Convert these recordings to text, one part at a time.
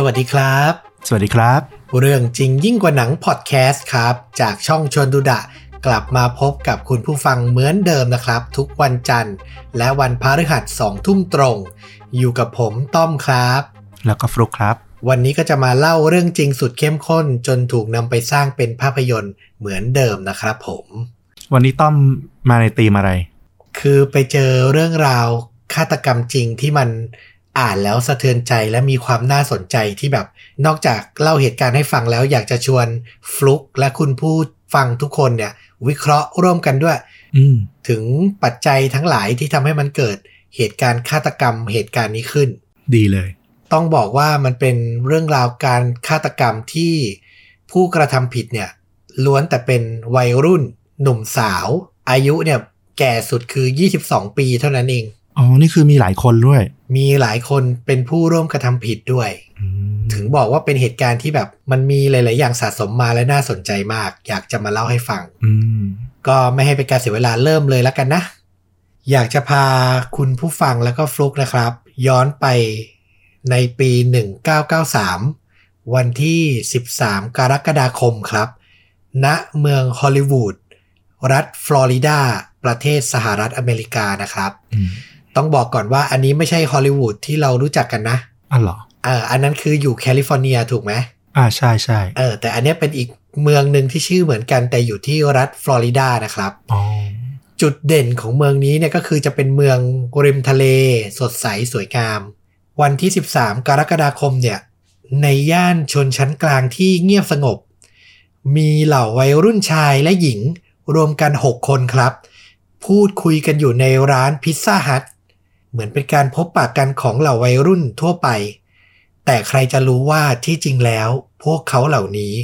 สวัสดีครับ สวัสดีครับ เรื่องจริงยิ่งกว่าหนังพอดแคสต์ครับ จากช่องชวนดูดะ กลับมาพบกับคุณผู้ฟังเหมือนเดิมนะครับ ทุกวันจันทร์ และวันพฤหัสสองทุ่มตรง อยู่กับผมต้อมครับ แล้วก็ฟลุกครับ วันนี้ก็จะมาเล่าเรื่องจริงสุดเข้มข้น จนถูกนำไปสร้างเป็นภาพยนตร์เหมือนเดิมนะครับผม วันนี้ต้อมมาในธีมอะไร คือไปเจอเรื่องราวฆาตกรรมจริงที่มัน อ่านแล้วสะเทือนใจและมีความน่าสนใจที่แบบ นอกจากเล่าเหตุการณ์ให้ฟังแล้วอยากจะชวนฟลุกและคุณผู้ฟังทุกคนเนี่ย วิเคราะห์ร่วมกันด้วยอืมถึงปัจจัยทั้งหลายที่ทำให้มันเกิดเหตุการณ์ฆาตกรรมเหตุการณ์นี้ขึ้น ดีเลย ต้องบอกว่ามันเป็นเรื่องราวการฆาตกรรมที่ผู้กระทำผิดเนี่ยล้วนแต่เป็นวัยรุ่น หนุ่มสาว อายุเนี่ยแก่สุดคือ 22 ปีเท่านั้นเอง อ๋อ นี่คือมีหลายคนด้วย มีหลายคนเป็นผู้ร่วมกระทำผิดด้วยอืมถึงบอกว่าเป็นเหตุการณ์ที่แบบมันมีหลาย ๆ อย่างสะสมมาและน่าสนใจมาก อยากจะมาเล่าให้ฟังอืมก็ไม่ให้เป็นการเสียเวลาเริ่มเลยแล้วกันนะ อยากจะพาคุณผู้ฟังแล้วก็ฟลุกนะครับ ย้อนไปในปี 1993 วันที่ 13 กรกฎาคมครับ ณ เมืองฮอลลีวูด รัฐฟลอริดา ประเทศสหรัฐอเมริกานะครับอืม ต้องบอกก่อนว่าอันนี้ไม่ใช่ฮอลลีวูดที่เรารู้จักกันนะอ๋อเหรอเอออันนั้นคืออยู่แคลิฟอร์เนียถูกไหมอ่าใช่ใช่เออแต่อันเนี้ยเป็นอีกเมืองหนึ่งที่ชื่อเหมือนกันแต่อยู่ที่รัฐฟลอริดานะครับอ๋อจุดเด่นของเมืองนี้เนี่ยก็คือจะเป็นเมืองริมทะเล สดใสสวยงาม วันที่ 13 กรกฎาคมเนี่ย ในย่านชนชั้นกลางที่เงียบสงบ มีเหล่าวัยรุ่นชายและหญิงรวมกัน 6 คนครับ พูดคุยกันอยู่ในร้านพิซซ่าฮัท เหมือนเป็นการพบปะกันของเหล่าวัยรุ่นทั่วไป แต่ใครจะรู้ว่าที่จริงแล้ว พวกเขาเหล่านี้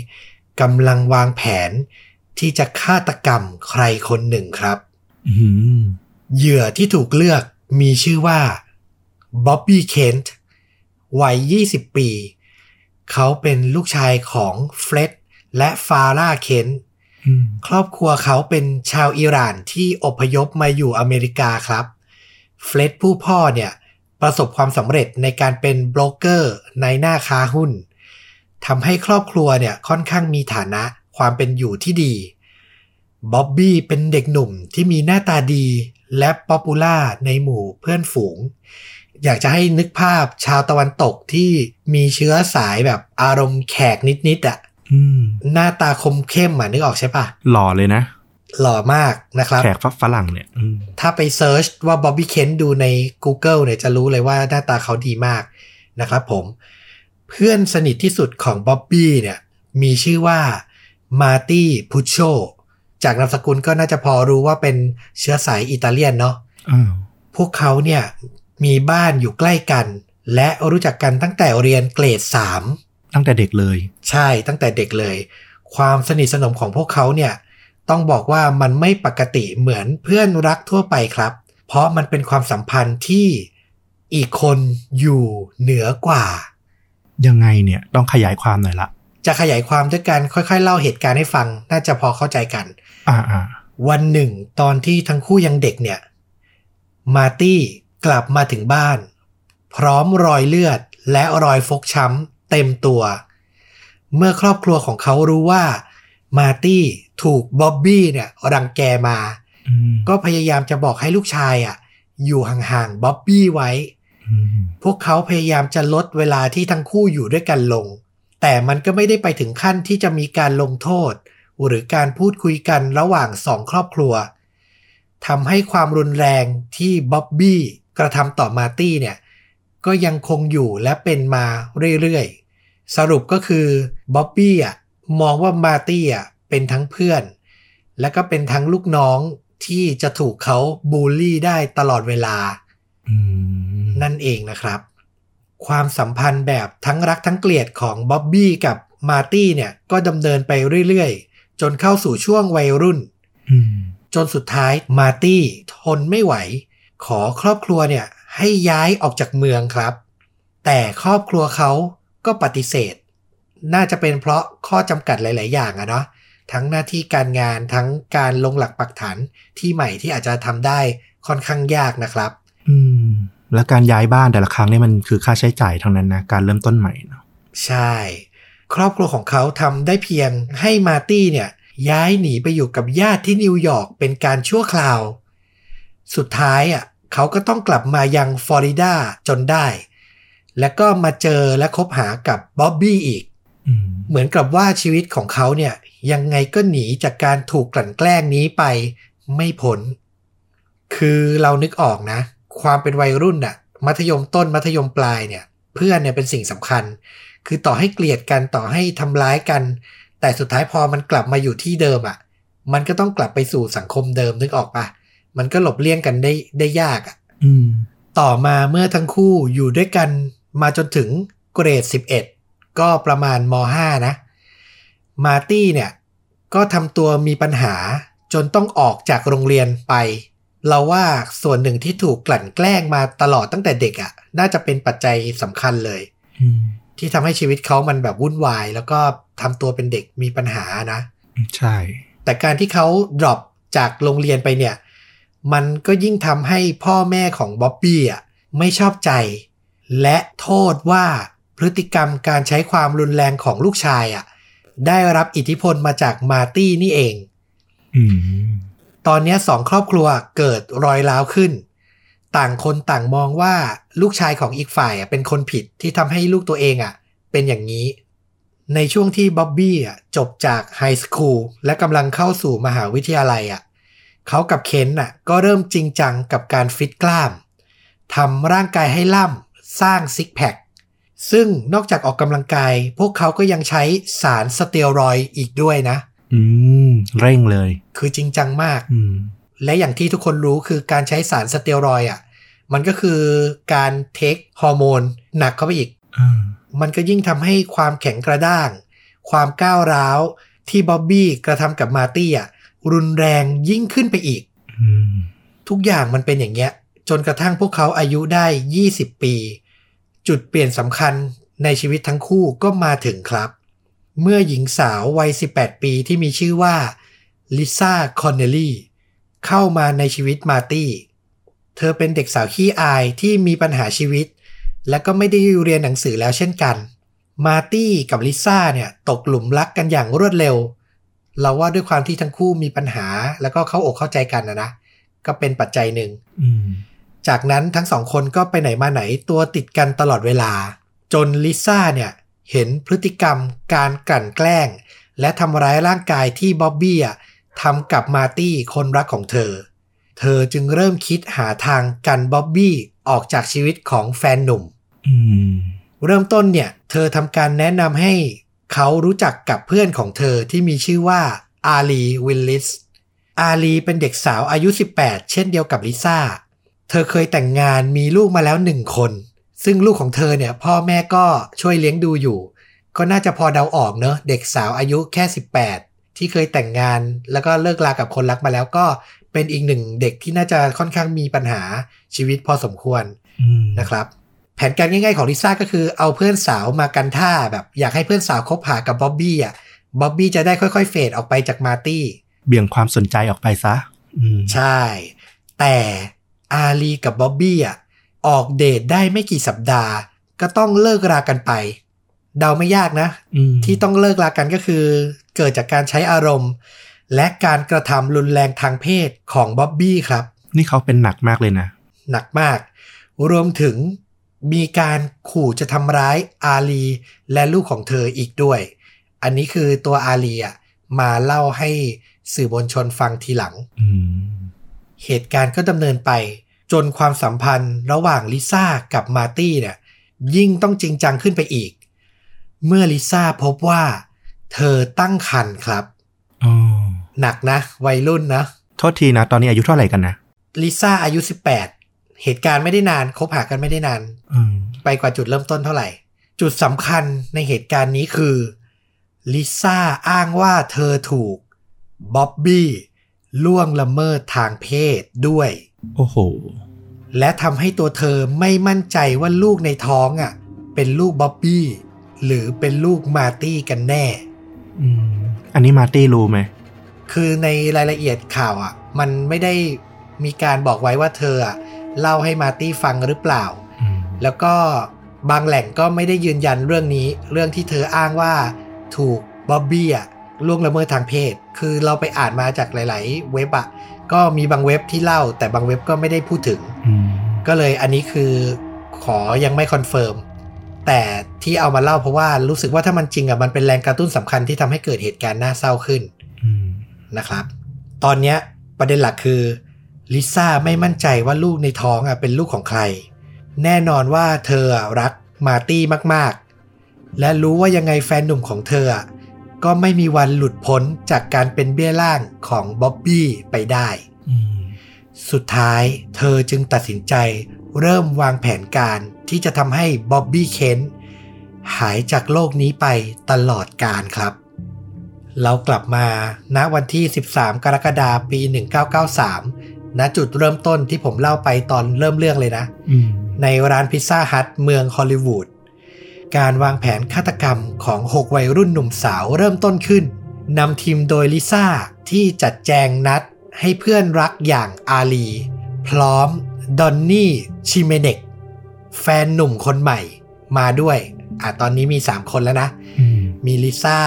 กำลังวางแผนที่จะฆาตกรรมใครคนหนึ่งครับอืมเหยื่อที่ถูกเลือกมีชื่อว่าบ๊อบบี้เคนต์วัย 20 ปี เขาเป็นลูกชายของเฟร็ดและฟาร่าเคนต์อืมครอบครัวเขาเป็นชาวอิหร่านที่อพยพมาอยู่อเมริกาครับ เฟร็ดผู้พ่อเนี่ยประสบความสำเร็จในการเป็นโบรกเกอร์ในหน้าค้าหุ้นทำให้ครอบครัวเนี่ยค่อนข้างมีฐานะความเป็นอยู่ที่ดีบ๊อบบี้เป็นเด็กหนุ่มที่มีหน้าตาดีและ popular ในหมู่เพื่อนฝูง อยากจะให้นึกภาพชาวตะวันตกที่มีเชื้อสายแบบอารมณ์แขกนิดๆอะ่ะอืมหน้าตาคมเข้มอะนึกออกใช่ปะหล่อเลยนะ หล่อมากนะครับ แขกฝรั่งเนี่ยอืมถ้าไป search ว่าบ๊อบบี้เคนต์ดูใน Google เนี่ยจะรู้เลยว่าหน้าตาเขาดีมากนะครับผมเพื่อนสนิทที่สุดของบ๊อบบี้เนี่ยมีชื่อว่ามาร์ตี้พุชโชจากนามสกุลก็น่าจะพอรู้ว่าเป็นเชื้อสายอิตาเลียนเนาะอ้าวพวกเขาเนี่ยมีบ้านอยู่ใกล้กัน และรู้จักกันตั้งแต่เรียนเกรด3ตั้งแต่เด็กเลย ใช่ตั้งแต่เด็กเลย ความสนิทสนมของพวกเขาเนี่ย ต้องบอกว่ามันไม่ปกติเหมือนเพื่อนรักทั่วไปครับ เพราะมันเป็นความสัมพันธ์ที่อีกคนอยู่เหนือกว่า ยังไงเนี่ยต้องขยายความหน่อยละ จะขยายความด้วยการค่อยๆ เล่าเหตุการณ์ให้ฟัง น่าจะพอเข้าใจกัน อ่าอ่าวันหนึ่ง ตอนที่ทั้งคู่ยังเด็กเนี่ย มาร์ตี้กลับมาถึงบ้าน พร้อมรอยเลือดและรอยฟกช้ำเต็มตัว เมื่อครอบครัวของเขารู้ว่า มาร์ตี้ถูกบ๊อบบี้เนี่ยรังแกมาอืมก็พยายามจะบอกให้ลูกชายอะ อยู่ห่างๆบ๊อบบี้ไว้อืมพวกเขาพยายามจะลดเวลาที่ทั้งคู่อยู่ด้วยกันลง แต่มันก็ไม่ได้ไปถึงขั้นที่จะมีการลงโทษ หรือการพูดคุยกันระหว่างสองครอบครัวทำให้ความรุนแรงที่บ๊อบบี้กระทำต่อมาร์ตี้เนี่ย ก็ยังคงอยู่และเป็นมาเรื่อยๆ สรุปก็คือบ๊อบบี้อะ มองว่ามาร์ตี้อะเป็นทั้งเพื่อน และก็เป็นทั้งลูกน้องที่จะถูกเขาบูลลี่ได้ตลอดเวลาอืมนั่นเองนะครับ ความสัมพันธ์แบบทั้งรักทั้งเกลียดของบ๊อบบี้กับมาร์ตี้เนี่ยก็ดำเนินไปเรื่อยๆ จนเข้าสู่ช่วงวัยรุ่นอืมจนสุดท้ายมาร์ตี้ทนไม่ไหว ขอครอบครัวเนี่ยให้ย้ายออกจากเมืองครับ แต่ครอบครัวเขาก็ปฏิเสธ น่าจะเป็นเพราะข้อจำกัดหลาย ๆ อย่างอะเนาะทั้งหน้าที่การงานทั้งการลงหลักปักฐานที่ใหม่ที่อาจจะทำได้ค่อนข้างยากนะครับ อืม แล้วการย้ายบ้านแต่ละครั้งเนี่ยมันคือค่าใช้จ่ายทั้งนั้นนะการเริ่มต้นใหม่เนาะใช่ ครอบครัวของเขาทำได้เพียงให้มาร์ตี้เนี่ย ย้ายหนีไปอยู่กับญาติที่นิวยอร์กเป็นการชั่วคราว สุดท้ายอะเขาก็ต้องกลับมายังฟลอริดาจนได้ แล้วก็มาเจอและคบหากับบ๊อบบี้อีกอืม เหมือนกับว่าชีวิตของเขาเนี่ยยังไงก็หนีจากการถูกกลั่นแกล้งนี้ไปไม่พ้นคือเรานึกออกนะ ความเป็นวัยรุ่นอะมัธยมต้นมัธยมปลายเนี่ย เพื่อนเนี่ยเป็นสิ่งสำคัญ คือต่อให้เกลียดกันต่อให้ทำร้ายกัน แต่สุดท้ายพอมันกลับมาอยู่ที่เดิมอะมันก็ต้องกลับไปสู่สังคมเดิมนึกออกปะมันก็หลบเลี่ยงกันได้ได้ยากอะอืมต่อมาเมื่อทั้งคู่อยู่ด้วยกันมาจนถึงเกรด11 ก็ประมาณม .5 นะ มาร์ตี้เนี่ย ก็ทำตัวมีปัญหาจนต้องออกจากโรงเรียนไป เราว่าส่วนหนึ่งที่ถูกกลั่นแกล้งมาตลอดตั้งแต่เด็กอะ่ะ น่าจะเป็นปัจจัยสำคัญเลยอืมที่ทำให้ชีวิตเขามันแบบวุ่นวาย แล้วก็ทำตัวเป็นเด็กมีปัญหานะ ใช่ แต่การที่เขา drop จากโรงเรียนไปเนี่ย มันก็ยิ่งทำให้พ่อแม่ของบ๊อบบี้อะไม่ชอบใจ และโทษว่า พฤติกรรมการใช้ความรุนแรงของลูกชายอะ ได้รับอิทธิพลมาจากมาร์ตี้นี่เองอืมตอนเนี้ยสองครอบครัวเกิดรอยร้าวขึ้น ต่างคนต่างมองว่าลูกชายของอีกฝ่ายอะเป็นคนผิดที่ทำให้ลูกตัวเองอะ เป็นอย่างนี้ ในช่วงที่บ๊อบบี้อะจบจากไฮสคูลและกำลังเข้าสู่มหาวิทยาลัยอะเขากับเคนน่ะ ก็เริ่มจริงจังกับการฟิตกล้ามทำร่างกายให้ล่ำสร้างซิกแพค ซึ่งนอกจากออกกำลังกาย พวกเขาก็ยังใช้สารสเตียรอยด์อีกด้วยนะ อืม เร่งเลย คือจริงจังมากอืมและอย่างที่ทุกคนรู้คือการใช้สารสเตียรอยด์อะ มันก็คือการ take ฮอร์โมนหนักเข้าไปอีกอ่ามันก็ยิ่งทำให้ความแข็งกระด้าง ความก้าวร้าวที่บ๊อบบี้กระทำกับมาร์ตี้อะรุนแรงยิ่งขึ้นไปอีกอืมทุกอย่างมันเป็นอย่างเงี้ย จนกระทั่งพวกเขาอายุได้ 20 ปี จุดเปลี่ยนสำคัญในชีวิตทั้งคู่ก็มาถึงครับ เมื่อหญิงสาววัย 18 ปีที่มีชื่อว่าลิซ่าคอนเนลลี่เข้ามาในชีวิตมาร์ตี้ เธอเป็นเด็กสาวขี้อายที่มีปัญหาชีวิต และก็ไม่ได้เรียนหนังสือแล้วเช่นกัน มาร์ตี้กับลิซ่าเนี่ยตกหลุมรักกันอย่างรวดเร็ว เราว่าด้วยความที่ทั้งคู่มีปัญหาแล้วก็เข้าอกเข้าใจกันนะนะ ก็เป็นปัจจัยหนึ่ง จากนั้นทั้งสองคนก็ไปไหนมาไหนตัวติดกันตลอดเวลา จนลิซ่าเนี่ยเห็นพฤติกรรมการกลั่นแกล้ง และทำร้ายร่างกายที่บ๊อบบี้อะทำกับมาร์ตี้คนรักของเธอ เธอจึงเริ่มคิดหาทางกันบ๊อบบี้ออกจากชีวิตของแฟนหนุ่มอืมเริ่มต้นเนี่ย เธอทำการแนะนำให้เขารู้จักกับเพื่อนของเธอที่มีชื่อว่าอาลีวิลลิส อาลีเป็นเด็กสาวอายุ 18 เช่นเดียวกับลิซ่า เธอเคยแต่งงานมีลูกมาแล้วหนึ่งคน ซึ่งลูกของเธอเนี่ย พ่อแม่ก็ช่วยเลี้ยงดูอยู่ ก็น่าจะพอเดาออกเนอะเด็กสาวอายุแค่ 18 ที่เคยแต่งงานแล้วก็เลิกลากับคนรักมาแล้วก็เป็นอีกหนึ่งเด็กที่น่าจะค่อนข้างมีปัญหาชีวิตพอสมควรอืมนะครับ แผนการง่ายๆของลิซ่าก็คือเอาเพื่อนสาวมากันท่าแบบอยากให้เพื่อนสาวคบหากับบ๊อบบี้อะบ๊อบบี้จะได้ค่อยๆ เฟดออกไปจากมาร์ตี้ เบี่ยงความสนใจออกไปซะอืมใช่ แต่ อาลีกับบ๊อบบี้อะออกเดทได้ไม่กี่สัปดาห์ ก็ต้องเลิกรากันไป เดาไม่ยากนะอืมที่ต้องเลิกรากันก็คือ เกิดจากการใช้อารมณ์ และการกระทำรุนแรงทางเพศของบ๊อบบี้ครับ นี่เขาเป็นหนักมากเลยนะ หนักมาก รวมถึงมีการขู่จะทำร้ายอาลีและลูกของเธออีกด้วย อันนี้คือตัวอาลีอะมาเล่าให้สื่อมวลชนฟังทีหลังอืมเหตุการณ์ก็ดำเนินไป จนความสัมพันธ์ระหว่างลิซ่ากับมาร์ตี้เนี่ยยิ่งต้องจริงจังขึ้นไปอีก เมื่อลิซ่าพบว่า เธอตั้งครรภ์ครับอ๋อหนักนะ วัยรุ่นนะ โทษทีนะ ตอนนี้อายุเท่าไหร่กันนะลิซ่าอายุ 18 เหตุการณ์ไม่ได้นานคบหากันไม่ได้นานอืมไปกว่าจุดเริ่มต้นเท่าไหร่ จุดสำคัญในเหตุการณ์นี้คือลิซ่าอ้างว่าเธอถูกบ๊อบบี้ล่วงละเมิดทางเพศด้วย โอ้โห และทำให้ตัวเธอไม่มั่นใจว่าลูกในท้องอะ เป็นลูกบ๊อบบี้ หรือเป็นลูกมาร์ตี้กันแน่อืมอันนี้มาร์ตี้รู้ไหม คือในรายละเอียดข่าวอะ มันไม่ได้มีการบอกไว้ว่าเธออะเล่าให้มาร์ตี้ฟังหรือเปล่าอืมแล้วก็บางแหล่งก็ไม่ได้ยืนยันเรื่องนี้ เรื่องที่เธออ้างว่าถูกบ๊อบบี้อะล่วงละเมิดทางเพศ คือเราไปอ่านมาจากหลาย ๆ เว็บอะ ก็มีบางเว็บที่เล่า แต่บางเว็บก็ไม่ได้พูดถึงอืมก็เลยอันนี้คือขอยังไม่ confirm แต่ที่เอามาเล่าเพราะว่ารู้สึกว่าถ้ามันจริงอะมันเป็นแรงกระตุ้นสำคัญที่ทำให้เกิดเหตุการณ์น่าเศร้าขึ้นอืมนะครับ ตอนเนี้ยประเด็นหลักคือลิซ่าไม่มั่นใจว่าลูกในท้องอะเป็นลูกของใคร แน่นอนว่าเธออะรักมาร์ตี้มาก ๆ และรู้ว่ายังไงแฟนหนุ่มของเธออะ ก็ไม่มีวันหลุดพ้นจากการเป็นเบี้ยล่างของบ๊อบบี้ไปได้อืมสุดท้ายเธอจึงตัดสินใจเริ่มวางแผนการที่จะทำให้บ๊อบบี้เคนต์หายจากโลกนี้ไปตลอดกาลครับ เรากลับมาณวันที่ 13 กรกฎาคมปี 1993 ณ จุดเริ่มต้นที่ผมเล่าไปตอนเริ่มเรื่องเลยนะอืมในร้านพิซซ่าฮัทเมืองฮอลลีวูด การวางแผนฆาตกรรมของ 6 วัยรุ่นหนุ่มสาวเริ่มต้นขึ้นนำทีมโดยลิซ่าที่จัดแจงนัดให้เพื่อนรักอย่างอาลี พร้อมดอนนี่ชิเมเนกแฟนหนุ่มคนใหม่มาด้วยอะตอนนี้มี 3 คนแล้วนะอืมมีลิซ่า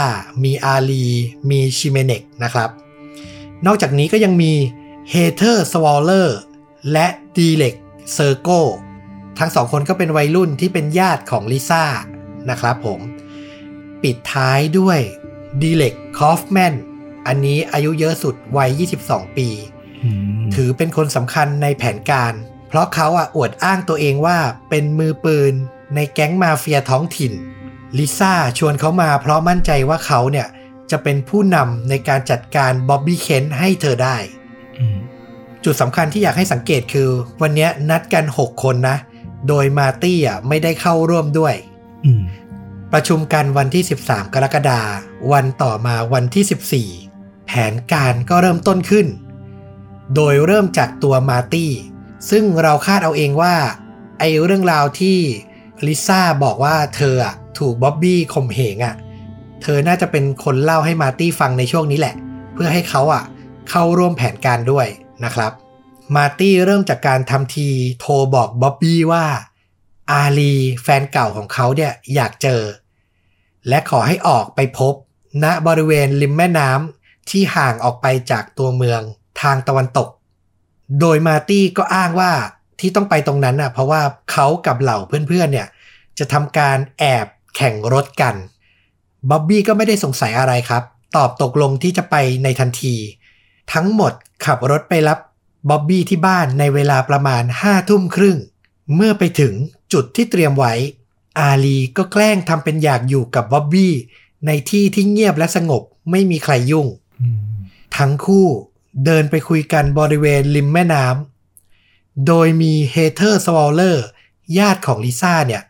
มีอาลี มีชิเมเนกนะครับ นอกจากนี้ก็ยังมีเฮเธอร์สวอลเลอร์และดีเล็กเซอร์โกทั้งสองคนก็เป็นวัยรุ่นที่เป็นญาติของลิซ่า นะครับผมปิดท้ายด้วยดีเล็กคอฟแมนอันนี้อายุเยอะสุดวัย 22 ปีอืมถือเป็นคนสำคัญในแผนการ เพราะเขาอะอวดอ้างตัวเองว่าเป็นมือปืนในแก๊งมาเฟียท้องถิ่น ลิซ่าชวนเขามาเพราะมั่นใจว่าเขาเนี่ยจะเป็นผู้นำในการจัดการบ๊อบบี้เคนให้เธอได้อืมจุดสำคัญที่อยากให้สังเกตคือ วันเนี้ยนัดกัน 6 คนนะ โดยมาร์ตี้อะไม่ได้เข้าร่วมด้วยอืม ประชุมกันวันที่ 13 กรกฎาคมวันต่อมาวันที่ 14 แผนการก็เริ่มต้นขึ้น โดยเริ่มจากตัวมาร์ตี้ ซึ่งเราคาดเอาเองว่า ไอ้เรื่องราวที่ลิซ่าบอกว่าเธอถูกบ๊อบบี้ข่มเหงอะเธอน่าจะเป็นคนเล่าให้มาร์ตี้ฟังในช่วงนี้แหละ เพื่อให้เขาอะเข้าร่วมแผนการด้วยนะครับ มาร์ตี้เริ่มจากการทำทีโทรบอกบ๊อบบี้ว่า อาลีแฟนเก่าของเขาเนี่ยอยากเจอ และขอให้ออกไปพบ ณบริเวณริมแม่น้ำที่ห่างออกไปจากตัวเมืองทางตะวันตก โดยมาร์ตี้ก็อ้างว่าที่ต้องไปตรงนั้นน่ะเพราะว่าเขากับเหล่าเพื่อนๆเนี่ยจะทำการแอบแข่งรถกันบ๊อบบี้ก็ไม่ได้สงสัยอะไรครับ ตอบตกลงที่จะไปในทันที ทั้งหมดขับรถไปรับบ๊อบบี้ที่บ้านในเวลาประมาณห้าทุ่มครึ่ง เมื่อไปถึง จุดที่เตรียมไว้ อาลีก็แกล้งทำเป็นอยากอยู่กับบ๊อบบี้ ในที่ที่เงียบและสงบไม่มีใครยุ่งอืมทั้งคู่เดินไปคุยกันบริเวณริมแม่น้ำ โดยมีเฮเธอร์สวอลเลอร์ ญาติของลิซ่าเนี่ย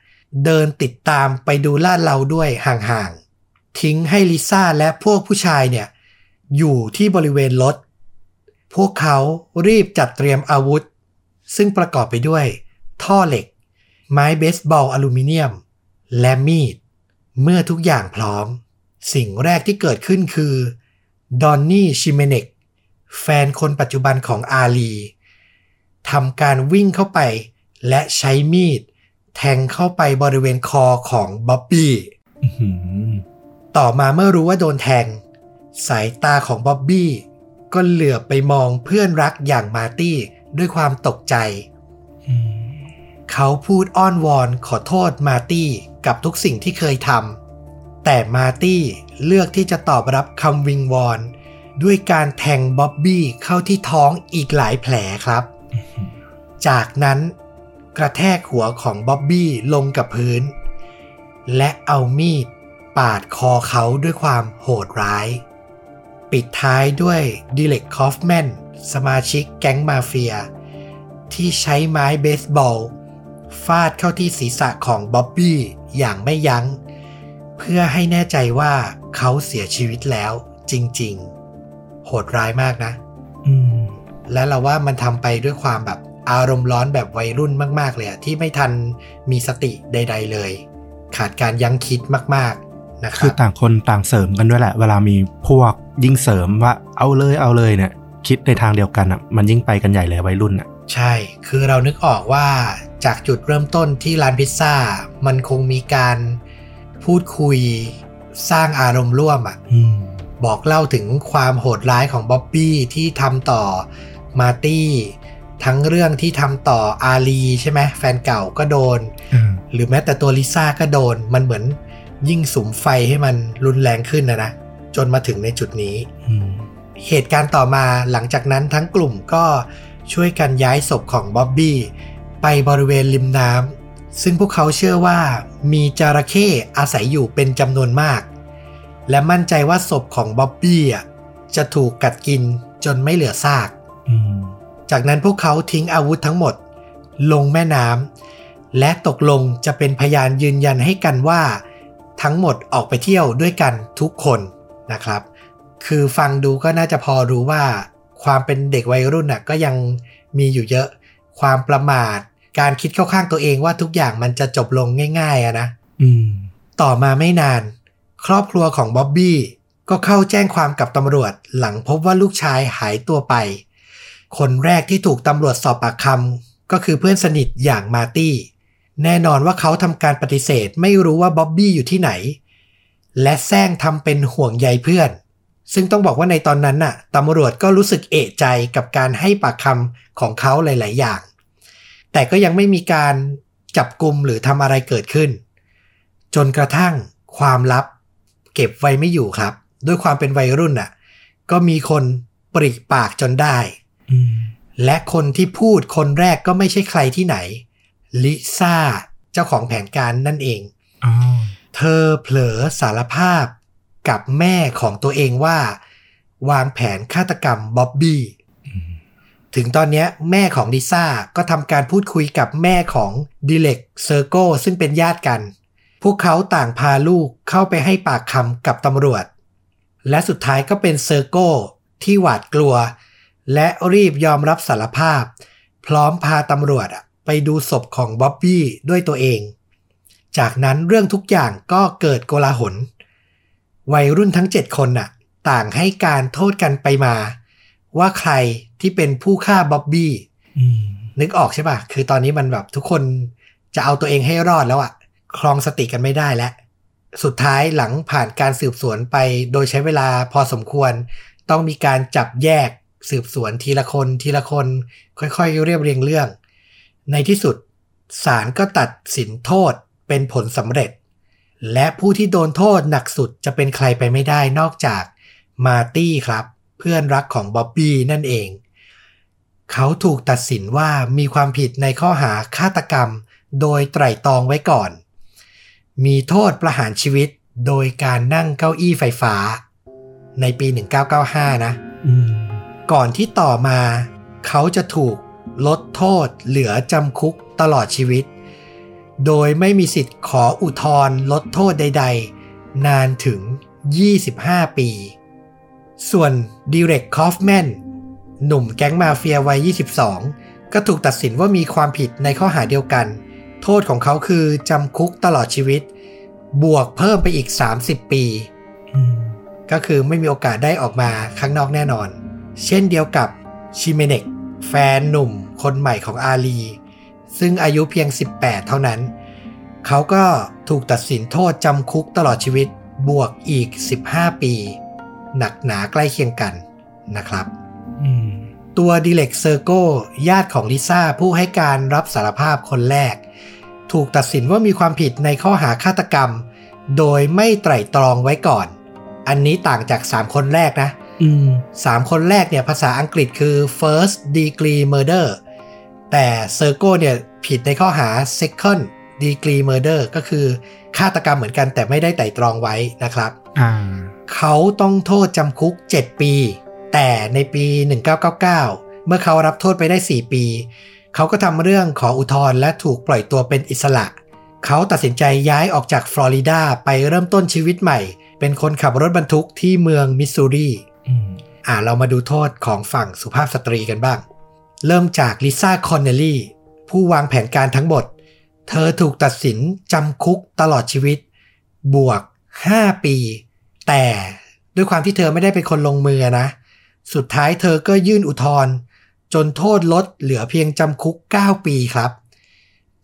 เดินติดตามไปดูลาดเลาด้วยห่างๆ ทิ้งให้ลิซ่าและพวกผู้ชายเนี่ย อยู่ที่บริเวณรถ พวกเขารีบจัดเตรียมอาวุธ ซึ่งประกอบไปด้วย ท่อเหล็ก ไม้เบสบอลอลูมิเนียม และมีด เมื่อทุกอย่างพร้อม สิ่งแรกที่เกิดขึ้นคือดอนนี่ชิเมเนกแฟนคนปัจจุบันของอาลีทำการวิ่งเข้าไป และใช้มีด แทงเข้าไปบริเวณคอของบ๊อบบี้อื้อหือต่อมาเมื่อรู้ว่าโดนแทง สายตาของบ๊อบบี้ก็เหลือบไปมองเพื่อนรักอย่างมาร์ตี้ด้วยความตกใจอืม เขาพูดอ้อนวอนขอโทษมาร์ตี้กับทุกสิ่งที่เคยทำแต่มาร์ตี้เลือกที่จะตอบรับคำวิงวอนด้วยการแทงบ๊อบบี้เข้าที่ท้องอีกหลายแผลครับ จากนั้นกระแทกหัวของบ๊อบบี้ลงกับพื้น และเอามีดปาดคอเขาด้วยความโหดร้าย ปิดท้ายด้วยดิเล็กคอฟแมนสมาชิกแก๊งมาเฟีย ที่ใช้ไม้เบสบอล ฟาดเข้าที่ศีรษะของบ๊อบบี้อย่างไม่ยัง้ง เพื่อให้แน่ใจว่าเขาเสียชีวิตแล้วจริง ๆ โหดร้ายมากนะ อืม และเราว่ามันทำไปด้วยความแบบอารมณ์ร้อนแบบวัยรุ่นมาก ๆ เลยอะที่ไม่ทันมีสติใด ๆ เลย ขาดการยั้งคิดมาก ๆ นะคคืรัอบต่างคนต่างเสริมกันด้วยแหละ เวลามีพวกยิ่งเสริมว่าเอาเลยเอาเลยเนี่ย คิดในทางเดียวกันอะ มันยิ่งไปกันใหญ่เลยวัยรุ่นอะ ใช่ คือเรานึกออกว่าจากจุดเริ่มต้นที่ร้านพิซซ่า มันคงมีการพูดคุยสร้างอารมณ์ร่วมอะอืมบอกเล่าถึงความโหดร้ายของบ๊อบบี้ที่ทำต่อมาร์ตี้ทั้งเรื่องที่ทำต่ออาลีใช่ไหมแฟนเก่าก็โดนอ่าหรือแม้แต่ตัวลิซ่าก็โดน มันเหมือนยิ่งสุมไฟให้มันรุนแรงขึ้นนะนะ จนมาถึงในจุดนี้อืมเหตุการณ์ต่อมาหลังจากนั้นทั้งกลุ่มก็ ช่วยกันย้ายศพของบ๊อบบี้ไปบริเวณริมน้ำซึ่งพวกเขาเชื่อว่ามีจระเข้อาศัยอยู่เป็นจำนวนมาก และมั่นใจว่าศพของบ๊อบบี้อะจะถูกกัดกินจนไม่เหลือซากอืมจากนั้นพวกเขาทิ้งอาวุธทั้งหมด ลงแม่น้ำและตกลงจะเป็นพยานยืนยันให้กันว่า ทั้งหมดออกไปเที่ยวด้วยกันทุกคนนะครับ คือฟังดูก็น่าจะพอรู้ว่า ความเป็นเด็กวัยรุ่นน่ะก็ยังมีอยู่เยอะ ความประมาท การคิดเข้าข้างตัวเองว่าทุกอย่างมันจะจบลงง่ายๆอะนะอืมต่อมาไม่นาน ครอบครัวของบ๊อบบี้ก็เข้าแจ้งความกับตำรวจหลังพบว่าลูกชายหายตัวไป คนแรกที่ถูกตำรวจสอบปากคำก็คือเพื่อนสนิทอย่างมาร์ตี้ แน่นอนว่าเขาทำการปฏิเสธไม่รู้ว่าบ๊อบบี้อยู่ที่ไหน และแซงทำเป็นห่วงใยเพื่อน ซึ่งต้องบอกว่าในตอนนั้นน่ะตำรวจก็รู้สึกเอะใจกับการให้ปากคำของเขาหลาย ๆ อย่าง แต่ก็ยังไม่มีการจับกลุ่มหรือทำอะไรเกิดขึ้น จนกระทั่งความลับ เก็บไว้ไม่อยู่ครับ ด้วยความเป็นวัยรุ่นน่ะ ก็มีคนปริปากจนได้อืมและคนที่พูดคนแรกก็ไม่ใช่ใครที่ไหน ลิซ่า เจ้าของแผนการนั่นเองอ๋อเธอเผลอสารภาพ กับแม่ของตัวเองว่า วางแผนฆาตกรรมบ๊อบบี้อืมถึงตอนเนี้ยแม่ของลิซ่าก็ทำการพูดคุยกับแม่ของดิเล็กเซอร์โกซึ่งเป็นญาติกัน พวกเขาต่างพาลูกเข้าไปให้ปากคำกับตำรวจ และสุดท้ายก็เป็นเซอร์โกที่หวาดกลัว และรีบยอมรับสารภาพ พร้อมพาตำรวจอะไปดูศพของบ๊อบบี้ด้วยตัวเอง จากนั้นเรื่องทุกอย่างก็เกิดโกลาหล วัยรุ่นทั้ง 7 คนน่ะ ต่างให้การโทษกันไปมา ว่าใครที่เป็นผู้ฆ่าบ๊อบบี้อืมนึกออกใช่ป่ะคือตอนนี้มันแบบทุกคนจะเอาตัวเองให้รอดแล้วอะครองสติกันไม่ได้แล้ว สุดท้ายหลังผ่านการสืบสวนไปโดยใช้เวลาพอสมควร ต้องมีการจับแยกสืบสวนทีละคนทีละคน ค่อยๆ เรียบเรียงเรื่อง ในที่สุดศาลก็ตัดสินโทษเป็นผลสำเร็จ และผู้ที่โดนโทษหนักสุดจะเป็นใครไปไม่ได้นอกจากมาร์ตี้ครับ เพื่อนรักของบ๊อบบี้นั่นเอง เขาถูกตัดสินว่ามีความผิดในข้อหาฆาตกรรม โดยไตร่ตรองไว้ก่อน มีโทษประหารชีวิตโดยการนั่งเก้าอี้ไฟฟ้า ในปี 1995 นะอืมก่อนที่ต่อมา เขาจะถูกลดโทษเหลือจำคุกตลอดชีวิต โดยไม่มีสิทธิ์ขออุทธรณ์ลดโทษใด ๆ นานถึง 25 ปี ส่วนดิเรกคอฟแมนหนุ่มแก๊งมาเฟียวัย 22 ก็ถูกตัดสินว่ามีความผิดในข้อหาเดียวกัน โทษของเขาคือจำคุกตลอดชีวิต บวกเพิ่มไปอีก 30 ปี ก็คือไม่มีโอกาสได้ออกมาข้างนอกแน่นอน เช่นเดียวกับชิเมเนกแฟนหนุ่มคนใหม่ของอาลี ซึ่งอายุเพียง 18 เท่านั้น เขาก็ถูกตัดสินโทษจำคุกตลอดชีวิตบวกอีก 15 ปี หนักหนาใกล้เคียงกันนะครับอืมตัวดิเล็กเซอร์โกญาติของลิซ่าผู้ให้การรับสารภาพคนแรก ถูกตัดสินว่ามีความผิดในข้อหาฆาตกรรม โดยไม่ไตร่ตรองไว้ก่อน อันนี้ต่างจาก 3 คนแรกนะอืม3คนแรกเนี่ยภาษาอังกฤษคือ first degree murder แต่เซอร์โกเนี่ยผิดในข้อหา second degree murder ก็คือฆาตกรรมเหมือนกันแต่ไม่ได้ไตร่ตรองไว้นะครับอ่าเขาต้องโทษจำคุก 7 ปี แต่ในปี 1999 เมื่อเขารับโทษไปได้ 4 ปี เขาก็ทำเรื่องขออุทธรณ์และถูกปล่อยตัวเป็นอิสระ เขาตัดสินใจย้ายออกจากฟลอริดาไปเริ่มต้นชีวิตใหม่ เป็นคนขับรถบรรทุกที่เมืองมิสซูรีอืมอ่าเรามาดูโทษของฝั่งสุภาพสตรีกันบ้าง เริ่มจากลิซ่าคอนเนลลี่ผู้วางแผนการทั้งหมด เธอถูกตัดสินจำคุกตลอดชีวิต บวก 5 ปี แต่ด้วยความที่เธอไม่ได้เป็นคนลงมือนะ สุดท้ายเธอก็ยื่นอุทธรณ์จนโทษลดเหลือเพียงจำคุก 9 ปีครับ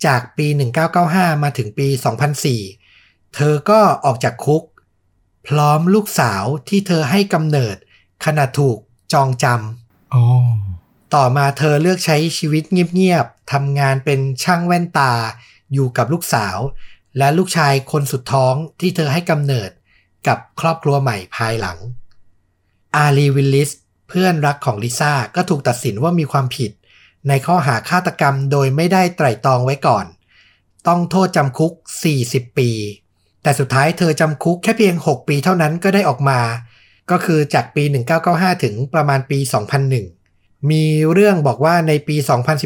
จากปี 1995 มาถึงปี 2004 เธอก็ออกจากคุก พร้อมลูกสาวที่เธอให้กำเนิดขณะถูกจองจำอ๋อ ต่อมาเธอเลือกใช้ชีวิตเงียบๆทำงานเป็นช่างแว่นตา อยู่กับลูกสาว และลูกชายคนสุดท้องที่เธอให้กำเนิดกับครอบครัวใหม่ภายหลัง อารีวิลลิส เพื่อนรักของลิซ่าก็ถูกตัดสินว่ามีความผิด ในข้อหาฆาตกรรมโดยไม่ได้ไตร่ตรองไว้ก่อน ต้องโทษจำคุก 40 ปี แต่สุดท้ายเธอจำคุกแค่เพียง 6 ปีเท่านั้นก็ได้ออกมา ก็คือจากปี 1995 ถึงประมาณปี 2001 มีเรื่องบอกว่าในปี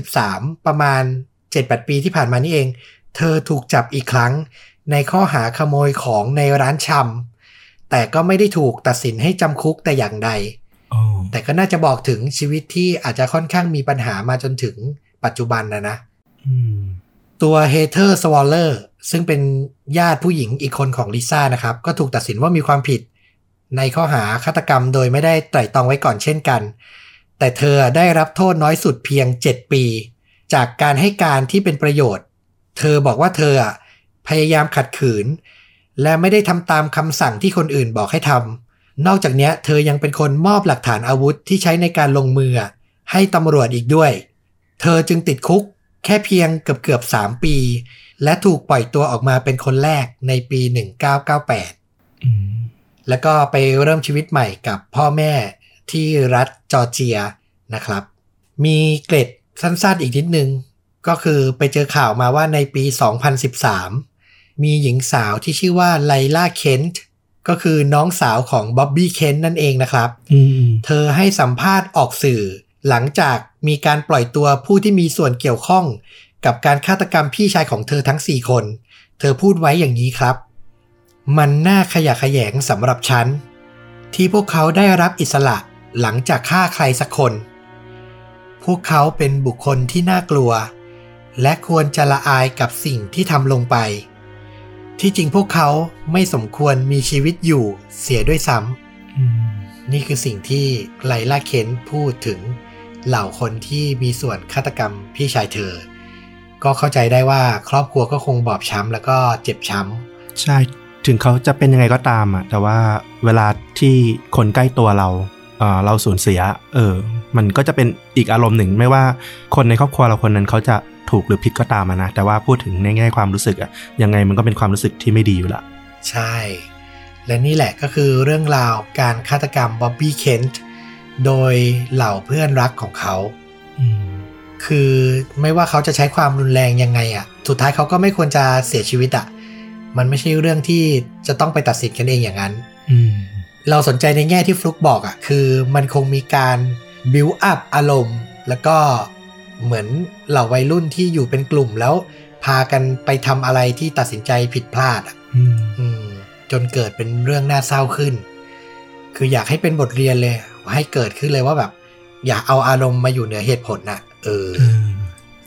2013 ประมาณ 7-8 ปีที่ผ่านมานี่เอง เธอถูกจับอีกครั้ง ในข้อหาขโมยของในร้านชำแต่ก็ไม่ได้ถูกตัดสินให้จำคุกแต่อย่างใดอ๋อแต่ก็น่าจะบอกถึงชีวิตที่อาจจะค่อนข้างมีปัญหามาจนถึงปัจจุบันนะนะอืมตัวเฮเธอร์สวอลเลอร์ซึ่งเป็นญาติผู้หญิงอีกคนของลิซ่านะครับ ก็ถูกตัดสินว่ามีความผิด ในข้อหาฆาตกรรมโดยไม่ได้ไตร่ตรองไว้ก่อนเช่นกัน แต่เธอได้รับโทษน้อยสุดเพียง 7 ปี จากการให้การที่เป็นประโยชน์ เธอบอกว่าเธออะพยายามขัดขืน และไม่ได้ทำตามคำสั่งที่คนอื่นบอกให้ทำนอกจากเนี้ยเธอยังเป็นคนมอบหลักฐานอาวุธที่ใช้ในการลงมืออะให้ตำรวจอีกด้วย เธอจึงติดคุกแค่เพียงเกือบเกือบๆ3ปี และถูกปล่อยตัวออกมาเป็นคนแรกในปี 1998อืมแล้วก็ไปเริ่มชีวิตใหม่กับพ่อแม่ ที่รัฐจอร์เจียนะครับ มีเกร็ดสั้นๆอีกนิดนึง ก็คือไปเจอข่าวมาว่าในปี 2013 มีหญิงสาวที่ชื่อว่าไลล่าเคนต์ก็คือน้องสาวของบ๊อบบี้เคนต์นั่นเองนะครับอืมเธอให้สัมภาษณ์ออกสื่อ หลังจากมีการปล่อยตัวผู้ที่มีส่วนเกี่ยวข้อง กับการฆาตกรรมพี่ชายของเธอทั้ง 4 คน เธอพูดไว้อย่างนี้ครับ มันน่าขยะแขยงสำหรับฉันที่พวกเขาได้รับอิสระ หลังจากฆ่าใครสักคน พวกเขาเป็นบุคคลที่น่ากลัว และควรจะละอายกับสิ่งที่ทำลงไป ที่จริงพวกเขาไม่สมควรมีชีวิตอยู่เสียด้วยซ้ำอืมนี่คือสิ่งที่ไลล่าเคนพูดถึงเหล่าคนที่มีส่วนฆาตกรรมพี่ชายเธอ ก็เข้าใจได้ว่าครอบครัวก็คงบอบช้ำแล้วก็เจ็บช้ใช่ ถึงเขาจะเป็นยังไงก็ตามอะแต่ว่าเวลาที่คนใกล้ตัวเรา เอ่อเราสูญเสีย เออ มันก็จะเป็นอีกอารมณ์หนึ่ง ไม่ว่าคนในครอบครัวเราคนนั้นเขาจะถูกหรือผิดก็ตามอะนะ แต่ว่าพูดถึงในแง่ความรู้สึกอะยังไงมันก็เป็นความรู้สึกที่ไม่ดีอยู่ละำใช่ และนี่แหละก็คือเรื่องราวการฆาตกรรมบ๊อบบี้เคนต์โดยเหล่าเพื่อนรักของเขาอืมคือไม่ว่าเขาจะใช้ความรุนแรงยังไงอะ่ะสุดท้ายเขาก็ไม่ควรจะเสียชีวิตอะ่ะมันไม่ใช่เรื่องที่จะต้องไปตัดสินกันเองอย่างนั้นอืม เราสนใจในแง่ที่ฟลุกบอกอะ่ะคือมันคงมีการบิวอัพอารมณ์ แล้วก็เหมือนเหล่าวัยรุ่นที่อยู่เป็นกลุ่มแล้ว พากันไปทำอะไรที่ตัดสินใจผิดพลาดอะอืมอืมจนเกิดเป็นเรื่องน่าเศร้าขึ้น คืออยากให้เป็นบทเรียนเลย ให้เกิดขึ้นเลยว่าแบบ อย่าเอาอารมณ์มาอยู่เหนือเหตุผลนะเออเออ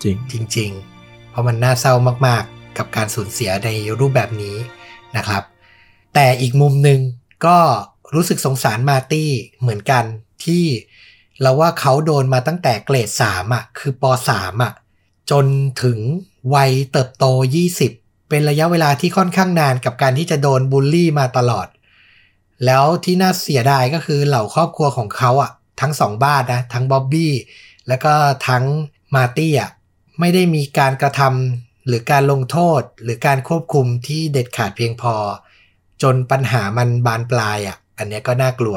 จริงจริง ๆ เพราะมันน่าเศร้ามาก ๆ กับการสูญเสียในรูปแบบนี้นะครับ แต่อีกมุมหนึ่งก็ รู้สึกสงสารมาตี้เหมือนกันที่เราว่าเขาโดนมาตั้งแต่เกรด3อะคือป3อะจนถึงวัยเติบโต 20 เป็นระยะเวลาที่ค่อนข้างนานกับการที่จะโดนบูลลี่มาตลอด แล้วที่น่าเสียดายก็คือเหล่าครอบครัวของเขาอะทั้งสองบ้านนะทั้งบ๊อบบี้แล้วก็ทั้งมาตี้อะไม่ได้มีการกระทำหรือการลงโทษหรือการควบคุมที่เด็ดขาดเพียงพอ จนปัญหามันบานปลายอะ อันเนี้ยก็น่ากลัว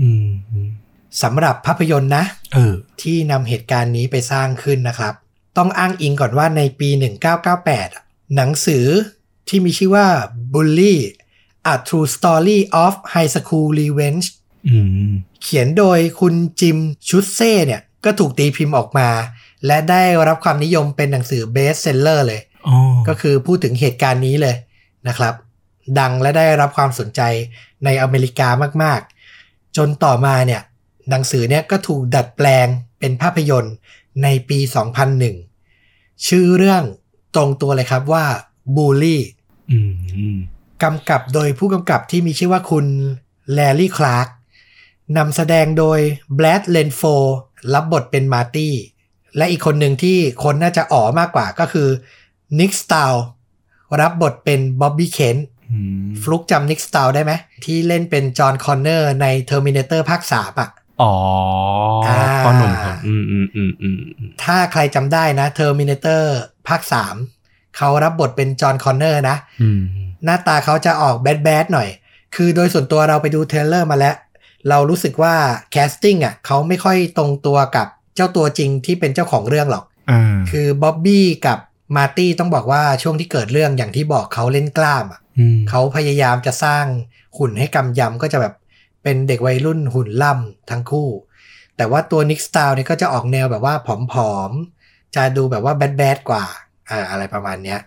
อืมอืมสำหรับภาพยนตร์นะเออที่นำเหตุการณ์นี้ไปสร้างขึ้นนะครับ ต้องอ้างอิงก่อนว่าในปี 1998อะหนังสือที่มีชื่อว่า Bully A True Story of High School Revenge อืมเขียนโดยคุณจิมชุดเซ่เนี่ย ก็ถูกตีพิมพ์ออกมา และได้รับความนิยมเป็นหนังสือ bestseller เลยอ๋อก็คือพูดถึงเหตุการณ์นี้เลยนะครับ ดังและได้รับความสนใจในอเมริกามากๆ จนต่อมาเนี่ยหนังสือเนี่ยก็ถูกดัดแปลงเป็นภาพยนตร์ในปี 2001 ชื่อเรื่องตรงตัวเลยครับว่า Bully อืมกำกับโดยผู้กำกับที่มีชื่อว่าคุณแลร์รี่คลาร์กนำแสดงโดยแบรดเรนโฟรรับบทเป็นมาร์ตี้ และอีกคนหนึ่งที่คนน่าจะอ๋อมากกว่าก็คือนิกสตาลรับบทเป็นบ๊อบบี้เคนอืม ฟลุกจำนิกสตาลได้ไหมที่เล่นเป็นจอห์นคอนเนอร์ใน Terminator ภาคสามอะอ๋ออ่าพ่อหนุ่มของอืมอืมอืมอืมอืมถ้าใครจำได้นะ Terminator ภาคสามเขารับบทเป็นจอห์นคอนเนอร์นะอืมหน้าตาเขาจะออก bad bad หน่อย คือโดยส่วนตัวเราไปดู trailer มาแล้ว เรารู้สึกว่า casting อะเขาไม่ค่อยตรงตัวกับเจ้าตัวจริงที่เป็นเจ้าของเรื่องหรอกอ่าคือบ๊อบบี้กับ มาร์ตี้ต้องบอกว่าช่วงที่เกิดเรื่องอย่างที่บอกเขาเล่นกล้ามอะอืมเขาพยายามจะสร้างหุ่นให้กำยำก็จะแบบเป็นเด็กวัยรุ่นหุ่นล่ำทั้งคู่ แต่ว่าตัวนิกสตาลเนี่ยก็จะออกแนวแบบว่าผอมๆ จะดูแบบว่าแบดๆกว่าอ่าอะไรประมาณเนี้ย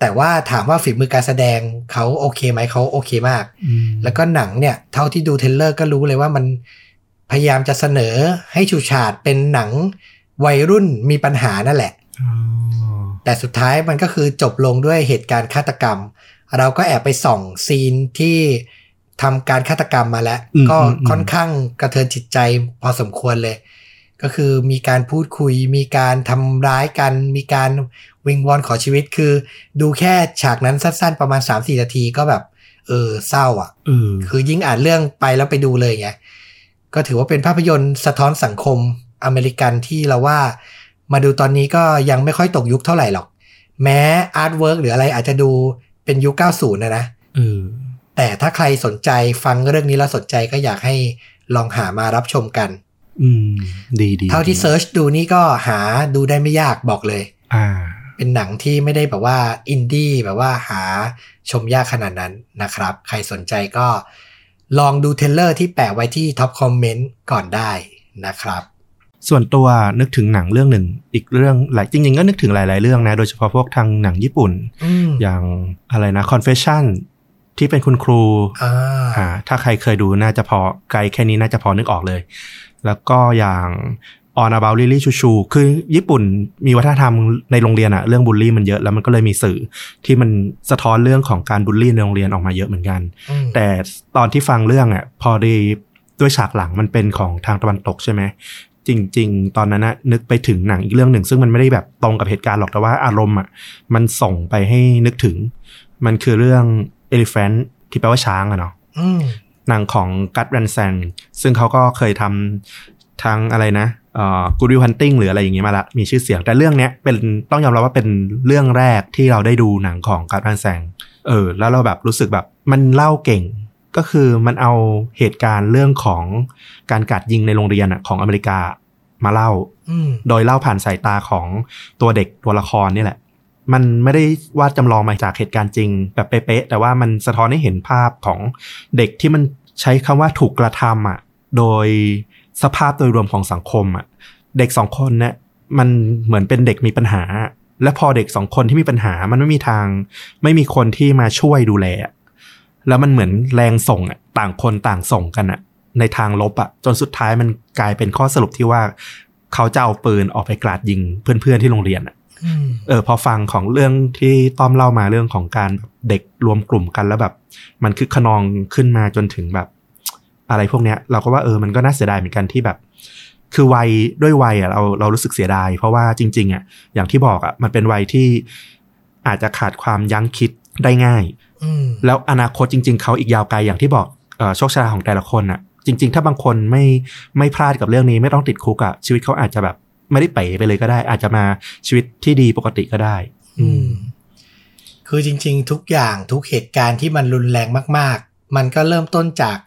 แต่ว่าถามว่าฝีมือการแสดงเขาโอเคไหมเขาโอเคมากอืมแล้วก็หนังเนี่ยเท่าที่ดูเทรลเลอร์ก็รู้เลยว่ามันพยายามจะเสนอให้ชูชาดเป็นหนังวัยรุ่นมีปัญหานั่นแหละอ๋อ แต่สุดท้ายมันก็คือจบลงด้วยเหตุการณ์ฆาตกรรม เราก็แอบไปส่องซีนที่ทำการฆาตกรรมมาแล้วอืมก็อืมอืมค่อนข้างกระเทือนจิตใจพอสมควรเลย ก็คือมีการพูดคุย มีการทำร้ายกัน มีการวิงวอนขอชีวิตคือ ดูแค่ฉากนั้นสั้นๆ ประมาณ 3-4 นาทีก็แบบ เออเศร้าอะเออคือยิ่งอ่านเรื่องไปแล้วไปดูเลยไงก็ถือว่าเป็นภาพยนตร์สะท้อนสังคมอเมริกันที่เราว่า มาดูตอนนี้ก็ยังไม่ค่อยตกยุคเท่าไหร่หรอก แม้ artwork หรืออะไรอาจจะดูเป็นยุค 90 นะนะเออแต่ถ้าใครสนใจฟังเรื่องนี้แล้วสนใจก็อยากให้ลองหามารับชมกัน อืม ดีดีเท่าที่เซิร์ชดูนี่ก็หาดูได้ไม่ยากบอกเลย อ่า เป็นหนังที่ไม่ได้แบบว่าอินดี้แบบว่าหาชมยากขนาดนั้นนะครับ ใครสนใจก็ลองดู trailer ที่แปะไว้ที่ top comment ก่อนได้นะครับ ส่วนตัวนึกถึงหนังเรื่องหนึ่ง อีกเรื่องหลายจริง ๆ ก็นึกถึงหลาย ๆ เรื่องนะ โดยเฉพาะพวกทางหนังญี่ปุ่นอืมอย่างอะไรนะ Confession ที่เป็นคุณครูอ่าอ่าถ้าใครเคยดูน่าจะพอไกลแค่นี้น่าจะพอนึกออกเลย แล้วก็อย่าง On About Lily Chuchu คือญี่ปุ่นมีวัฒนธรรมในโรงเรียนอะเรื่องบูลลี่มันเยอะแล้วมันก็เลยมีสื่อที่มันสะท้อนเรื่องของการบูลลี่ในโรงเรียนออกมาเยอะเหมือนกันอืมแต่ตอนที่ฟังเรื่องอะพอดีด้วยฉากหลังมันเป็นของทางตะวันตกใช่ไหม จริง ๆ ตอนนั้นนะนึกไปถึงหนังอีกเรื่องหนึ่ง ซึ่งมันไม่ได้แบบตรงกับเหตุการณ์หรอกแต่ว่าอารมณ์อะมันส่งไปให้นึกถึง มันคือเรื่อง Elephant ที่แปลว่าช้างอะเนาะอืมหนังของกัตแรนแซงซึ่งเขาก็เคยทำทั้งอะไรนะเอ่อกูริวฮันติงหรืออะไรอย่างงี้มาละมีชื่อเสียง แต่เรื่องเนี้ยเป็นต้องยอมรับว่าเป็นเรื่องแรกที่เราได้ดูหนังของกัตแรนแซงเออ แล้วเราแบบรู้สึกแบบมันเล่าเก่ง ก็คือมันเอาเหตุการณ์เรื่องของการกราดยิงในโรงเรียนอะของอเมริกามาเล่าอืมโดยเล่าผ่านสายตาของตัวเด็กตัวละครนี่แหละ มันไม่ได้วาดจำลองมาจากเหตุการณ์จริง แบบเป๊ะๆแต่ว่ามันสะท้อนให้เห็นภาพของเด็กที่มันใช้คำว่าถูกกระทำอะ โดยสภาพโดยรวมของสังคมอะ เด็กสองคนเนี่ยมันเหมือนเป็นเด็กมีปัญหา และพอเด็กสองคนที่มีปัญหา มันไม่มีทาง ไม่มีคนที่มาช่วยดูแลอะ แล้วมันเหมือนแรงส่งอะต่างคนต่างส่งกันอะในทางลบอะจนสุดท้ายมันกลายเป็นข้อสรุปที่ว่า เขาจะเอาปืนออกไปกราดยิงเพื่อนๆที่โรงเรียนอะอืมเออพอฟังของเรื่องที่ต้อมเล่ามาเรื่องของการแบบเด็กรวมกลุ่มกันแล้วแบบ มันคือขนองขึ้นมาจนถึงแบบ อะไรพวกเนี้ย เราก็ว่าเออมันก็น่าเสียดายเหมือนกันที่แบบ คือวัยด้วยวัยอะเราเรารู้สึกเสียดาย เพราะว่าจริง ๆ อะ อย่างที่บอกอะมันเป็นวัยที่อาจจะขาดความยั้งคิดได้ง่ายอืม แล้วอนาคตจริง ๆ เขาอีกยาวไกลอย่างที่บอกเอ่อโชคชะตาของแต่ละคนอะจริง ๆ ถ้าบางคนไม่ไม่พลาดกับเรื่องนี้ไม่ต้องติดคุกอะชีวิตเขาอาจจะแบบไม่ได้เป๋ไปเลยก็ได้ อาจจะมาชีวิตที่ดีปกติก็ได้ อืม คือจริง ๆ ทุกอย่างทุกเหตุการณ์ที่มันรุนแรงมาก ๆ มันก็เริ่มต้นจาก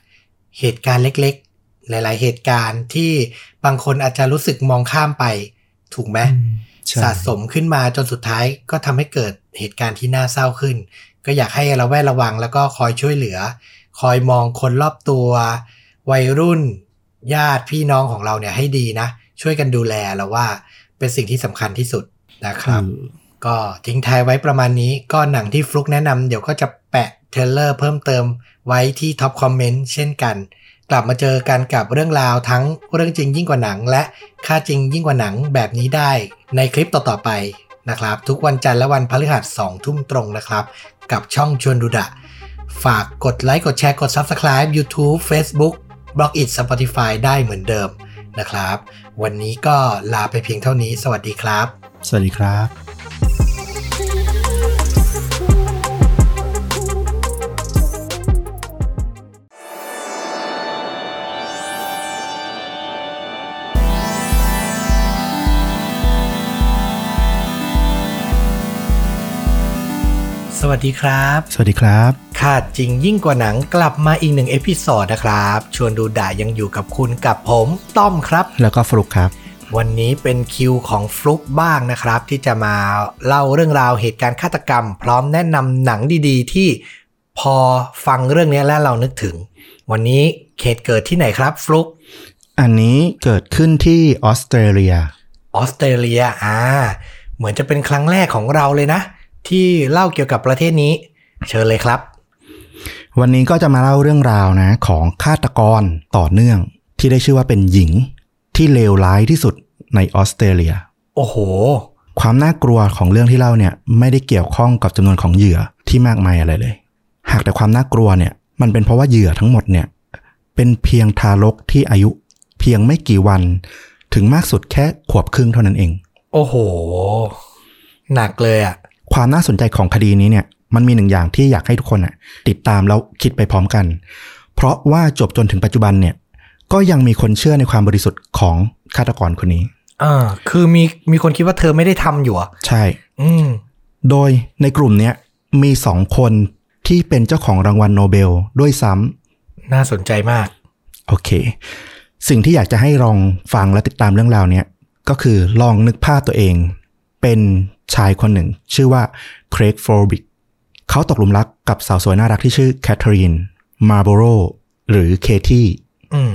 เหตุการณ์เล็ก ๆ หลาย ๆ เหตุการณ์ที่บางคนอาจจะรู้สึกมองข้ามไป ถูกไหมใช่ สะสมขึ้นมาจนสุดท้ายก็ทำให้เกิดเหตุการณ์ที่น่าเศร้าขึ้น ก็อยากให้เราแวดระวังแล้วก็คอยช่วยเหลือ คอยมองคนรอบตัว วัยรุ่น ญาติพี่น้องของเราเนี่ยให้ดีนะ ช่วยกันดูแลเราว่าเป็นสิ่งที่สำคัญที่สุดนะครับเออก็ทิ้งท้ายไว้ประมาณนี้ก็หนังที่ฟลุกแนะนำเดี๋ยวก็จะแปะเทรลเลอร์เพิ่มเติมไว้ที่ท็อปคอมเมนต์เช่นกัน กลับมาเจอกันกับเรื่องราวทั้งเรื่องจริงยิ่งกว่าหนัง และค่าจริงยิ่งกว่าหนังแบบนี้ได้ในคลิปต่อๆไปนะครับ ทุกวันจันทร์และวันพฤหัสสองทุ่มตรงนะครับ กับช่องชวนดูดะ ฝากกดไลค์กดแชร์กด Subscribe YouTube Facebook b l o g i t Spotify ได้เหมือนเดิมนะครับ วันนี้ก็ลาไปเพียงเท่านี้ สวัสดีครับ สวัสดีครับ สวัสดีครับ สวัสดีครับฆาตจริงยิ่งกว่าหนังกลับมาอีกหนึ่ง episode นะครับ ชวนดูดะยังอยู่กับคุณกับผมต้อมครับ แล้วก็ฟลุกครับ วันนี้เป็นคิวของฟลุกบ้างนะครับ ที่จะมาเล่าเรื่องราวเหตุการณ์ฆาตกรรม พร้อมแนะนำหนังดีๆ ที่พอฟังเรื่องนี้แล้วเรานึกถึง วันนี้เขตเกิดที่ไหนครับฟลุกอันนี้เกิดขึ้นที่ออสเตรเลียออสเตรเลียอ่าเหมือนจะเป็นครั้งแรกของเราเลยนะ ที่เล่าเกี่ยวกับประเทศนี้ เชิญเลยครับ วันนี้ก็จะมาเล่าเรื่องราวนะ ของฆาตกรต่อเนื่อง ที่ได้ชื่อว่าเป็นหญิงที่เลวร้ายที่สุดในออสเตรเลีย โอ้โห ความน่ากลัวของเรื่องที่เล่าเนี่ย ไม่ได้เกี่ยวข้องกับจำนวนของเหยื่อที่มากมายอะไรเลย หากแต่ความน่ากลัวเนี่ย มันเป็นเพราะว่าเหยื่อทั้งหมดเนี่ย เป็นเพียงทารกที่อายุเพียงไม่กี่วัน ถึงมากสุดแค่ขวบครึ่งเท่านั้นเอง โอ้โห หนักเลยอะ ความน่าสนใจของคดีนี้เนี่ยมันมีหนึ่งอย่างที่อยากให้ทุกคนอะติดตามแล้วคิดไปพร้อมกัน เพราะว่าจบจนถึงปัจจุบันเนี่ยก็ยังมีคนเชื่อในความบริสุทธิ์ของฆาตกรคนนี้อ่าคือมีมีคนคิดว่าเธอไม่ได้ทำอยู่อะใช่ อืมโดยในกลุ่มเนี้ยมีสองคนที่เป็นเจ้าของรางวัลโนเบลด้วยซ้ำน่าสนใจมาก โอเค สิ่งที่อยากจะให้ลองฟังและติดตามเรื่องราวเนี้ยก็คือลองนึกภาพตัวเอง เป็น ชายคนหนึ่ง ชื่อว่าเครกฟอร์บิกเขาตกหลุมรักกับสาวสวยน่ารักที่ชื่อแคทเธอรีนมาร์โบโรหรือเคที่อืม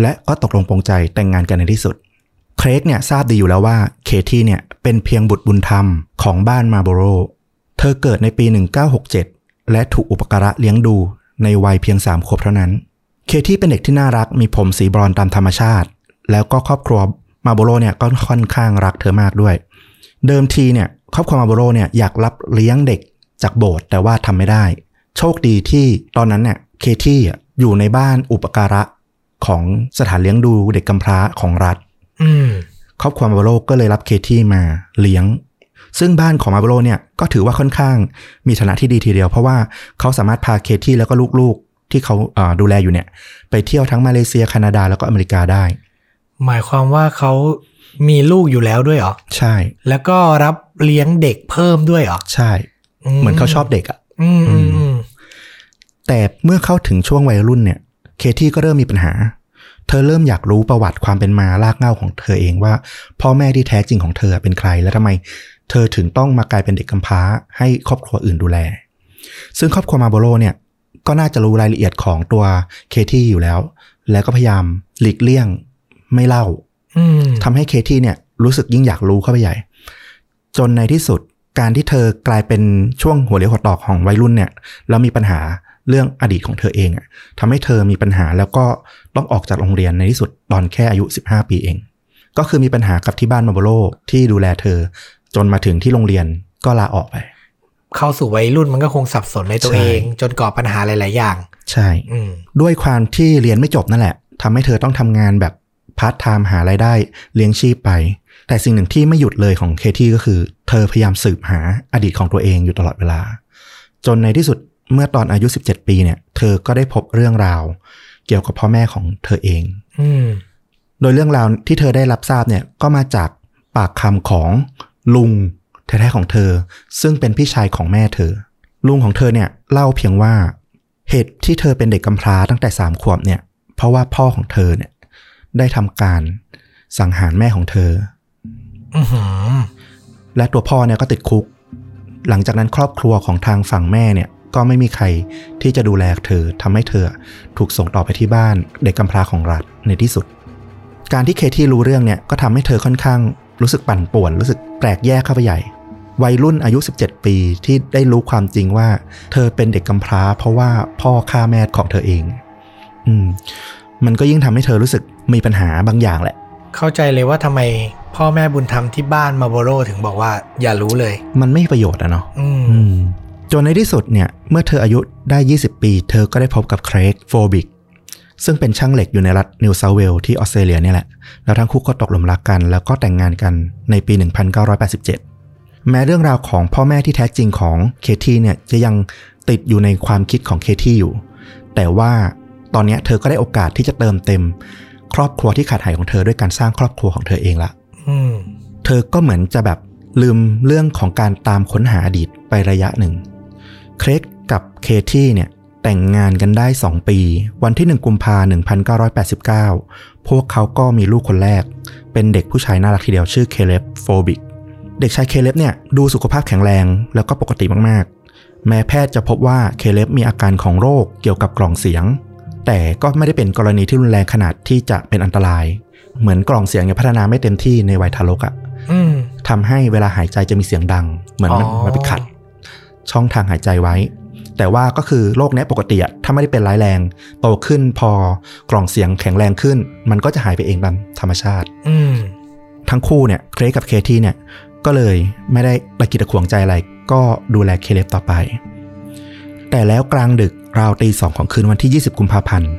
และก็ตกลงปรงใจแต่งงานกันในที่สุด เครกเนี่ยทราบดีอยู่แล้วว่าเคที่เนี่ยเป็นเพียงบุตรบุญธรรมของบ้านมาร์โบโร เธอเกิดในปี 1967 และถูกอุปการะเลี้ยงดูในวัยเพียง3ขวบเท่านั้น เคที่เป็นเด็กที่น่ารักมีผมสีบลอนด์ตามธรรมชาติ แล้วก็ครอบครัวมาร์โบโรเนี่ยก็ค่อนข้างรักเธอมากด้วย เดิมทีเนี่ยครอบครัวมาร์โบโรเนี่ยอยากรับเลี้ยงเด็กจากโบสถ์แต่ว่าทำไม่ได้ โชคดีที่ตอนนั้นเนี่ยเคที่อะอยู่ในบ้านอุปการะของสถานเลี้ยงดูเด็กกำพร้าของรัฐอืมครอบครัวมาร์โบโรก็เลยรับเคที่มาเลี้ยง ซึ่งบ้านของมาร์โบโรเนี่ยก็ถือว่าค่อนข้างมีฐานะที่ดีทีเดียว เพราะว่าเขาสามารถพาเคที่แล้วก็ลูกๆที่เขาเอ่อดูแลอยู่เนี่ย ไปเที่ยวทั้งมาเลเซียแคนาดาแล้วก็อเมริกาได้ หมายความว่าเขา มีลูกอยู่แล้วด้วยเหรอ ใช่ แล้วก็รับเลี้ยงเด็กเพิ่มด้วยเหรอ ใช่ เหมือนเขาชอบเด็กอะอืมอืมอืมแต่เมื่อเข้าถึงช่วงวัยรุ่นเนี่ย เคที่ก็เริ่มมีปัญหา เธอเริ่มอยากรู้ประวัติความเป็นมารากเหง้าของเธอเองว่า พ่อแม่ที่แท้จริงของเธอเป็นใคร และทำไม เธอถึงต้องมากลายเป็นเด็กกำพร้า ให้ครอบครัวอื่นดูแล ซึ่งครอบครัวมาโบโลเนี่ยก็น่าจะรู้รายละเอียดของตัวเคที่อยู่แล้ว แล้วก็พยายามหลีกเลี่ยงไม่เล่าอืม ทำให้เคที่เนี่ยรู้สึกยิ่งอยากรู้เข้าไปใหญ่ จนในที่สุดการที่เธอกลายเป็นช่วงหัวเลี้ยวหัวตอกของวัยรุ่นเนี่ยแล้วมีปัญหาเรื่องอดีตของเธอเองอะทำให้เธอมีปัญหาแล้วก็ต้องออกจากโรงเรียนในที่สุดตอนแค่อายุ 15 ปีเอง ก็คือมีปัญหากับที่บ้านมาร์โบโรที่ดูแลเธอ จนมาถึงที่โรงเรียนก็ลาออกไป เข้าสู่วัยรุ่นมันก็คงสับสนในตัวใช่เอง จนก่อปัญหาหลาย ๆ อย่าง ใช่อืมด้วยความที่เรียนไม่จบนั่นแหละทำให้เธอต้องทำงานแบบ พาร์ทไทม์หารายได้เลี้ยงชีพไป แต่สิ่งหนึ่งที่ไม่หยุดเลยของเคที่ก็คือ เธอพยายามสืบหาอดีตของตัวเองอยู่ตลอดเวลา จนในที่สุดเมื่อตอนอายุ 17 ปีเนี่ย เธอก็ได้พบเรื่องราว เกี่ยวกับพ่อแม่ของเธอเองอืมโดยเรื่องราวที่เธอได้รับทราบเนี่ยก็มาจากปากคำของลุงแท้ๆของเธอ ซึ่งเป็นพี่ชายของแม่เธอ ลุงของเธอเนี่ยเล่าเพียงว่าเหตุที่เธอเป็นเด็กกำพร้าตั้งแต่สามขวบเนี่ย เพราะว่าพ่อของเธอเนี่ย ได้ทำการสังหารแม่ของเธออือหือและตัวพ่อเนี่ยก็ติดคุก หลังจากนั้นครอบครัวของทางฝั่งแม่เนี่ย ก็ไม่มีใครที่จะดูแลเธอทำให้เธอ ถูกส่งต่อไปที่บ้านเด็กกำพร้าของรัฐในที่สุด การที่เคที่รู้เรื่องเนี่ยก็ทำให้เธอค่อนข้างรู้สึกปั่นป่วน รู้สึกแปลกแยกเข้าไปใหญ่ วัยรุ่นอายุ 17 ปีที่ได้รู้ความจริงว่า เธอเป็นเด็กกำพร้า เพราะว่าพ่อฆ่าแม่ของเธอเอง อืม มันก็ยิ่งทำให้เธอรู้สึก มีปัญหาบางอย่างแหละ เข้าใจเลยว่าทำไมพ่อแม่บุญธรรมที่บ้านมาโบโรถึงบอกว่า อย่ารู้เลย มันไม่มีประโยชน์อะเนาะอืมอืมจนในที่สุดเนี่ย เมื่อเธออายุได้ 20 ปี เธอก็ได้พบกับเครกฟอร์บิกซึ่งเป็นช่างเหล็กอยู่ในรัฐนิวเซาท์เวลส์ที่ออสเตรเลียเนี่ยแหละ แล้วทั้งคู่ก็ตกหลุมรักกัน แล้วก็แต่งงานกันในปี 1987 แม้เรื่องราวของพ่อแม่ที่แท้จริงของเคที่เนี่ยจะยังติดอยู่ในความคิดของเคที่อยู่ แต่ว่าตอนเนี้ยเธอก็ได้โอกาสที่จะเติมเต็ม ครอบครัวที่ขาดหายของเธอด้วยการสร้างครอบครัวของเธอเองละอืมเธอก็เหมือนจะแบบลืมเรื่องของการตามค้นหาอดีตไประยะหนึ่ง เครกกับเคที่เนี่ยแต่งงานกันได้ 2 ปี วันที่ 1 กุมภาพันธ์1989 พวกเขาก็มีลูกคนแรก เป็นเด็กผู้ชายน่ารักทีเดียวชื่อเคเลบโฟบิก เด็กชายเคเลบเนี่ยดูสุขภาพแข็งแรงแล้วก็ปกติมากๆ แม้แพทย์จะพบว่าเคเลบมีอาการของโรคเกี่ยวกับกล่องเสียง แต่ก็ไม่ได้เป็นกรณีที่รุนแรงขนาดที่จะเป็นอันตราย เหมือนกล่องเสียงยังพัฒนาไม่เต็มที่ในวัยทารกอะอืมทำให้เวลาหายใจจะมีเสียงดัง เหมือนมันอ๋อมันไปขัด ช่องทางหายใจไว้ แต่ว่าก็คือโรคเนี้ยปกติอะถ้าไม่ได้เป็นร้ายแรง โตขึ้นพอกล่องเสียงแข็งแรงขึ้น มันก็จะหายไปเองตามธรรมชาติ อืมทั้งคู่เนี่ยเครกกับเคที่เนี่ย ก็เลยไม่ได้ระกิดระขวงใจอะไร ก็ดูแลเคเลบต่อไป แต่แล้วกลางดึก ราวตีสองของคืนวันที่ 20 กุมภาพันธ์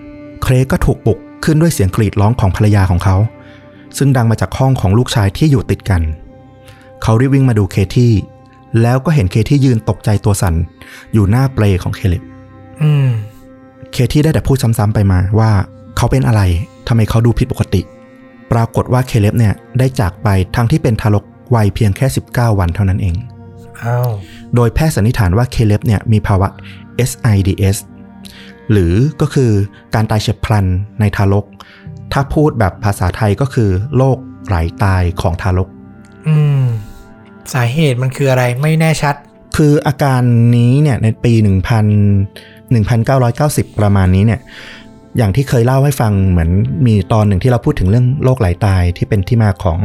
เครกก็ถูกปลุกขึ้นด้วยเสียงกรีดร้องของภรรยาของเขา ซึ่งดังมาจากห้องของลูกชายที่อยู่ติดกัน เขารีบวิ่งมาดูเคที่ แล้วก็เห็นเคที่ยืนตกใจตัวสั่นอยู่หน้าเปลของเคเลบอืมเคที่ได้แต่พูดซ้ำๆไปมาว่า เขาเป็นอะไรทำไมเขาดูผิดปกติ ปรากฏว่าเคเลบเนี่ยได้จากไปทั้งที่เป็นทารกวัยเพียงแค่ 19 วันเท่านั้นเองอ้าวโดยแพทย์สันนิษฐานว่าเคเลบเนี่ยมีภาวะ SIDS หรือก็คือการตายเฉียบพลันในทารก ถ้าพูดแบบภาษาไทยก็คือโรคไหลตายของทารก อืม สาเหตุมันคืออะไรไม่แน่ชัด คืออาการนี้เนี่ยในปี 1,000 1990 ประมาณนี้เนี่ย อย่างที่เคยเล่าให้ฟังเหมือนมีตอนหนึ่งที่เราพูดถึงเรื่องโรคไหลตายที่เป็นที่มาของ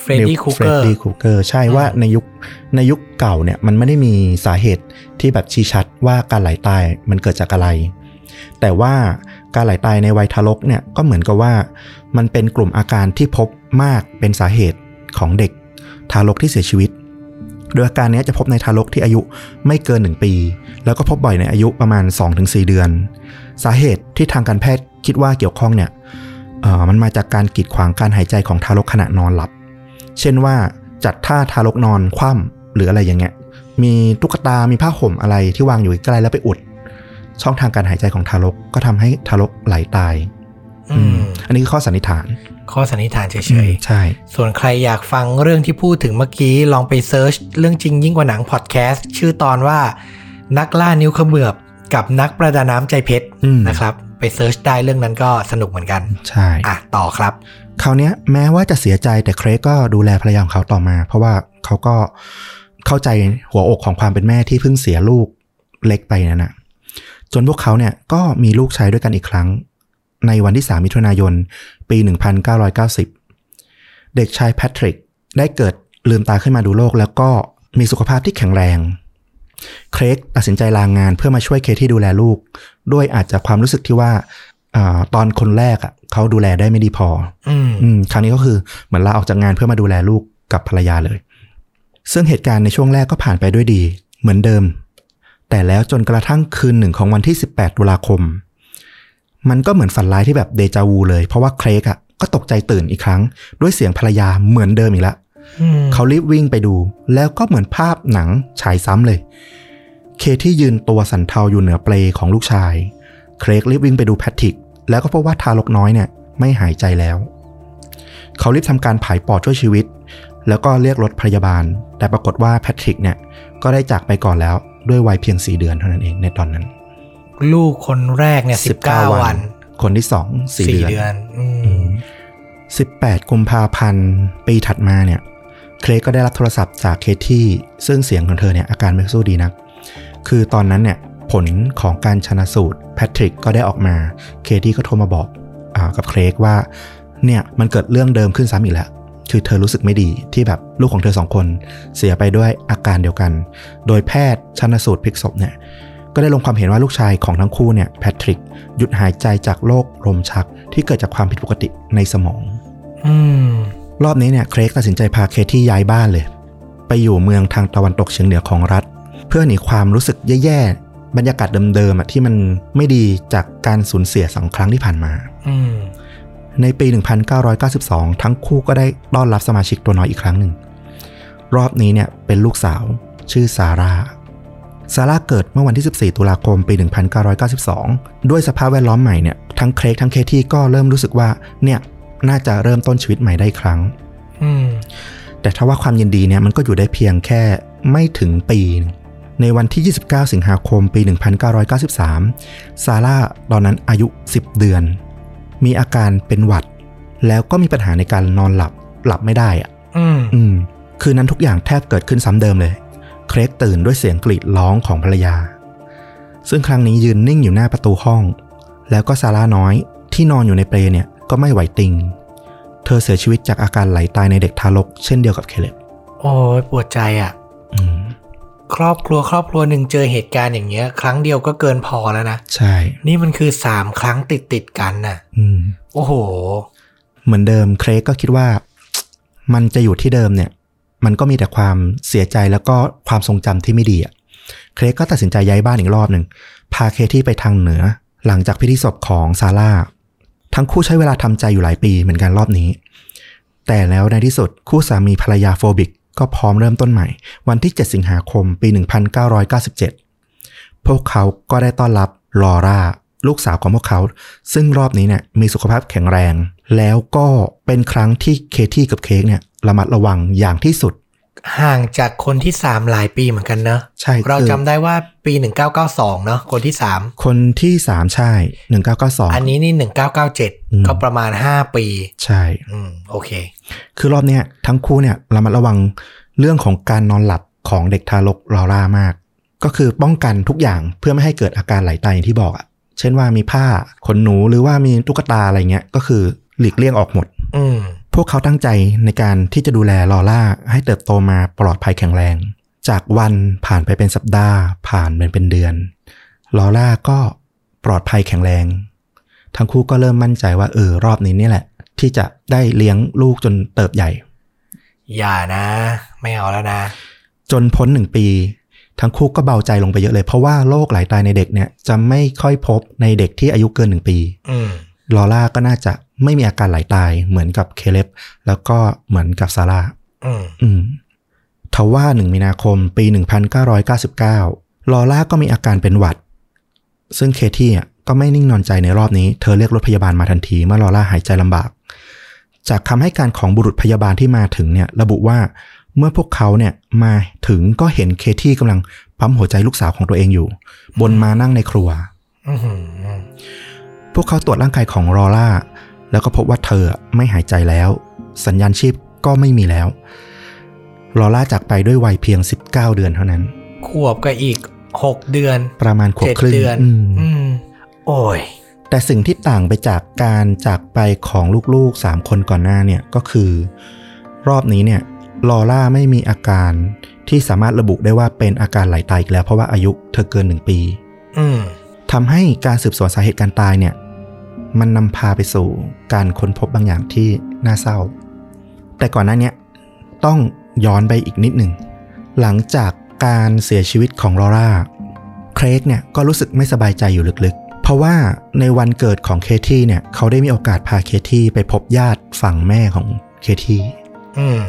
เฟรดดี้ครูเกอร์เฟรดดี้ครูเกอร์ใช่อืมว่าในยุคในยุคเก่าเนี่ยมันไม่ได้มีสาเหตุที่แบบชี้ชัดว่าการไหลตายมันเกิดจากอะไร แต่ว่าการไหลตายในวัยทารกเนี่ยก็เหมือนกับว่า มันเป็นกลุ่มอาการที่พบมากเป็นสาเหตุของเด็กทารกที่เสียชีวิต โดยอาการเนี้ยจะพบในทารกที่อายุไม่เกิน 1 ปี แล้วก็พบบ่อยในอายุประมาณ 2-4 เดือน สาเหตุที่ทางการแพทย์คิดว่าเกี่ยวข้องเนี่ยเอ่อมันมาจากการกีดขวางการหายใจของทารกขณะนอนหลับ เช่นว่าจัดท่าทารกนอนคว่ำหรืออะไรอย่างเงี้ย มีตุ๊กตา มีผ้าห่มอะไรที่วางอยู่ใกล้แล้วไปอุด ช่องทางการหายใจของทารกก็ทำให้ทารกไหลตาย อืม อันนี้คือข้อสันนิษฐาน ข้อสันนิษฐานเฉยใช่ๆส่วนใครอยากฟังเรื่องที่พูดถึงเมื่อกี้ลองไป search เรื่องจริงยิ่งกว่าหนังพอดแคสต์ชื่อตอนว่านักล่านิ้วเขมือบ กับนักประดาน้ำใจเพชรอืมนะครับ ไป search ได้เรื่องนั้นก็สนุกเหมือนกัน ใช่อะต่อครับคราวเนี้ยแม้ว่าจะเสียใจแต่เครกก็ดูแลภรรยาของเขาต่อมา เพราะว่าเขาก็เข้าใจหัวอกของความเป็นแม่ที่เพิ่งเสียลูกเล็กไปนั่นนะจนพวกเขาเนี่ยก็มีลูกชายด้วยกันอีกครั้ง ในวันที่ 3 มิถุนายน ปี 1990 เด็กชายแพทริกได้เกิดลืมตาขึ้นมาดูโลก แล้วก็มีสุขภาพที่แข็งแรง เครกตัดสินใจลางงานเพื่อมาช่วยเคที่ดูแลลูก ด้วยอาจจะความรู้สึกที่ว่าอาตอนคนแรกอะเขาดูแลได้ไม่ดีพอ อืมอืมครั้งนี้ก็คือเหมือนลาออกจากงานเพื่อมาดูแลลูกกับภรรยาเลย ซึ่งเหตุการณ์ในช่วงแรกก็ผ่านไปด้วยดี เหมือนเดิม แต่แล้วจนกระทั่งคืนหนึ่งของวันที่ 18 ตุลาคม มันก็เหมือนฝันร้ายที่แบบเดจาวูเลย เพราะว่าเครกอะก็ตกใจตื่นอีกครั้ง ด้วยเสียงภรรยาเหมือนเดิมอีกแล้วอืม เขารีบวิ่งไปดู แล้วก็เหมือนภาพหนังฉายซ้ำเลย เคที่ยืนตัวสันเทาอยู่เหนือเปลของลูกชาย เครกรีบวิ่งไปดูแพทริก แล้วก็พบว่าทารกน้อยเนี่ยไม่หายใจแล้ว เขารีบทำการผายปอดช่วยชีวิต แล้วก็เรียกรถพยาบาล แต่ปรากฏว่าแพทริกเนี่ยก็ได้จากไปก่อนแล้วด้วยวัยเพียง4เดือนเท่านั้นเองในตอนนั้น ลูกคนแรกเนี่ยสิบเก้าวัน คนที่สองสี่สี่เดือนเดือนอืม18กุมภาพันธ์ปีถัดมาเนี่ย เคลก็ได้รับโทรศัพท์จากเคที่ซึ่งเสียงของเธอเนี่ยอาการไม่สู้ดีนัก คือตอนนั้นเนี่ยผลของการชนะสูตรแพทริกก็ได้ออกมา เคที่ก็โทรมาบอกอกับเคลกว่าเนี่ยมันเกิดเรื่องเดิมขึ้นซ้ำอีกแล้ว คือเธอรู้สึกไม่ดีที่แบบลูกของเธอสองคนเสียไปด้วยอาการเดียวกัน โดยแพทย์ชนสูตรพลิกศพเนี่ยก็ได้ลงความเห็นว่าลูกชายของทั้งคู่เนี่ยแพทริกหยุดหายใจจากโรคลมชักที่เกิดจากความผิดปกติในสมอง อืม รอบนี้เนี่ยเครกตัดสินใจพาเคที่ย้ายบ้านเลย ไปอยู่เมืองทางตะวันตกเฉียงเหนือของรัฐ เพื่อหนีความรู้สึกแย่ๆ บรรยากาศเดิมๆอะที่มันไม่ดีจากการสูญเสียสองครั้งที่ผ่านมาอืมในปี 1992 ทั้งคู่ก็ได้ต้อนรับสมาชิกตัวน้อยอีกครั้งหนึ่ง รอบนี้เนี่ยเป็นลูกสาว ชื่อซาร่าซาร่าเกิดเมื่อวันที่ 14 ตุลาคม ปี 1992 ด้วยสภาพแวดล้อมใหม่เนี่ย ทั้งเครกทั้งเคที่ก็เริ่มรู้สึกว่า เนี่ย น่าจะเริ่มต้นชีวิตใหม่ได้อีกครั้งอืมแต่ถ้าว่าความยินดีเนี่ยมันก็อยู่ได้เพียงแค่ไม่ถึงปีหนึ่งในวันที่ 29 สิงหาคมปี 1993 ซาร่าตอนนั้นอายุ 10 เดือน มีอาการเป็นหวัด แล้วก็มีปัญหาในการนอนหลับหลับไม่ได้อะอืมอืมคืนนั้นทุกอย่างแทบเกิดขึ้นซ้ำเดิมเลย เครกตื่นด้วยเสียงกรีดร้องของภรรยา ซึ่งครั้งนี้ยืนนิ่งอยู่หน้าประตูห้อง แล้วก็ซาร่าน้อยที่นอนอยู่ในเปลเนี่ย ก็ไม่ไหวติง เธอเสียชีวิตจากอาการไหลตายในเด็กทารกเช่นเดียวกับเคเลบโอ้ยปวดใจอะอืมครอบครัวครอบครัวหนึ่งเจอเหตุการณ์อย่างเงี้ย ครั้งเดียวก็เกินพอแล้วนะใช่ นี่มันคือสามครั้งติดติดๆกันน่ะอืมโอ้โห เหมือนเดิมเครกก็คิดว่า มันจะอยู่ที่เดิมเนี่ย มันก็มีแต่ความเสียใจแล้วก็ความทรงจำที่ไม่ดีอะเครกก็ตัดสินใจย้ายบ้านอีกรอบหนึ่งพาเคที่ไปทางเหนือ หลังจากพิธีศพของซาร่า ทั้งคู่ใช้เวลาทำใจอยู่หลายปีเหมือนกันรอบนี้ แต่แล้วในที่สุดคู่สามีภรรยาโฟบิก ก็พร้อมเริ่มต้นใหม่ วันที่ 7 สิงหาคมปี 1997 พวกเขาก็ได้ต้อนรับลอร่าลูกสาวของพวกเขา ซึ่งรอบนี้เนี่ยมีสุขภาพแข็งแรง แล้วก็เป็นครั้งที่เคที่กับเค้กเนี่ยระมัดระวังอย่างที่สุด ห่างจากคนที่สามหลายปีเหมือนกันเนอะใช่เราคือจำได้ว่าปี 1992 เนอะคนที่สามคนที่สามใช่หนึ่งเก้าเก้าสองอันนี้นี่อืม1997 ก็ประมาณ 5 ปี ใช่อืมโอเค คือรอบเนี้ยทั้งคู่เนี่ยระมัดระวังเรื่องของการนอนหลับของเด็กทารกลอร่ามาก ก็คือป้องกันทุกอย่างเพื่อไม่ให้เกิดอาการไหลตายอย่างที่บอกอะ่ะเช่นว่ามีผ้าขนหนูหรือว่ามีตุ๊กตาอะไรเงี้ยก็คือหลีกเลี่ยงออกหมด อืมพ วกเขาตั้งใจในการที่จะดูแลลอร่าให้เติบโตมาปลอดภัยแข็งแรง จากวันผ่านไปเป็นสัปดาห์ ผ่านเป็นเป็นเดือน ลอร่าก็ปลอดภัยแข็งแรง ทั้งคู่ก็เริ่มมั่นใจว่าเออรอบนี้เนี่ยแหละ ที่จะได้เลี้ยงลูกจนเติบใหญ่ อย่านะ ไม่เอาแล้วนะ จนพ้นหนึ่งปี ทั้งคู่ก็เบาใจลงไปเยอะเลย เพราะว่าโรคไหลตายในเด็กเนี่ยจะไม่ค่อยพบในเด็กที่อายุเกินหนึ่งปีอืมลอร่าก็น่าจะ ไม่มีอาการไหลตายเหมือนกับเคเลบแล้วก็เหมือนกับซาร่าอืมอืมทว่าหนึ่งมีนาคมปี 1999 ลอร่าก็มีอาการเป็นหวัด ซึ่งเคที่อะก็ไม่นิ่งนอนใจในรอบนี้ เธอเรียกรถพยาบาลมาทันทีเมื่อลอร่าหายใจลำบาก จากคำให้การของบุรุษพยาบาลที่มาถึงเนี่ยระบุว่าเมื่อพวกเขาเนี่ยมาถึงก็เห็นเคที่กำลังปั๊มหัวใจลูกสาวของตัวเองอยู่ บนมานั่งในครัวอือหือพวกเขาตรวจร่างกายของลอร่า แล้วก็พบว่าเธอไม่หายใจแล้ว สัญญาณชีพก็ไม่มีแล้ว ลอร่าจากไปด้วยวัยเพียง 19 เดือนเท่านั้น ขวบกับอีก 6 เดือน ประมาณขวบเจ็ดครึ่งเดือนอืมอืมโอ้ย แต่สิ่งที่ต่างไปจากการจากไปของลูกๆ 3 คนก่อนหน้าเนี่ยก็คือ รอบนี้เนี่ยลอร่าไม่มีอาการที่สามารถระบุได้ว่าเป็นอาการไหลตายอีกแล้วเพราะว่าอายุเธอเกิน1ปีอืมทำให้การสืบสวนสาเหตุการตายเนี่ย มันนำพาไปสู่การค้นพบบางอย่างที่น่าเศร้า แต่ก่อนหน้าเนี้ยต้องย้อนไปอีกนิดหนึ่ง หลังจากการเสียชีวิตของลอร่า เครกเนี่ยก็รู้สึกไม่สบายใจอยู่ลึกๆ เพราะว่าในวันเกิดของเคที่เนี่ย เขาได้มีโอกาสพาเคที่ไปพบญาติฝั่งแม่ของเคที่อืม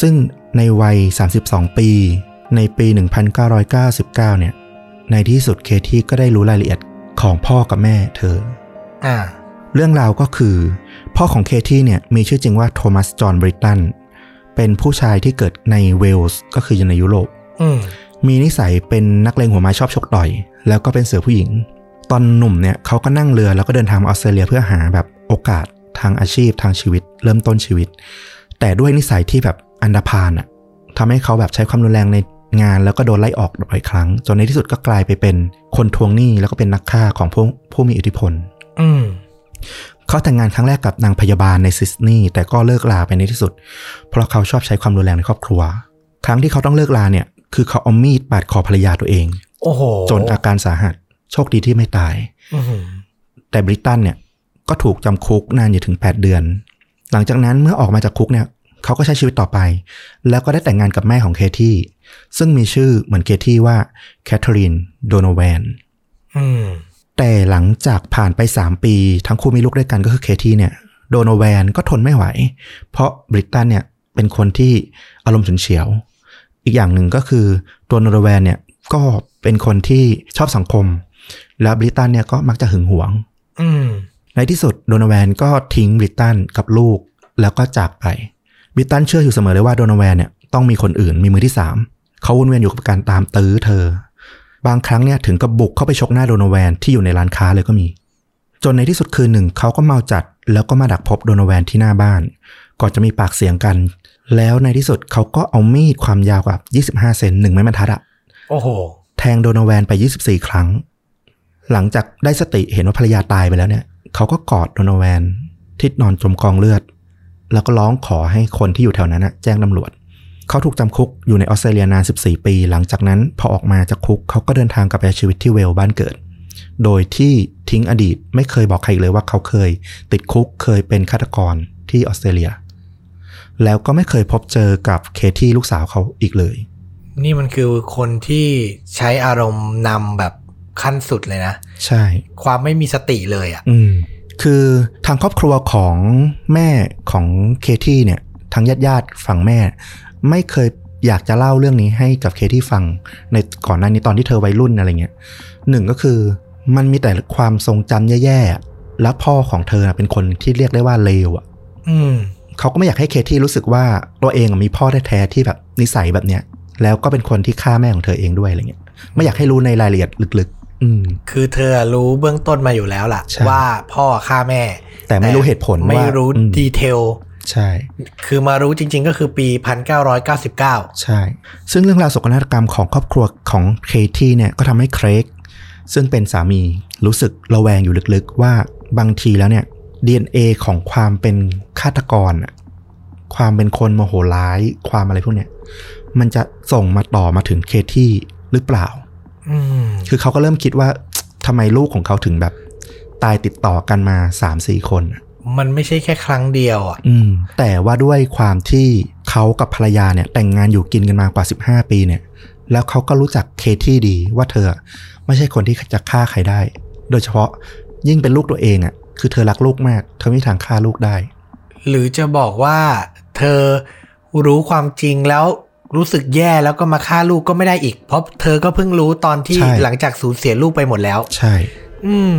ซึ่งในวัย 32 ปี ในปี 1999 เนี่ย ในที่สุดเคที่ก็ได้รู้รายละเอียดของพ่อกับแม่เธออ่า เรื่องราวก็คือ พ่อของเคที่เนี่ยมีชื่อจริงว่าโทมัสจอห์นบริตันเป็นผู้ชายที่เกิดในเวลส์ก็คืออยู่ในยุโรปอืมมีนิสัยเป็นนักเลงหัวไม้ชอบชกต่อย แล้วก็เป็นเสือผู้หญิง ตอนหนุ่มเนี่ยเขาก็นั่งเรือแล้วก็เดินทางมาออสเตรเลียเพื่อหาแบบโอกาสทางอาชีพทางชีวิต เริ่มต้นชีวิต แต่ด้วยนิสัยที่แบบอันดาพานอะทำให้เขาแบบใช้ความรุนแรงในงานแล้วก็โดนไล่ออกบ่อยครั้ง จนในที่สุดก็กลายไปเป็นคนทวงหนี้แล้วก็เป็นนักฆ่าของผู้ผู้มีอิทธิพล อืมเขาแต่งงานครั้งแรกกับนางพยาบาลในซิดนีย์แต่ก็เลิกลาไปในที่สุด เพราะเขาชอบใช้ความรุนแรงในครอบครัว ครั้งที่เขาต้องเลิกลาเนี่ย คือเขาเอามีดปาดคอภรรยาตัวเอง โอ้โห จนอาการสาหัส โชคดีที่ไม่ตายอือหือแต่บริตันเนี่ย ก็ถูกจำคุกนานอยู่ถึง 8 เดือน หลังจากนั้นเมื่อออกมาจากคุกเนี่ยเขาก็ใช้ชีวิตต่อไป แล้วก็ได้แต่งงานกับแม่ของเคที่ซึ่งมีชื่อเหมือนเคที่ว่าแคทเธอรีนโดโนแวนอืม แต่หลังจากผ่านไป 3 ปี ทั้งคู่มีลูกด้วยกันก็คือเคที่เนี่ยโดโนแวนก็ทนไม่ไหว เพราะบริตันเนี่ยเป็นคนที่อารมณ์ฉุนเฉียว อีกอย่างหนึ่งก็คือตัวโดโนแวนเนี่ยก็เป็นคนที่ชอบสังคม แล้วบริตันเนี่ยก็มักจะหึงหวงอืมในที่สุดโดโนแวนก็ทิ้งบริตันกับลูกแล้วก็จากไปบริตันเชื่ออยู่เสมอเลยว่าโดโนแวนเนี่ยต้องมีคนอื่นมีมือที่สามเขาวนเวียนอยู่กับการตามตื้อเธอ บางครั้งเนี่ยถึงกับบุกเข้าไปชกหน้าโดโนแวนที่อยู่ในร้านค้าเลยก็มี จนในที่สุดคืนหนึ่งเขาก็เมาจัด แล้วก็มาดักพบโดโนแวนที่หน้าบ้าน ก่อนจะมีปากเสียงกัน แล้วในที่สุดเขาก็เอามีดความยาวกว่า25 เซนหนึ่งไม้บรรทัดอะโอ้โห แทงโดโนแวนไป 24 ครั้ง หลังจากได้สติเห็นว่าภรรยาตายไปแล้วเนี่ยเขาก็กอดโดโนแวนที่นอนจมกองเลือด แล้วก็ร้องขอให้คนที่อยู่แถวนั้นนะแจ้งตำรวจ เขาถูกจำคุกอยู่ในออสเตรเลียนาน 14 ปี หลังจากนั้นพอออกมาจากคุกเขาก็เดินทางกลับไปใช้ชีวิตที่เวลส์บ้านเกิด โดยที่ทิ้งอดีตไม่เคยบอกใครอีกเลยว่าเขาเคย ติดคุกเคยเป็นฆาตกรที่ออสเตรเลีย แล้วก็ไม่เคยพบเจอกับเคที่ลูกสาวเขาอีกเลย นี่มันคือคนที่ใช้อารมณ์นำแบบขั้นสุดเลยนะ ใช่ ความไม่มีสติเลยอะ่ะอืมคือทางครอบครัวของแม่ของเคที่เนี่ยทางญาติญาติๆฝั่งแม่ ไม่เคยอยากจะเล่าเรื่องนี้ให้กับเคที่ฟัง ในก่อนหน้านี้ตอนที่เธอวัยรุ่นอะไรเงี้ยหนึ่งก็คือมันมีแต่ความทรงจำแย่ๆ แล้วพ่อของเธอน่ะเป็นคนที่เรียกได้ว่าเลวอะอืมเขาก็ไม่อยากให้เคที่รู้สึกว่าตัวเองอะมีพ่อแท้ๆที่แบบนิสัยแบบเนี้ย แล้วก็เป็นคนที่ฆ่าแม่ของเธอเองด้วยอะไรเงี้ย ไม่อยากให้รู้ในรายละเอียดลึกๆ อืมคือเธอรู้เบื้องต้นมาอยู่แล้วล่ะใช่ว่าพ่อฆ่าแม่ แต่ไม่รู้เหตุผลไม่ว่ารู้อืมดีเทล ใช่ คือมารู้จริง ๆ ก็คือปี 1999 ใช่ ซึ่งเรื่องราวโศกนาฏกรรมของครอบครัวของเคที่เนี่ยก็ทำให้เครกซึ่งเป็นสามีรู้สึกระแวงอยู่ลึกๆ ว่าบางทีแล้วเนี่ย DNA ของความเป็นฆาตกรอะความเป็นคนโมโหร้าย ความอะไรพวกเนี้ยมันจะส่งมาต่อมาถึงเคที่หรือเปล่าอืมคือเขาก็เริ่มคิดว่าทำไมลูกของเขาถึงแบบ ตายติดต่อกันมาสามสี่คนอะ มันไม่ใช่แค่ครั้งเดียวอะอืม แต่ว่าด้วยความที่เขากับภรรยาเนี่ย แต่งงานอยู่กินกันมากว่า15ปีเนี่ย แล้วเขาก็รู้จักเคที่ดีว่าเธอ ไม่ใช่คนที่จะฆ่าใครได้ โดยเฉพาะยิ่งเป็นลูกตัวเองอะ่ะ คือเธอรักลูกมาก เธอไม่มีทางฆ่าลูกได้ หรือจะบอกว่าเธอรู้ความจริงแล้วรู้สึกแย่แล้วก็มาฆ่าลูกก็ไม่ได้อีก เพราะเธอก็เพิ่งรู้ตอนที่ใช่หลังจากสูญเสียลูกไปหมดแล้ว ใช่ อืม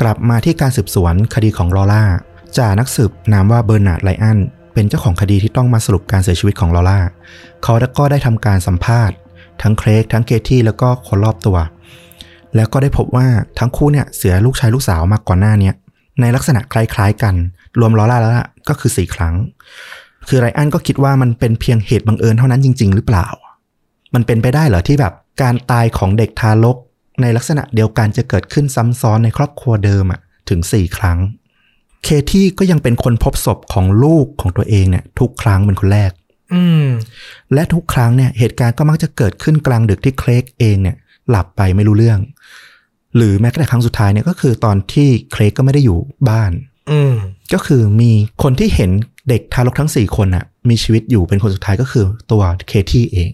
กลับมาที่การสืบสวนคดีของลอล่า จ่านักสืบนามว่าเบอร์นาร์ดไลอันเป็นเจ้าของคดีที่ต้องมาสรุปการเสียชีวิตของลอล่า เขาก็ได้ทำการสัมภาษณ์ ทั้งเครกทั้งเคที่แล้วก็คนรอบตัว แล้วก็ได้พบว่าทั้งคู่เนี่ยเสียลูกชายลูกสาวมาก่อนหน้าเนี้ยในลักษณะคล้ายๆกัน รวมลอล่าแล้วก็คือสี่ครั้ง คือไรอันก็คิดว่ามันเป็นเพียงเหตุบังเอิญเท่านั้นจริง ๆ หรือเปล่า มันเป็นไปได้เหรอที่แบบการตายของเด็กทารก ในลักษณะเดียวกันจะเกิดขึ้นซ้ำซ้อนในครอบครัวเดิมอะถึง 4 ครั้ง เคที่ก็ยังเป็นคนพบศพของลูกของตัวเองเนี่ย ทุกครั้งเป็นคนแรก อืมและทุกครั้งเนี่ยเหตุการณ์ก็มักจะเกิดขึ้นกลางดึกที่เครกเองเนี่ย หลับไปไม่รู้เรื่อง หรือแม้กระทั่งครั้งสุดท้ายเนี่ยก็คือตอนที่เครกก็ไม่ได้อยู่บ้าน อืมก็คือมีคนที่เห็นเด็กทารกทั้ง4คนน่ะมีชีวิตอยู่เป็นคนสุดท้ายก็คือตัวเคที่เอง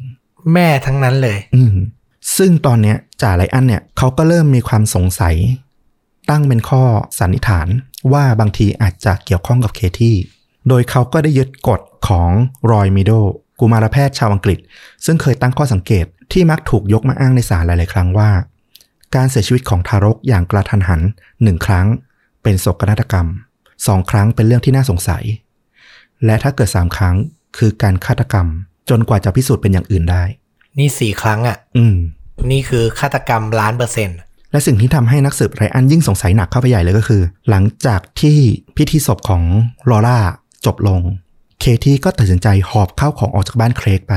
แม่ทั้งนั้นเลย อืมซึ่งตอนเนี้ยจ่าไรอันเนี่ยเขาก็เริ่มมีความสงสัย ตั้งเป็นข้อสันนิษฐานว่าบางทีอาจจะเกี่ยวข้องกับเคที่โดยเขาก็ได้ยึดกฎของรอยมิโดกุมารแพทย์ชาวอังกฤษ ซึ่งเคยตั้งข้อสังเกตที่มักถูกยกมาอ้างในศาลหลาย ๆ ครั้งว่า การเสียชีวิตของทารกอย่างกระทันหันหนึ่งครั้ง เป็นโศกนาฏกรรมสองครั้งเป็นเรื่องที่น่าสงสัย และถ้าเกิดสามครั้งคือการฆาตกรรม จนกว่าจะพิสูจน์เป็นอย่างอื่นได้ นี่สี่ครั้งอะ อืม นี่คือฆาตกรรมล้านเปอร์เซ็นต์ และสิ่งที่ทำให้นักสืบไรอันยิ่งสงสัยหนักเข้าไปใหญ่เลยก็คือ หลังจากที่พิธีศพของลอร่าจบลง เคที่ก็ตัดสินใจหอบข้าวของออกจากบ้านเครกไป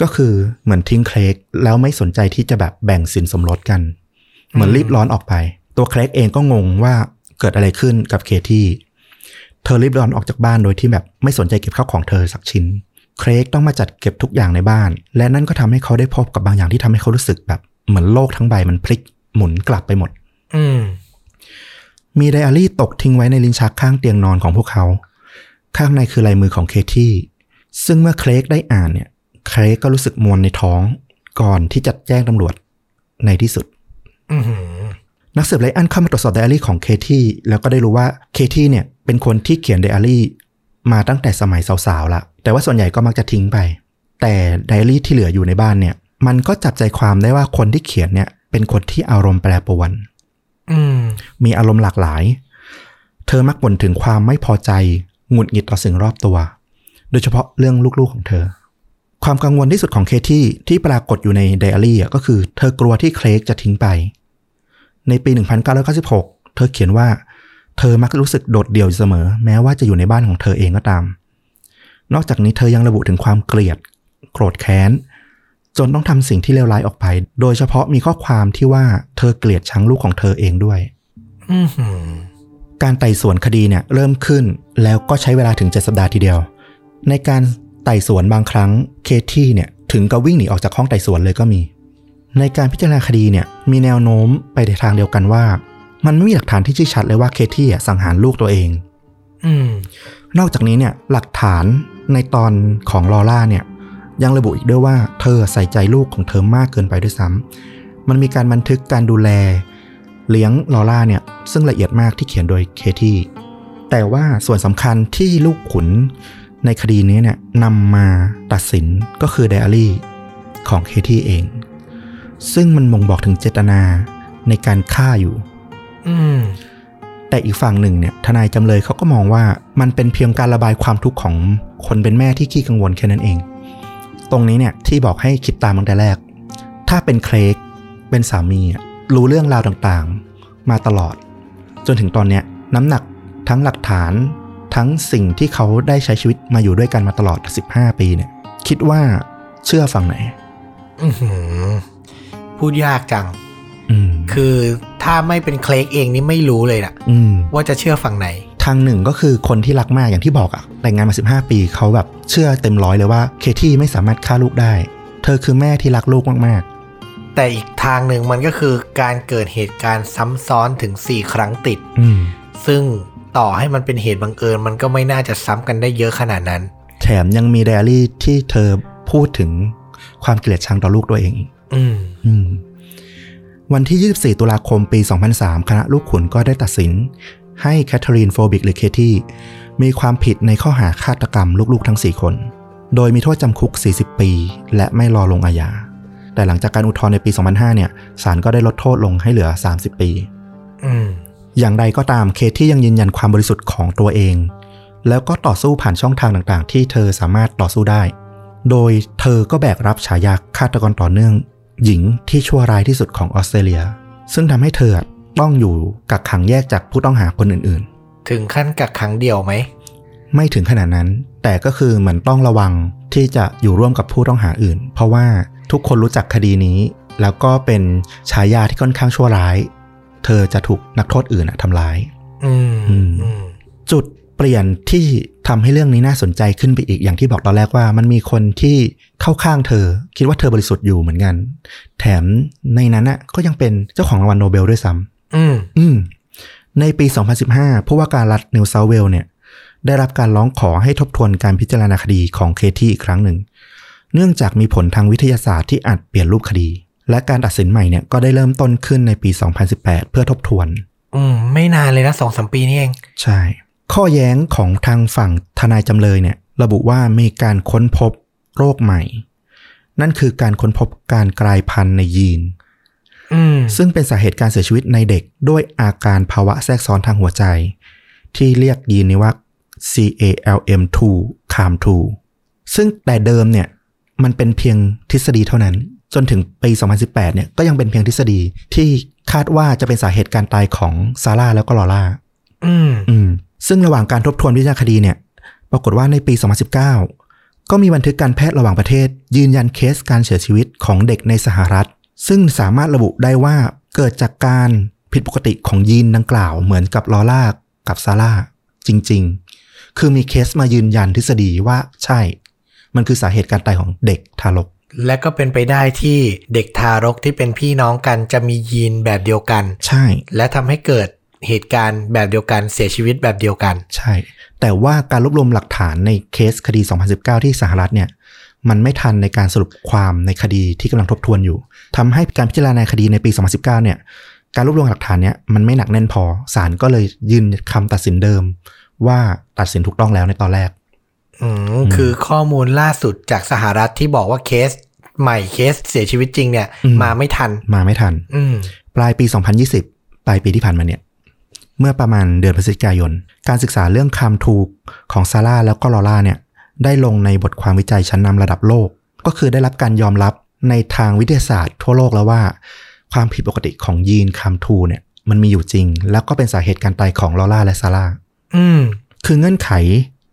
ก็คือเหมือนทิ้งเครกแล้วไม่สนใจที่จะแบบแบ่งสินสมรสกัน เหมือนรีบร้อนออกไป ตัวเครกเองก็งงว่าเกิดอะไรขึ้นกับเคที่เธอรีบร้อนออกจากบ้านโดยที่แบบไม่สนใจเก็บข้าวของเธอสักชิ้น เครกต้องมาจัดเก็บทุกอย่างในบ้าน และนั่นก็ทำให้เขาได้พบกับบางอย่างที่ทำให้เขารู้สึกแบบเหมือนโลกทั้งใบมันพลิก หมุนกลับไปหมด อืมมีไดอารี่ตกทิ้งไว้ในลิ้นชักข้างเตียงนอนของพวกเขา ข้างในคือลายมือของเคที่ซึ่งเมื่อเครกได้อ่านเนี่ย เครกก็รู้สึกมวนในท้อง ก่อนที่จะแจ้งตำรวจในที่สุดอือหือนักสืบไลอันเข้ามาตรวจสอบไดอารี่ของเคที่แล้วก็ได้รู้ว่าเคที่เนี่ย เป็นคนที่เขียนไดอารี่มาตั้งแต่สมัยสาวๆละแต่ว่าส่วนใหญ่ก็มักจะทิ้งไป แต่ไดอารี่ที่เหลืออยู่ในบ้านเนี่ย มันก็จับใจความได้ว่าคนที่เขียนเนี่ย เป็นคนที่อารมณ์แปรปรวนอืมมีอารมณ์หลากหลาย เธอมักบ่นถึงความไม่พอใจหงุดหงิดต่อสิ่งรอบตัว โดยเฉพาะเรื่องลูกๆของเธอ ความกังวลที่สุดของเคที่ที่ปรากฏอยู่ในไดอารี่อะก็คือ เธอกลัวที่เคลกจะทิ้งไป ในปี 1996 เธอเขียนว่า เธอมักรู้สึกโดดเดี่ยวอยู่เสมอ แม้ว่าจะอยู่ในบ้านของเธอเองก็ตาม นอกจากนี้เธอยังระบุถึงความเกลียด โกรธแค้น จนต้องทำสิ่งที่เลวร้ายออกไป โดยเฉพาะมีข้อความที่ว่าเธอเกลียดชังลูกของเธอเองด้วยอือหือการไต่สวนคดีเนี่ยเริ่มขึ้นแล้วก็ใช้เวลาถึง7สัปดาห์ทีเดียว ในการไต่สวนบางครั้งเคที่เนี่ยถึงกับวิ่งหนีออกจากห้องไต่สวนเลยก็มี ในการพิจารณาคดีเนี่ยมีแนวโน้มไปในทางเดียวกันว่า มันไม่มีหลักฐานที่ชี้ชัดเลยว่าเคที่อะสังหารลูกตัวเองอืมนอกจากนี้เนี่ยหลักฐานในตอนของลอร่าเนี่ย ยังระบุอีกด้วยว่าเธอใส่ใจลูกของเธอมากเกินไปด้วยซ้ำมันมีการบันทึกการดูแล เลี้ยงลอร่าเนี่ยซึ่งละเอียดมากที่เขียนโดยเคที่แต่ว่าส่วนสำคัญที่ลูกขุนในคดีนี้เนี่ยนำมาตัดสินก็คือไดอารี่ของเคที่เอง ซึ่งมันบ่งบอกถึงเจตนาในการฆ่าอยู่ อืมแต่อีกฝั่งหนึ่งเนี่ย ทนายจำเลยเขาก็มองว่ามันเป็นเพียงการระบายความทุกข์ของคนเป็นแม่ที่ขี้กังวลแค่นั้นเอง ตรงนี้เนี่ยที่บอกให้คิดตามตั้งแต่แรก ถ้าเป็นเครกเป็นสามีอะรู้เรื่องราวต่างๆ มาตลอด จนถึงตอนเนี้ยน้ำหนักทั้งหลักฐานทั้งสิ่งที่เขาได้ใช้ชีวิตมาอยู่ด้วยกันมาตลอด 15 ปีเนี่ย คิดว่าเชื่อฝั่งไหนอือหือพูดยากจังอืมคือถ้าไม่เป็นเคลกเองนี่ไม่รู้เลยนะอืมว่าจะเชื่อฝั่งไหน ทางหนึ่งก็คือคนที่รักมากอย่างที่บอกอะแต่งงานมา 15 ปีเขาแบบเชื่อเต็มร้อยเลยว่าเคที่ไม่สามารถฆ่าลูกได้ เธอคือแม่ที่รักลูกมากแต่อีกทางหนึ่งมันก็คือการเกิดเหตุการณ์ซ้ำซ้อนถึง 4 ครั้งติดๆอืมซึ่งต่อให้มันเป็นเหตุบังเอิญมันก็ไม่น่าจะซ้ำกันได้เยอะขนาดนั้น แถมยังมีไดอารี่ที่เธอพูดถึงความเกลียดชังต่อลูกตัวเองอีกอืมอืมวันที่ 24 ตุลาคมปี 2003 คณะลูกขุนก็ได้ตัดสิน ให้แคทเธอรีนโฟบิกหรือเคที่มีความผิดในข้อหาฆาตกรรมลูกๆทั้ง 4 คน โดยมีโทษจำคุก 40 ปี และไม่รอลงอาญา แต่หลังจากการอุทธรณ์ในปี 2005 เนี่ย ศาลก็ได้ลดโทษลงให้เหลือ 30 ปีอืมอย่างไรก็ตามเคที่ยังยืนยันความบริสุทธิ์ของตัวเอง แล้วก็ต่อสู้ผ่านช่องทางต่างๆ ที่เธอสามารถต่อสู้ได้ โดยเธอก็แบกรับฉายาฆาตกรต่อเนื่อง หญิงที่ชั่วร้ายที่สุดของออสเตรเลีย ซึ่งทำให้เธอ ต้องอยู่กักขังแยกจากผู้ต้องหาคนอื่นถึงขั้นกักขังเดียวไหมๆไม่ถึงขนาดนั้น แต่ก็คือเหมือนต้องระวังที่จะอยู่ร่วมกับผู้ต้องหาอื่น เพราะว่าทุกคนรู้จักคดีนี้ แล้วก็เป็นฉายาที่ค่อนข้างชั่วร้าย เธอจะถูกนักโทษอื่นอะทำร้ายอืมอืมอืมจุดเปลี่ยนที่ทำให้เรื่องนี้น่าสนใจขึ้นไปอีกอย่างที่บอกตอนแรกว่า มันมีคนที่เข้าข้างเธอ คิดว่าเธอบริสุทธิ์อยู่เหมือนกัน แถมในนั้นน่ะก็ยังเป็นเจ้าของรางวัลโนเบลด้วยซ้ำ อืมอืมในปี 2015 ผู้ว่าการรัฐนิวเซาท์เวลส์เนี่ย ได้รับการร้องขอให้ทบทวนการพิจารณาคดีของเคที่อีกครั้งหนึ่ง เนื่องจากมีผลทางวิทยาศาสตร์ที่อาจเปลี่ยนรูปคดี และการตัดสินใหม่เนี่ยก็ได้เริ่มต้นขึ้นในปี 2018 เพื่อทบทวน อืม ไม่นานเลยนะสองสามปีนี่เอง ใช่ ข้อแย้งของทางฝั่งทนายจำเลยเนี่ย ระบุว่ามีการค้นพบโรคใหม่ นั่นคือการค้นพบการกลายพันธุ์ในยีนอืม ซึ่งเป็นสาเหตุการเสียชีวิตในเด็กด้วยอาการภาวะแทรกซ้อนทางหัวใจ ที่เรียกยีนนี้ว่า CALM2 CAM2 ซึ่งแต่เดิมเนี่ยมันเป็นเพียงทฤษฎีเท่านั้น จนถึงปี 2018 เนี่ยก็ยังเป็นเพียงทฤษฎีที่คาดว่าจะเป็นสาเหตุการตายของซาร่าแล้วก็ลอร่าอืมอืมซึ่งระหว่างการทบทวนวิจารณคดีเนี่ย ปรากฏว่าในปี 2019 ก็มีบันทึกการแพทย์ระหว่างประเทศ ยืนยันเคสการเสียชีวิตของเด็กในสหรัฐ ซึ่งสามารถระบุได้ว่าเกิดจากการผิดปกติของยีนดังกล่าวเหมือนกับลอร่ากับซาร่าจริง ๆ คือมีเคสมายืนยันทฤษฎีว่าใช่ มันคือสาเหตุการตายของเด็กทารก และก็เป็นไปได้ที่เด็กทารกที่เป็นพี่น้องกันจะมียีนแบบเดียวกัน ใช่ และทำให้เกิดเหตุการณ์แบบเดียวกันเสียชีวิตแบบเดียวกัน ใช่ แต่ว่าการรวบรวมหลักฐานในเคสคดี 2019 ที่สหรัฐเนี่ย มันไม่ทันในการสรุปความในคดีที่กำลังทบทวนอยู่ทำให้การพิจารณาคดีในปี 2019 เนี่ย การรวบรวมหลักฐานเนี่ยมันไม่หนักแน่นพอศาลก็เลยยืนคำตัดสินเดิม ว่าตัดสินถูกต้องแล้วในตอนแรก อืมคือข้อมูลล่าสุดจากสหรัฐที่บอกว่าเคสใหม่เคสเสียชีวิตจริงเนี่ยอืมมาไม่ทัน มาไม่ทัน อืมปลายปี 2020 ปลายปีที่ผ่านมาเนี่ย เมื่อประมาณเดือนพฤศจิกายน การศึกษาเรื่องคามทูกของซาร่าแล้วก็ลอร่าเนี่ย ได้ลงในบทความวิจัยชั้นนำระดับโลก ก็คือได้รับการยอมรับในทางวิทยาศาสตร์ทั่วโลกแล้วว่า ความผิดปกติของยีนคัมทูเนี่ยมันมีอยู่จริง แล้วก็เป็นสาเหตุการตายของลอร่าและซาร่าอืมคือเงื่อนไข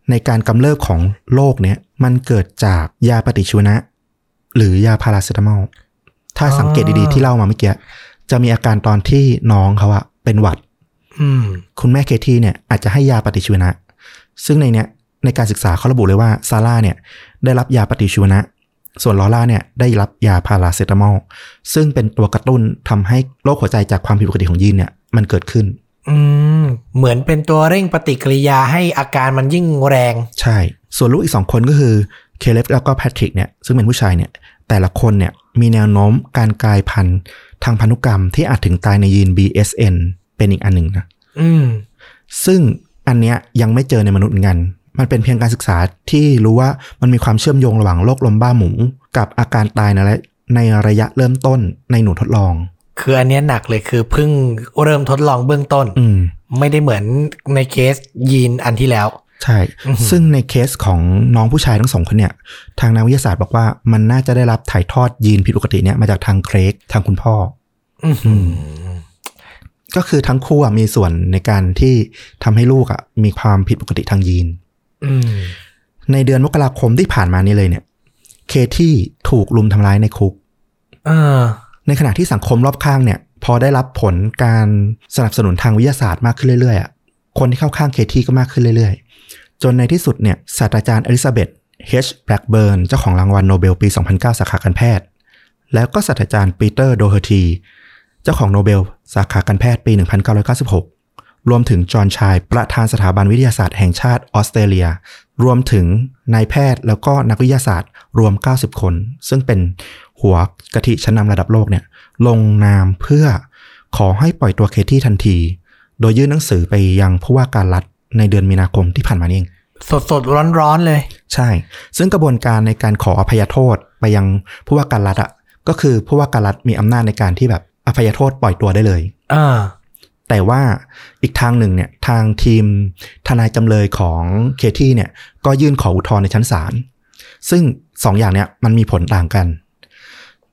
ในการกำเริบของโรคเนี่ยมันเกิดจากยาปฏิชีวนะ หรือยาพาราเซตามอลถ้าสังเกตดีๆที่เล่ามาเมื่อกี้จะมีอาการตอนที่น้องเขาอะเป็นหวัดอืมคุณแม่เคที่เนี่ยอาจจะให้ยาปฏิชีวนะ ซึ่งในเนี้ย ในการศึกษาเขาระบุเลยว่าซาร่าเนี่ยได้รับยาปฏิชีวนะ ส่วนลอร่าเนี่ยได้รับยาพาราเซตามอลซึ่งเป็นตัวกระตุ้นทำให้โรคหัวใจจากความผิดปกติของยีนเนี่ยมันเกิดขึ้น อืมเหมือนเป็นตัวเร่งปฏิกิริยาให้อาการมันยิ่งแรง ใช่ ส่วนลูกอีกสองคนก็คือเคเลฟแล้วก็แพทริกเนี่ยซึ่งเป็นผู้ชายเนี่ยแต่ละคนเนี่ยมีแนวโน้มการกลายพันธุ์ทางพันธุกรรมที่อาจถึงตายในยีน BSN เป็นอีกอันหนึ่งนะ อืม ซึ่งอันเนี้ยยังไม่เจอในมนุษย์เหมือนกัน มันเป็นเพียงการศึกษาที่รู้ว่ามันมีความเชื่อมโยงระหว่างโรคลมบ้าหมู กับอาการตายในระในระยะเริ่มต้นในหนูทดลอง คืออันเนี้ยหนักเลยคือเพิ่งเริ่มทดลองเบื้องต้นอืมไม่ได้เหมือนในเคสยีนอันที่แล้ว ใช่อือหือซึ่งในเคสของน้องผู้ชายทั้งสองคนเนี่ย ทางนักวิทยาศาสตร์บอกว่ามันน่าจะได้รับถ่ายทอดยีนผิดปกติเนี่ยมาจากทางเครกทางคุณพ่ออือหือก็คือทั้งคู่อะมีส่วนในการที่ทำให้ลูกอะมีความผิดปกติทางยีนอืม ในเดือนมกราคมที่ผ่านมานี้เลยเนี่ย เคที่ถูกรุมทำร้ายในคุกเออในขณะที่สังคมรอบข้างเนี่ย พอได้รับผลการสนับสนุนทางวิทยาศาสตร์มากขึ้นเรื่อยๆอะคนที่เข้าข้างเคที่ก็มากขึ้นเรื่อยๆ จนในที่สุดเนี่ยศาสตราจารย์อลิซาเบธเฮชแบล็กเบิร์นเจ้าของรางวัลโนเบลปี 2009 สาขาการแพทย์ แล้วก็ศาสตราจารย์ปีเตอร์โดเฮอร์ที เจ้าของโนเบลสาขาการแพทย์ปี 1996 รวมถึงจอห์นชาย ประธานสถาบันวิทยาศาสตร์แห่งชาติออสเตรเลีย รวมถึงนายแพทย์แล้วก็นักวิทยาศาสตร์รวม 90 คน ซึ่งเป็นหัวกะทิชั้นนำระดับโลกเนี่ยลงนามเพื่อขอให้ปล่อยตัวเคที่ทันที โดยยื่นหนังสือไปยังผู้ว่าการรัฐในเดือนมีนาคมที่ผ่านมานี่เอง สดสดร้อนร้อนๆเลย ใช่ ซึ่งกระบวนการในการขออภัยโทษไปยังผู้ว่าการรัฐอะก็คือผู้ว่าการรัฐมีอำนาจในการที่แบบอภัยโทษปล่อยตัวได้เลย อ่า แต่ว่าอีกทางหนึ่งเนี่ยทางทีมทนายจำเลยของเคที่เนี่ยก็ยื่นขออุทธรณ์ในชั้นศาลซึ่งสองอย่างเนี้ยมันมีผลต่างกัน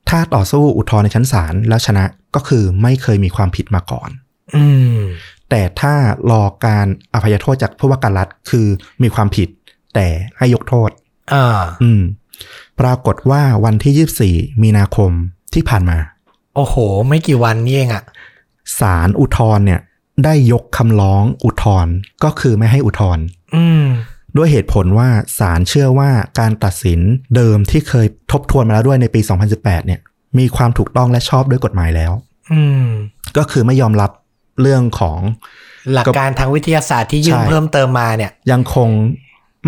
ถ้าต่อสู้อุทธรณ์ในชั้นศาลแล้วชนะก็คือไม่เคยมีความผิดมาก่อน อืมแต่ถ้ารอการอภัยโทษจากผู้ว่าการรัฐคือมีความผิด แต่ให้ยกโทษอ่าอืม ปรากฏว่าวันที่24มีนาคมที่ผ่านมา โอ้โห ไม่กี่วันนี่เองอะ ศาลอุทธรณ์เนี่ย ได้ยกคำร้องอุทธรณ์ก็คือไม่ให้อุทธรณ์อืมด้วยเหตุผลว่าศาลเชื่อว่าการตัดสินเดิมที่เคยทบทวนมาแล้วด้วยในปี 2018 เนี่ย มีความถูกต้องและชอบด้วยกฎหมายแล้วอืมก็คือไม่ยอมรับเรื่องของหลักการทางวิทยาศาสตร์ที่ยื่นใช่เพิ่มเติมมาเนี่ย ยังคง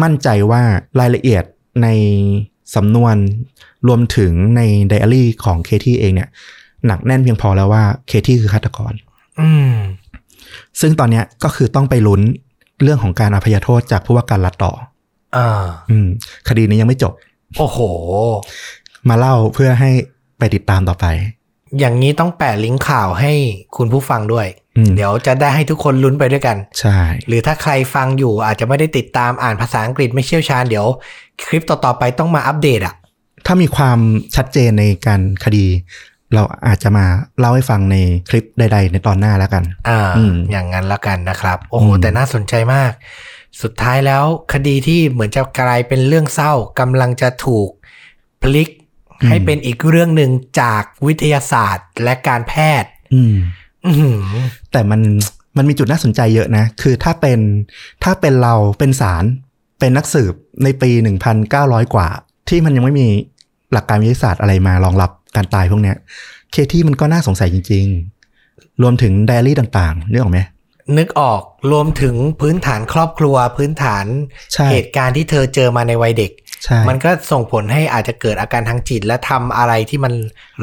มั่นใจว่ารายละเอียดในสำนวนรวมถึงในไดอารี่ของเคที่เองเนี่ย หนักแน่นเพียงพอแล้วว่าเคที่คือฆาตกร อืมซึ่งตอนเนี้ยก็คือต้องไปลุ้นเรื่องของการอภัยโทษจากผู้ว่าการรัฐต่อ อ่า อืม คดีนี้ยังไม่จบ โอ้โห มาเล่าเพื่อให้ไปติดตามต่อไป อย่างนี้ต้องแปะลิงก์ข่าวให้คุณผู้ฟังด้วยอืมเดี๋ยวจะได้ให้ทุกคนลุ้นไปด้วยกัน ใช่ หรือถ้าใครฟังอยู่อาจจะไม่ได้ติดตามอ่านภาษาอังกฤษไม่เชี่ยวชาญเดี๋ยว คลิปต่อๆไปต้องมาอัปเดตอะถ้ามีความชัดเจนในการคดี เราอาจจะมาเล่าให้ฟังในคลิปใด ๆ ในตอนหน้าแล้วกัน อ่าอืมอย่างนั้นละกันนะครับ โอ้โหอืมแต่น่าสนใจมาก สุดท้ายแล้วคดีที่เหมือนจะกลายเป็นเรื่องเศร้ากำลังจะถูกพลิกให้เป็นอีกเรื่องหนึ่งจากวิทยาศาสตร์และการแพทย์ อืมอื้อหือแต่มันมันมีจุดน่าสนใจเยอะนะ คือถ้าเป็นถ้าเป็นเราเป็นศาลเป็นนักสืบในปี 1,900 กว่า ที่มันยังไม่มีหลักการวิทยาศาสตร์อะไรมารองรับ การตายพวกเนี้ย เคที่มันก็น่าสงสัยจริง ๆ รวมถึงไดอารี่ต่างๆนึกออกไหมนึกออกรวมถึงพื้นฐานครอบครัวพื้นฐานใช่เหตุการณ์ที่เธอเจอมาในวัยเด็กใช่มันก็ส่งผลให้อาจจะเกิดอาการทางจิตและทำอะไรที่มัน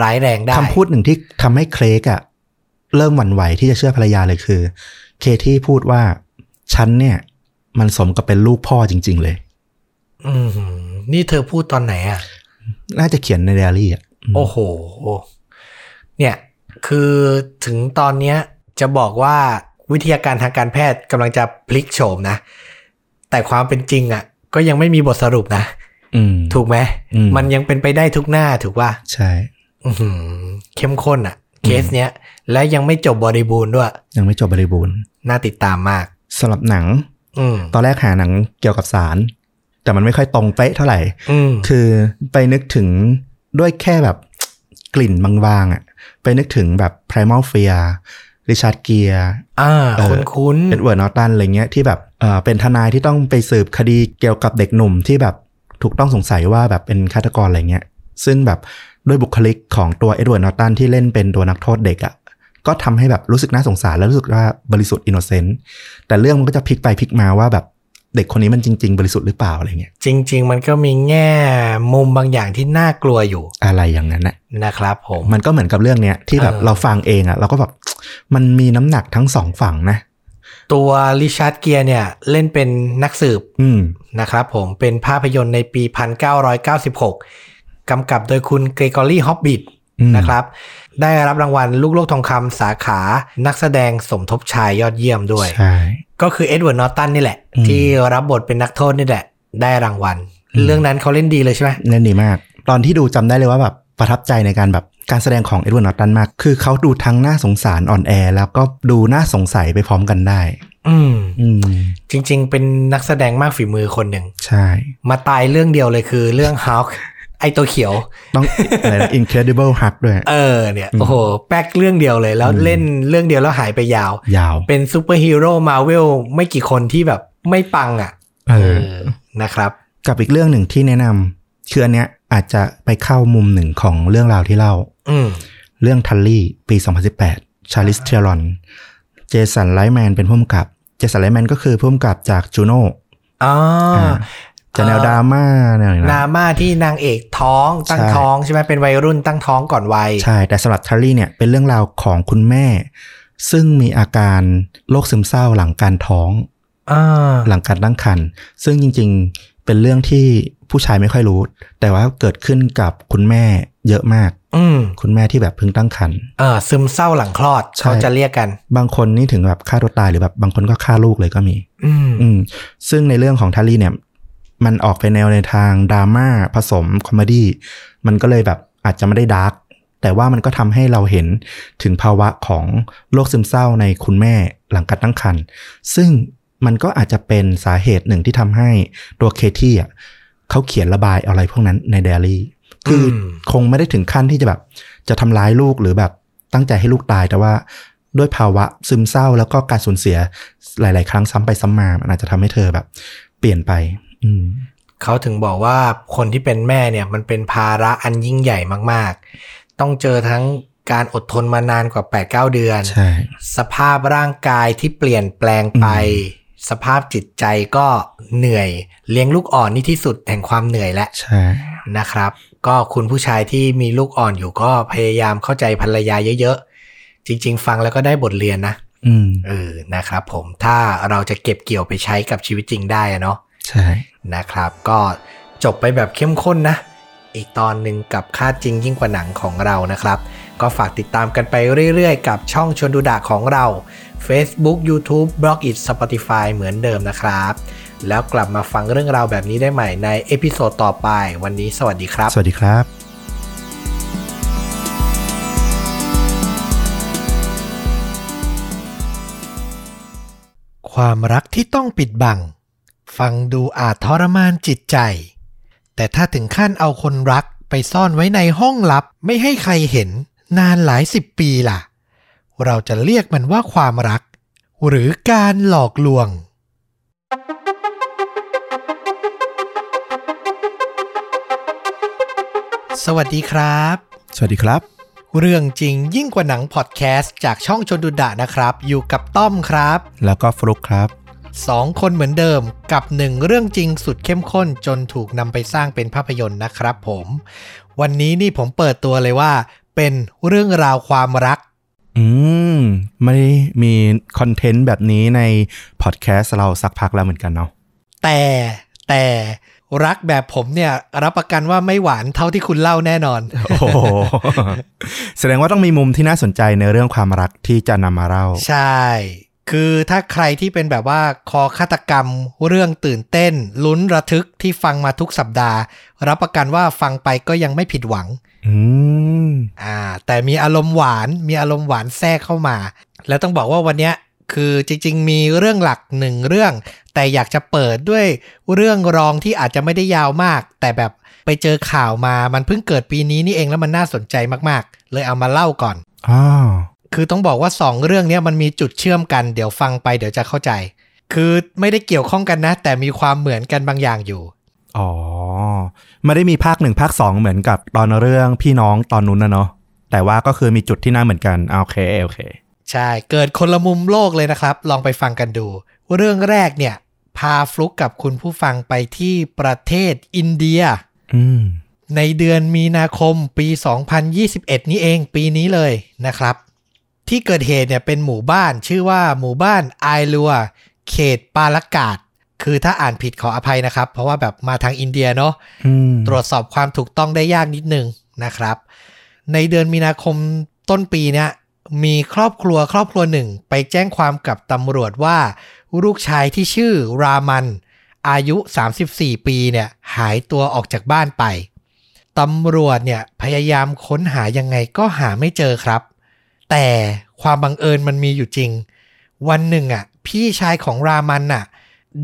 ร้ายแรงได้คำพูดหนึ่งที่ทำให้เครกอะเริ่มหวั่นไหวที่จะเชื่อภรรยาเลยคือ เคที่พูดว่าฉันเนี่ย มันสมกับเป็นลูกพ่อจริง ๆ เลย อือหือนี่เธอพูดตอนไหนอะน่าจะเขียนในไดอารี่อะอืม โอ้โห เนี่ย คือถึงตอนเนี้ยจะบอกว่าวิทยาการทางการแพทย์กำลังจะพลิกโฉมนะ แต่ความเป็นจริงอะ ก็ยังไม่มีบทสรุปนะอืมถูกไหมอืมมันยังเป็นไปได้ทุกหน้าถูกป่ะ ใช่อื้อหือเข้มข้นอะเคสเนี้ย และยังไม่จบบริบูรณ์ด้วย ยังไม่จบบริบูรณ์ น่าติดตามมากสำหรับหนังอืมตอนแรกหาหนังเกี่ยวกับสาร แต่มันไม่ค่อยตรงเป๊ะเท่าไหร่อืมคือไปนึกถึง ด้วยแค่แบบกลิ่นบางๆอะไปนึกถึงแบบ Primal Fear ริชาร์ดเกียร์อ่าเออคุ้นคุ้นๆเอ็ดเวิร์ดนอตันอะไรเงี้ยที่แบบเออเป็นทนายที่ต้องไปสืบคดีเกี่ยวกับเด็กหนุ่มที่แบบถูกต้องสงสัยว่าแบบเป็นฆาตกรอะไรเงี้ย ซึ่งแบบด้วยบุคลิกของตัวเอ็ดเวิร์ดนอตันที่เล่นเป็นตัวนักโทษเด็กอะ่ะก็ทำให้แบบรู้สึกน่าสงสารและรู้สึกว่าบริสุทธิ์ innocent แต่เรื่องมันก็จะพลิกไปพลิกมาว่าแบบ เด็กคนนี้มันจริง ๆ บริสุทธิ์หรือเปล่าอะไรเงี้ยจริง ๆ มันก็มีแง่มุมบางอย่างที่น่ากลัวอยู่ อะไรอย่างนั้นนะนะครับผมมันก็เหมือนกับเรื่องเนี้ยที่แบบเออเราฟังเองอะ่ะเราก็แบบมันมีน้ำหนักทั้งสองฝั่งนะตัวริชาร์ดเกียร์เนี่ยเล่นเป็นนักสืบอืมนะครับผมเป็นภาพยนตร์ในปี 1996 กำกับโดยคุณเกรกอรี่ฮอบบิทอืมนะครับ ได้รับรางวัลลูกโลกทองคำสาขานักแสดงสมทบชายยอดเยี่ยมด้วยใช่ ก็คือเอ็ดเวิร์ดนอร์ตันนี่แหละอืมที่รับบทเป็นนักโทษนี่แหละ ได้รางวัลอืมเรื่องนั้นเขาเล่นดีเลยใช่ไหมเล่นดีมาก ตอนที่ดูจำได้เลยว่าแบบประทับใจในการแบบการแสดงของเอ็ดเวิร์ดนอตตันมาก คือเขาดูทั้งน่าสงสารอ่อนแอ แล้วก็ดูน่าสงสัยไปพร้อมกันได้ อืมอืมจริง ๆ เป็นนักแสดงมากฝีมือคนหนึ่งใช่ มาตายเรื่องเดียวเลยคือเรื่องฮ u ก ไอตัวเขียว ต้องอะไรนะ incredible Hulk ด้วย เออเนี่ยโอ้โห แป๊กเรื่องเดียวเลย แล้วอืมเล่นเรื่องเดียวแล้วหายไปยาว ยาว เป็นซูเปอร์ฮีโร่มาเวลไม่กี่คนที่แบบไม่ปังอะเออเออนะครับ กับอีกเรื่องหนึ่งที่แนะนำคืออันเนี้ยอาจจะไปเข้ามุมหนึ่งของเรื่องราวที่เล่า อืมเรื่องทัลลี่ปี 2018 ชาลิสเทรอน เจสันไลแมนเป็นผู้กำกับ เจสันไลแมนก็คือผู้กำกับจากจูโน่อ๋ออ จะแนวดราม่าแนวไหนนานะม่าที่นางเอกท้องตั้งใช่ท้องใช่ไหมเป็นวัยรุ่นตั้งท้องก่อนวัย ใช่ แต่สำหรับทัลลี่เนี่ยเป็นเรื่องราวของคุณแม่ ซึ่งมีอาการโรคซึมเศร้าหลังการท้องอ่าหลังการตั้งครรภ์ซึ่งจริง ๆ เป็นเรื่องที่ผู้ชายไม่ค่อยรู้ แต่ว่าเกิดขึ้นกับคุณแม่เยอะมาก อืมคุณแม่ที่แบบเพิ่งตั้งครรภ์เออซึมเศร้าหลังคลอดใช่เขาจะเรียกกัน บางคนนี่ถึงแบบฆ่าตัวตายหรือแบบบางคนก็ฆ่าลูกเลยก็มี อืมอืมซึ่งในเรื่องของทัลลี่เนี่ย มันออกไปแนวในทางดราม่าผสมคอมเมดี้มันก็เลยแบบอาจจะไม่ได้ดาร์กแต่ว่ามันก็ทำให้เราเห็นถึงภาวะของโรคซึมเศร้าในคุณแม่หลังการตั้งครรภ์ซึ่งมันก็อาจจะเป็นสาเหตุหนึ่งที่ทำให้ตัวเคที่อะเขาเขียนระบายอะไรพวกนั้นในไดอารี่คือคงไม่ได้ถึงขั้นที่จะแบบ จะทำร้ายลูกหรือแบบตั้งใจให้ลูกตายแต่ว่าด้วยภาวะซึมเศร้าแล้วก็การสูญเสียหลาย ๆ ครั้งซ้ำไปซ้ำมา มันอาจจะทำให้เธอแบบ เปลี่ยนไป เขาถึงบอกว่าคนที่เป็นแม่เนี่ย มันเป็นภาระอันยิ่งใหญ่มาก ๆ ต้องเจอทั้งการอดทนมานานกว่า 8-9 เดือนใช่สภาพร่างกายที่เปลี่ยนแปลงไป สภาพจิตใจก็เหนื่อย เลี้ยงลูกอ่อนนี่ที่สุดแห่งความเหนื่อยแล้วใช่นะครับ ก็คุณผู้ชายที่มีลูกอ่อนอยู่ก็พยายามเข้าใจภรรยาเยอะๆ จริง ๆ ฟังแล้วก็ได้บทเรียนนะอืมเออนะครับผมถ้าเราจะเก็บเกี่ยวไปใช้กับชีวิตจริงได้อะเนาะ ใช่นะครับ ก็จบไปแบบเข้มข้นนะ อีกตอนหนึ่งกับค่าจริงยิ่งกว่าหนังของเรานะครับ ก็ฝากติดตามกันไปเรื่อยๆ กับช่องชวนดูดะของเรา Facebook YouTube b l o g i t Spotify เหมือนเดิมนะครับ แล้วกลับมาฟังเรื่องราวแบบนี้ได้ใหม่ใน episode ต่อไป วันนี้สวัสดีครับ สวัสดีครับความรักที่ต้องปิดบัง ฟังดูอาจทรมานจิตใจ แต่ถ้าถึงขั้นเอาคนรักไปซ่อนไว้ในห้องลับไม่ให้ใครเห็นนานหลายสิบปีล่ะ เราจะเรียกมันว่าความรัก หรือการหลอกลวง สวัสดีครับ สวัสดีครับ เรื่องจริงยิ่งกว่าหนังพอดแคสต์จากช่องชนดุดะนะครับ อยู่กับต้อมครับ แล้วก็ฟลุกครับ สองคนเหมือนเดิมกับหนึ่งเรื่องจริงสุดเข้มข้นจนถูกนำไปสร้างเป็นภาพยนตร์นะครับผม วันนี้นี่ผมเปิดตัวเลยว่า เป็นเรื่องราวความรัก อืม ไม่ได้มีคอนเทนต์แบบนี้ในพอดแคสต์เราสักพักแล้วเหมือนกันเนาะแต่แต่รักแบบผมเนี่ย รับประกันว่าไม่หวานเท่าที่คุณเล่าแน่นอน โอ้โหแสดงว่าต้องมีมุมที่น่าสนใจในเรื่องความรักที่จะนำมาเล่า ใช่ คือถ้าใครที่เป็นแบบว่าคอฆาตกรรม เรื่องตื่นเต้น ลุ้นระทึกที่ฟังมาทุกสัปดาห์ รับประกันว่าฟังไปก็ยังไม่ผิดหวัง อืมอ่า แต่มีอารมณ์หวานมีอารมณ์หวานแทรกเข้ามา แล้วต้องบอกว่าวันเนี้ยคือจริง ๆ มีเรื่องหลักหนึ่งเรื่อง แต่อยากจะเปิดด้วยเรื่องรองที่อาจจะไม่ได้ยาวมาก แต่แบบไปเจอข่าวมามันเพิ่งเกิดปีนี้นี่เองแล้วมันน่าสนใจมากๆ เลยเอามาเล่าก่อนอ๋อ คือต้องบอกว่าสองเรื่องเนี้ยมันมีจุดเชื่อมกัน เดี๋ยวฟังไปเดี๋ยวจะเข้าใจ คือไม่ได้เกี่ยวข้องกันนะ แต่มีความเหมือนกันบางอย่างอยู่ อ๋อไม่ได้มีภาคหนึ่งภาคสองเหมือนกับตอนเรื่องพี่น้องตอนนู้นนะเนาะแต่ว่าก็คือมีจุดที่น่าเหมือนกันอ่าโอเคโอเค ใช่ เกิดคนละมุมโลกเลยนะครับ ลองไปฟังกันดู เรื่องแรกเนี่ย พาฟลุกกับคุณผู้ฟังไปที่ประเทศอินเดียอืมในเดือนมีนาคมปี 2021 นี้เองปีนี้เลยนะครับ ที่เกิดเหตุเนี่ยเป็นหมู่บ้านชื่อว่าหมู่บ้านไอลัว เขตปาลกาดคือถ้าอ่านผิดขออภัยนะครับ เพราะว่าแบบมาทางอินเดียเนาะอืมตรวจสอบความถูกต้องได้ยากนิดนึงนะครับ ในเดือนมีนาคมต้นปีเนี่ยมีครอบครัวครอบครัวหนึ่ง ไปแจ้งความกับตำรวจว่า ลูกชายที่ชื่อรามัน อายุ 34 ปีเนี่ยหายตัวออกจากบ้านไปตำรวจเนี่ยพยายามค้นหายังไงก็หาไม่เจอครับ แต่ความบังเอิญมันมีอยู่จริง วันหนึ่งอะ พี่ชายของรามันน่ะ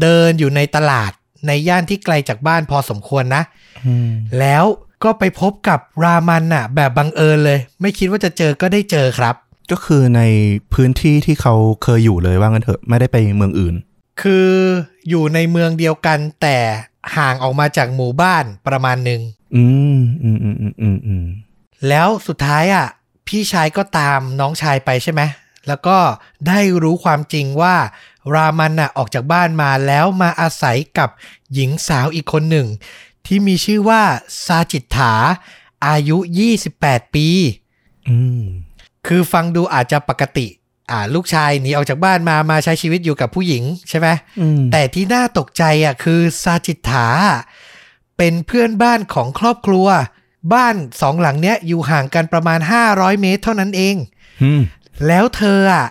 เดินอยู่ในตลาดในย่านที่ไกลจากบ้านพอสมควรนะอืมแล้วก็ไปพบกับรามันน่ะ แบบบังเอิญเลย ไม่คิดว่าจะเจอก็ได้เจอครับ ก็คือในพื้นที่ที่เขาเคยอยู่เลยว่างั้นเถอะไม่ได้ไปเมืองอื่น คืออยู่ในเมืองเดียวกันแต่ห่างออกมาจากหมู่บ้านประมาณหนึ่งอืมอืมอืมอืมอืมอืมแล้วสุดท้ายอะ พี่ชายก็ตามน้องชายไปใช่ไหมแล้วก็ได้รู้ความจริงว่า รามันน่ะออกจากบ้านมาแล้วมาอาศัยกับหญิงสาวอีกคนหนึ่ง ที่มีชื่อว่าซาจิตถา อายุ 28 ปีอืมคือฟังดูอาจจะปกติ อ่า ลูกชายหนีออกจากบ้านมามาใช้ชีวิตอยู่กับผู้หญิงใช่ไหมอืมแต่ที่น่าตกใจอะคือซาจิตถา เป็นเพื่อนบ้านของครอบครัว บ้านสองหลังเนี้ยอยู่ห่างกันประมาณ 500 เมตรเท่านั้นเองอืมแล้วเธออะ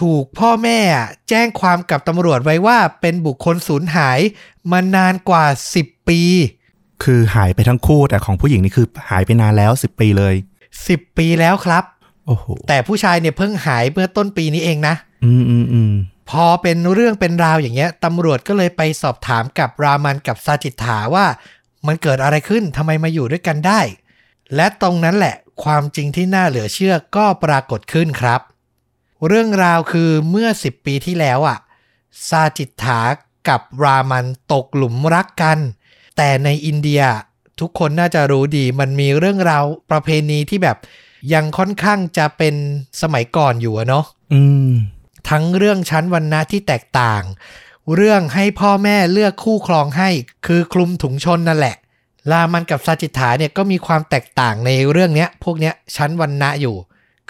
ถูกพ่อแม่อะแจ้งความกับตำรวจไว้ว่าเป็นบุคคลสูญหายมานานกว่า 10 ปี คือหายไปทั้งคู่แต่ของผู้หญิงนี่คือหายไปนานแล้วสิบปีเลย 10 ปีแล้วครับ โอ้โห แต่ผู้ชายเนี่ยเพิ่งหายเมื่อต้นปีนี้เองนะ อืมอืมอืมพอเป็นเรื่องเป็นราวอย่างเงี้ยตำรวจก็เลยไปสอบถามกับรามันกับซาจิตถาว่า มันเกิดอะไรขึ้นทำไมมาอยู่ด้วยกันได้ และตรงนั้นแหละความจริงที่น่าเหลือเชื่อก็ปรากฏขึ้นครับ เรื่องราวคือเมื่อ 10 ปีที่แล้วอะซาจิตถากับรามันตกหลุมรักกัน แต่ในอินเดียทุกคนน่าจะรู้ดีมันมีเรื่องราวประเพณีที่แบบยังค่อนข้างจะเป็นสมัยก่อนอยู่อะเนาะอืมทั้งเรื่องชั้นวรรณะที่แตกต่าง เรื่องให้พ่อแม่เลือกคู่ครองให้ คือคลุมถุงชนนั่นแหละ รามันกับซาจิตถาเนี่ยก็มีความแตกต่างในเรื่องเนี้ย พวกเนี้ยชั้นวรรณะอยู่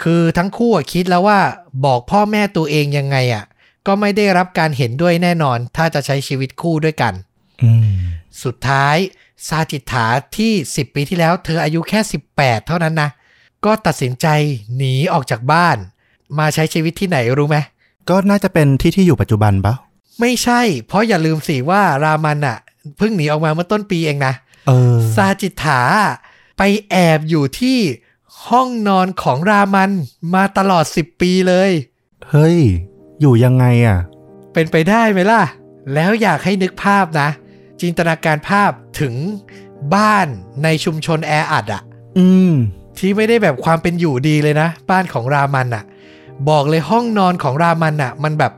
คือทั้งคู่อะคิดแล้วว่าบอกพ่อแม่ตัวเองยังไงอะ ก็ไม่ได้รับการเห็นด้วยแน่นอน ถ้าจะใช้ชีวิตคู่ด้วยกันอืมสุดท้ายซาจิตถาที่ 10 ปีที่แล้ว เธออายุแค่ 18 เท่านั้นนะ ก็ตัดสินใจหนีออกจากบ้าน มาใช้ชีวิตที่ไหนรู้ไหมก็น่าจะเป็นที่ที่อยู่ปัจจุบันปะ ไม่ใช่ เพราะอย่าลืมสิว่ารามันอะเพิ่งหนีออกมาเมื่อต้นปีเองนะเออซาจิตถาไปแอบอยู่ที่ห้องนอนของรามันมาตลอด10ปีเลย เฮ้ย อยู่ยังไงอะ เป็นไปได้ไหมล่ะ แล้วอยากให้นึกภาพนะ จินตนาการภาพถึงบ้านในชุมชนแออัดอะอืม ที่ไม่ได้แบบความเป็นอยู่ดีเลยนะ บ้านของรามันอะบอกเลยห้องนอนของรามันอะมันแบบ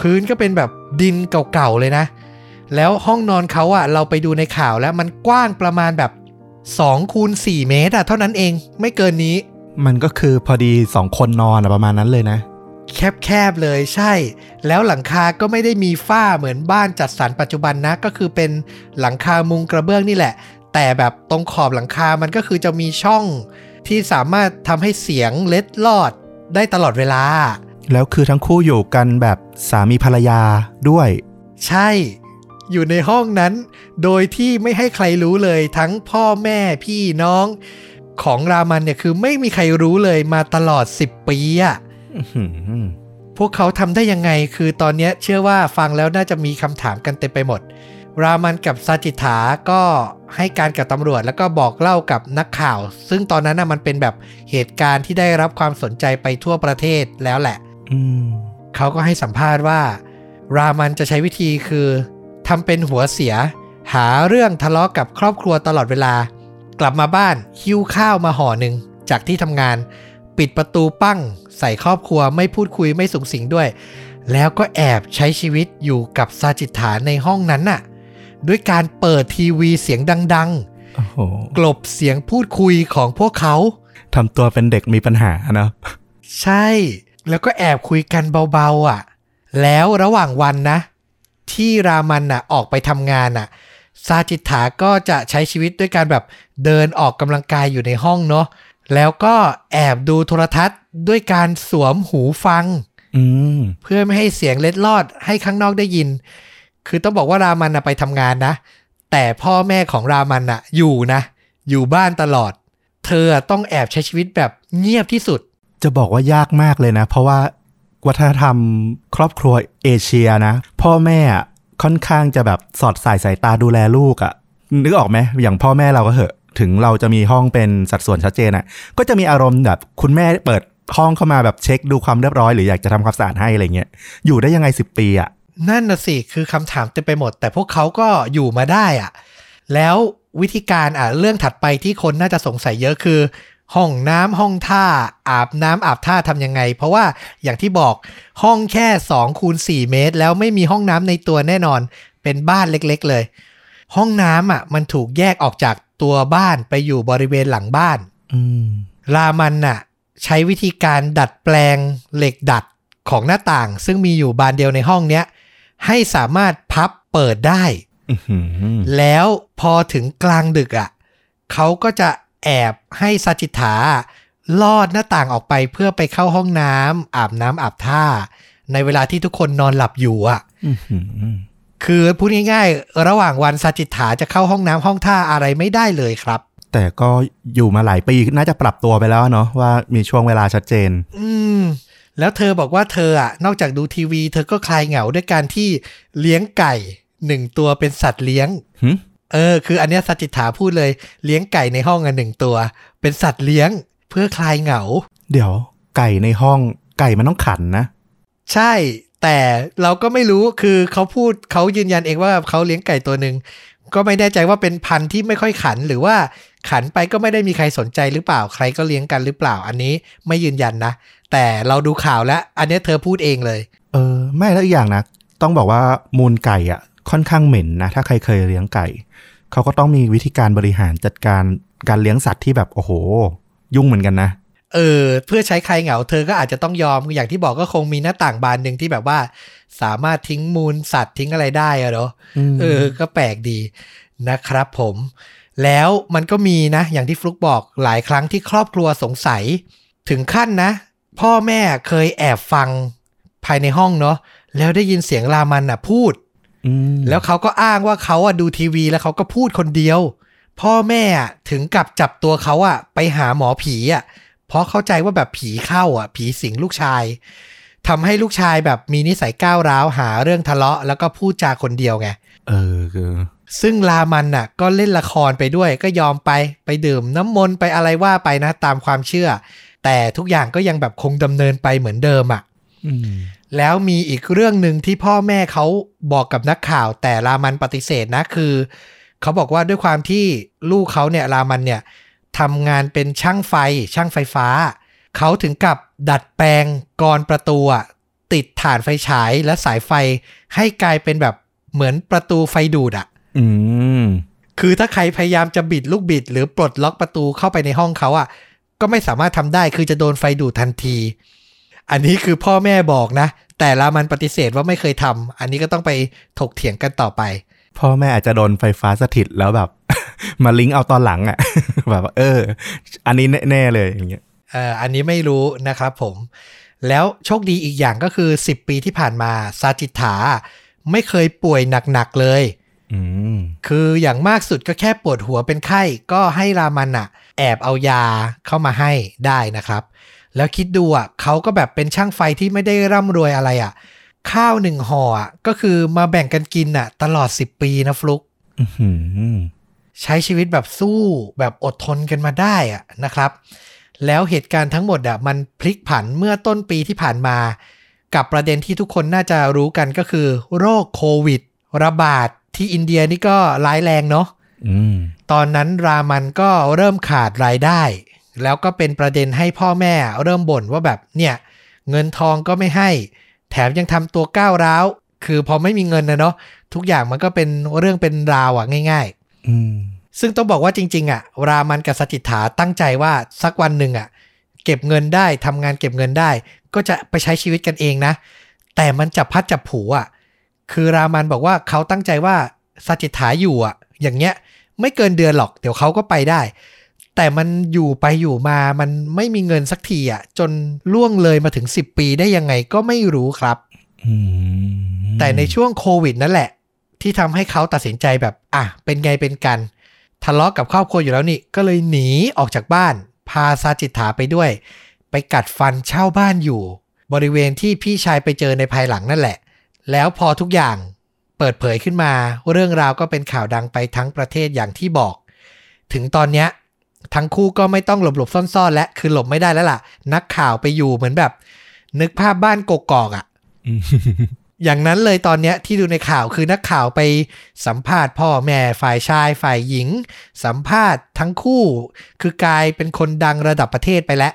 พื้นก็เป็นแบบ ดินเก่าๆเลยนะ แล้วห้องนอนเขาอะเราไปดูในข่าวแล้วมันกว้างประมาณแบบ2คูณ4เมตรอะเท่านั้นเองไม่เกินนี้ มันก็คือพอดีสองคนนอนอะประมาณนั้นเลยนะ แคบๆเลยใช่ แล้วหลังคาก็ไม่ได้มีฝ้าเหมือนบ้านจัดสรรปัจจุบันนะ ก็คือเป็นหลังคามุงกระเบื้องนี่แหละ แต่แบบตรงขอบหลังคามันก็คือจะมีช่องที่สามารถทำให้เสียงเล็ดลอดได้ตลอดเวลา แล้วคือทั้งคู่อยู่กันแบบสามีภรรยาด้วย ใช่ อยู่ในห้องนั้น โดยที่ไม่ให้ใครรู้เลยทั้งพ่อแม่พี่น้องของรามันเนี่ยคือไม่มีใครรู้เลยมาตลอด 10 ปีอะอื้อหือพวกเขาทำได้ยังไงคือตอนเนี้ยเชื่อว่าฟังแล้วน่าจะมีคำถามกันเต็มไปหมด รามันกับซาจิถาก็ให้การกับตำรวจแล้วก็บอกเล่ากับนักข่าว ซึ่งตอนนั้นน่ะมันเป็นแบบเหตุการณ์ที่ได้รับความสนใจไปทั่วประเทศแล้วแหละอืม เขาก็ให้สัมภาษณ์ว่า รามันจะใช้วิธีคือทำเป็นหัวเสีย หาเรื่องทะเลาะกับครอบครัวตลอดเวลา กลับมาบ้านหิ้วข้าวมาห่อหนึ่งจากที่ทำงาน ปิดประตูปั้ง ใส่ครอบครัวไม่พูดคุยไม่สุงสิงด้วย แล้วก็แอบใช้ชีวิตอยู่กับซาจิตฐานในห้องนั้นน่ะ ด้วยการเปิดทีวีเสียงดังโอ้โหๆกลบเสียงพูดคุยของพวกเขาทำตัวเป็นเด็กมีปัญหาเนอะใช่ แล้วก็แอบคุยกันเบาๆอะ แล้วระหว่างวันนะ ที่รามันน่ะออกไปทำงานน่ะซาจิตถาก็จะใช้ชีวิตด้วยการแบบเดินออกกำลังกายอยู่ในห้องเนาะแล้วก็แอบดูโทรทัศน์ด้วยการสวมหูฟังอืมเพื่อไม่ให้เสียงเล็ดลอดให้ข้างนอกได้ยิน คือต้องบอกว่ารามันน่ะไปทำงานนะ แต่พ่อแม่ของรามันน่ะอยู่นะ อยู่บ้านตลอด เธอต้องแอบใช้ชีวิตแบบเงียบที่สุด จะบอกว่ายากมากเลยนะ เพราะว่าวัฒนธรรมครอบครัวเอเชียนะ พ่อแม่ค่อนข้างจะแบบสอดสายสายตาดูแลลูกอะ่ะ นึกออกไหมอย่างพ่อแม่เราก็เหอะ ถึงเราจะมีห้องเป็นสัดส่วนชัดเจนอะ่ะ ก็จะมีอารมณ์แบบ คุณแม่เปิดห้องเข้ามาแบบเช็คดูความเรียบร้อยหรืออยากจะทำความสะอาดให้อะไรเงี้ยอยู่ได้ยังไงสิบปีอะ่ะนั่นน่ะสิคือคำถามเต็มไปหมด แต่พวกเขาก็อยู่มาได้อะแล้ววิธีการอะเรื่องถัดไปที่คนน่าจะสงสัยเยอะคือ ห้องน้ำห้องท่าอาบน้ำอาบท่าทำยังไง เพราะว่าอย่างที่บอกห้องแค่2คูณ4เมตร แล้วไม่มีห้องน้ำในตัวแน่นอน เป็นบ้านเล็กๆเลย ห้องน้ำอะมันถูกแยกออกจากตัวบ้านไปอยู่บริเวณหลังบ้านอืมรามันน่ะ ใช้วิธีการดัดแปลงเหล็กดัดของหน้าต่าง ซึ่งมีอยู่บานเดียวในห้องเนี้ยให้สามารถพับเปิดได้อื้อหือแล้วพอถึงกลางดึกอะเขาก็จะ แอบให้ซาจิถาลอดหน้าต่างออกไปเพื่อไปเข้าห้องน้ำอาบน้ำอาบท่า ในเวลาที่ทุกคนนอนหลับอยู่อะอื้อหือคือพูดง่ายๆ ระหว่างวันซาจิถาจะเข้าห้องน้ำห้องท่าอะไรไม่ได้เลยครับ แต่ก็อยู่มาหลายปีน่าจะปรับตัวไปแล้วเนาะว่ามีช่วงเวลาชัดเจน อืมแล้วเธอบอกว่าเธออะนอกจากดูทีวี เธอก็คลายเหงาด้วยการที่เลี้ยงไก่หนึ่งตัวเป็นสัตว์เลี้ยงหึ เออ คืออันเนี้ยสจิตถาพูดเลยเลี้ยงไก่ในห้องอะหนึ่งตัว เป็นสัตว์เลี้ยงเพื่อคลายเหงา เดี๋ยวไก่ในห้องไก่มันต้องขันนะ ใช่แต่เราก็ไม่รู้คือเขาพูดเขายืนยันเองว่าเขาเลี้ยงไก่ตัวหนึ่งก็ไม่แน่ใจว่าเป็นพันธุ์ที่ไม่ค่อยขันหรือว่าขันไปก็ไม่ได้มีใครสนใจหรือเปล่า ใครก็เลี้ยงกันหรือเปล่า อันนี้ไม่ยืนยันนะ แต่เราดูข่าวแล้ว อันเนี้ยเธอพูดเองเลย เออ ไม่แล้วอีกอย่างนะ ต้องบอกว่ามูลไก่อะ ค่อนข้างเหม็นนะ ถ้าใครเคยเลี้ยงไก่ เขาก็ต้องมีวิธีการบริหารจัดการการเลี้ยงสัตว์ที่แบบโอ้โห ยุ่งเหมือนกันนะ เออ เพื่อใช้คลายเหงาเธอก็อาจจะต้องยอมอย่างที่บอกก็คงมีหน้าต่างบานหนึ่งที่แบบว่า สามารถทิ้งมูลสัตว์ทิ้งอะไรได้อะเนาะมเออ ก็แปลกดีนะครับผม แล้วมันก็มีนะ อย่างที่ฟลุกบอกหลายครั้งที่ครอบครัวสงสัย ถึงขั้นนะ พ่อแม่เคยแอบฟังภายในห้องเนาะแล้วได้ยินเสียงรามันอะพูดอืม แล้วเขาก็อ้างว่าเขาอะดูทีวีแล้วเขาก็พูดคนเดียว พ่อแม่อะถึงกับจับตัวเขาอะ ไปหาหมอผีอะ เพราะเข้าใจว่าแบบผีเข้าอะ ผีสิงลูกชายทำให้ลูกชายแบบมีนิสัยก้าวร้าวหาเรื่องทะเลาะ แล้วก็พูดจาคนเดียวไง เออคือซึ่งลามันน่ะ ก็เล่นละครไปด้วยก็ยอมไปไปดื่มน้ำมนต์ไปอะไรว่าไปนะตามความเชื่อ แต่ทุกอย่างก็ยังแบบคงดำเนินไปเหมือนเดิมอะอืม แล้วมีอีกเรื่องหนึ่งที่พ่อแม่เขาบอกกับนักข่าว แต่รามันปฏิเสธนะคือเขาบอกว่าด้วยความที่ลูกเขาเนี่ยรามันเนี่ยทำงานเป็นช่างไฟ ช่างไฟฟ้า เขาถึงกับดัดแปลงกรอนประตูอะติดฐานไฟฉายและสายไฟให้กลายเป็นแบบเหมือนประตูไฟดูดอะอืมคือถ้าใครพยายามจะบิดลูกบิด หรือปลดล็อกประตูเข้าไปในห้องเขาอะ่ะ ก็ไม่สามารถทำได้คือจะโดนไฟดูดทันที อันนี้คือพ่อแม่บอกนะ แต่ละมันปฏิเสธว่าไม่เคยทำอันนี้ก็ต้องไปถกเถียงกันต่อไป พ่อแม่อาจจะโดนไฟฟ้าสถิตแล้วแบบ มาลิงก์เอาตอนหลังอะ่ะ แบบว่าเออ อันนี้แน่ๆเลยอย่างเงี้ยเอ่ออันนี้ไม่รู้นะครับผม แล้วโชคดีอีกอย่างก็คือ 10 ปีที่ผ่านมาซาจิตถาไม่เคยป่วยหนักๆเลยอืมคืออย่างมากสุดก็แค่ปวดหัวเป็นไข้ ก็ให้รามันอะแอบเอายาเข้ามาให้ได้นะครับ แล้วคิดดูอะเขาก็แบบเป็นช่างไฟที่ไม่ได้ร่ำรวยอะไรอะ ข้าวหนึ่งห่ออะก็คือมาแบ่งกันกินอะ ตลอด10ปีนะฟลุกอื้อหือใช้ชีวิตแบบสู้แบบอดทนกันมาได้อะนะครับ แล้วเหตุการณ์ทั้งหมดอะมันพลิกผันเมื่อต้นปีที่ผ่านมา กับประเด็นที่ทุกคนน่าจะรู้กันก็คือ โรคโควิด ระบาดที่อินเดียนี่ก็ร้ายแรงเนาะอืมตอนนั้นรามันก็เริ่มขาดรายได้ แล้วก็เป็นประเด็นให้พ่อแม่เริ่มบ่นว่าแบบเนี่ยเงินทองก็ไม่ให้ แถมยังทำตัวก้าวร้าว คือพอไม่มีเงินนะเนาะทุกอย่างมันก็เป็นเรื่องเป็นราวอะง่ายๆอืมซึ่งต้องบอกว่าจริง ๆอะรามันกับสจิตถาตั้งใจว่าสักวันหนึ่งอะเก็บเงินได้ทำงานเก็บเงินได้ ก็จะไปใช้ชีวิตกันเองนะ แต่มันจับพัดจับผูอะคือรามันบอกว่าเขาตั้งใจว่าสจิตถาอยู่อะอย่างเงี้ย ไม่เกินเดือนหรอก เดี๋ยวเขาก็ไปได้ แต่มันอยู่ไปอยู่มามันไม่มีเงินสักทีอะจนล่วงเลยมาถึง 10 ปีได้ยังไงก็ไม่รู้ครับอืมแต่ในช่วงโควิดนั่นแหละ ที่ทำให้เขาตัดสินใจแบบ อะ เป็นไงเป็นกัน ทะเลาะกับครอบครัวอยู่แล้วนี่ ก็เลยหนีออกจากบ้าน พาซาจิตถาไปด้วย ไปกัดฟันเช่าบ้านอยู่ บริเวณที่พี่ชายไปเจอในภายหลังนั่นแหละ แล้วพอทุกอย่างเปิดเผยขึ้นมา เรื่องราวก็เป็นข่าวดังไปทั้งประเทศอย่างที่บอก ถึงตอนเนี้ย ทั้งคู่ก็ไม่ต้องหลบหลบๆซ่อนๆ และคือหลบไม่ได้แล้วล่ะ นักข่าวไปอยู่เหมือนแบบ นึกภาพบ้านกกอกอะอืมอย่างนั้นเลยตอนเนี้ยที่ดูในข่าวคือนักข่าวไปสัมภาษณ์พ่อแม่ฝ่ายชายฝ่ายหญิง สัมภาษณ์ทั้งคู่ คือกลายเป็นคนดังระดับประเทศไปแล้ว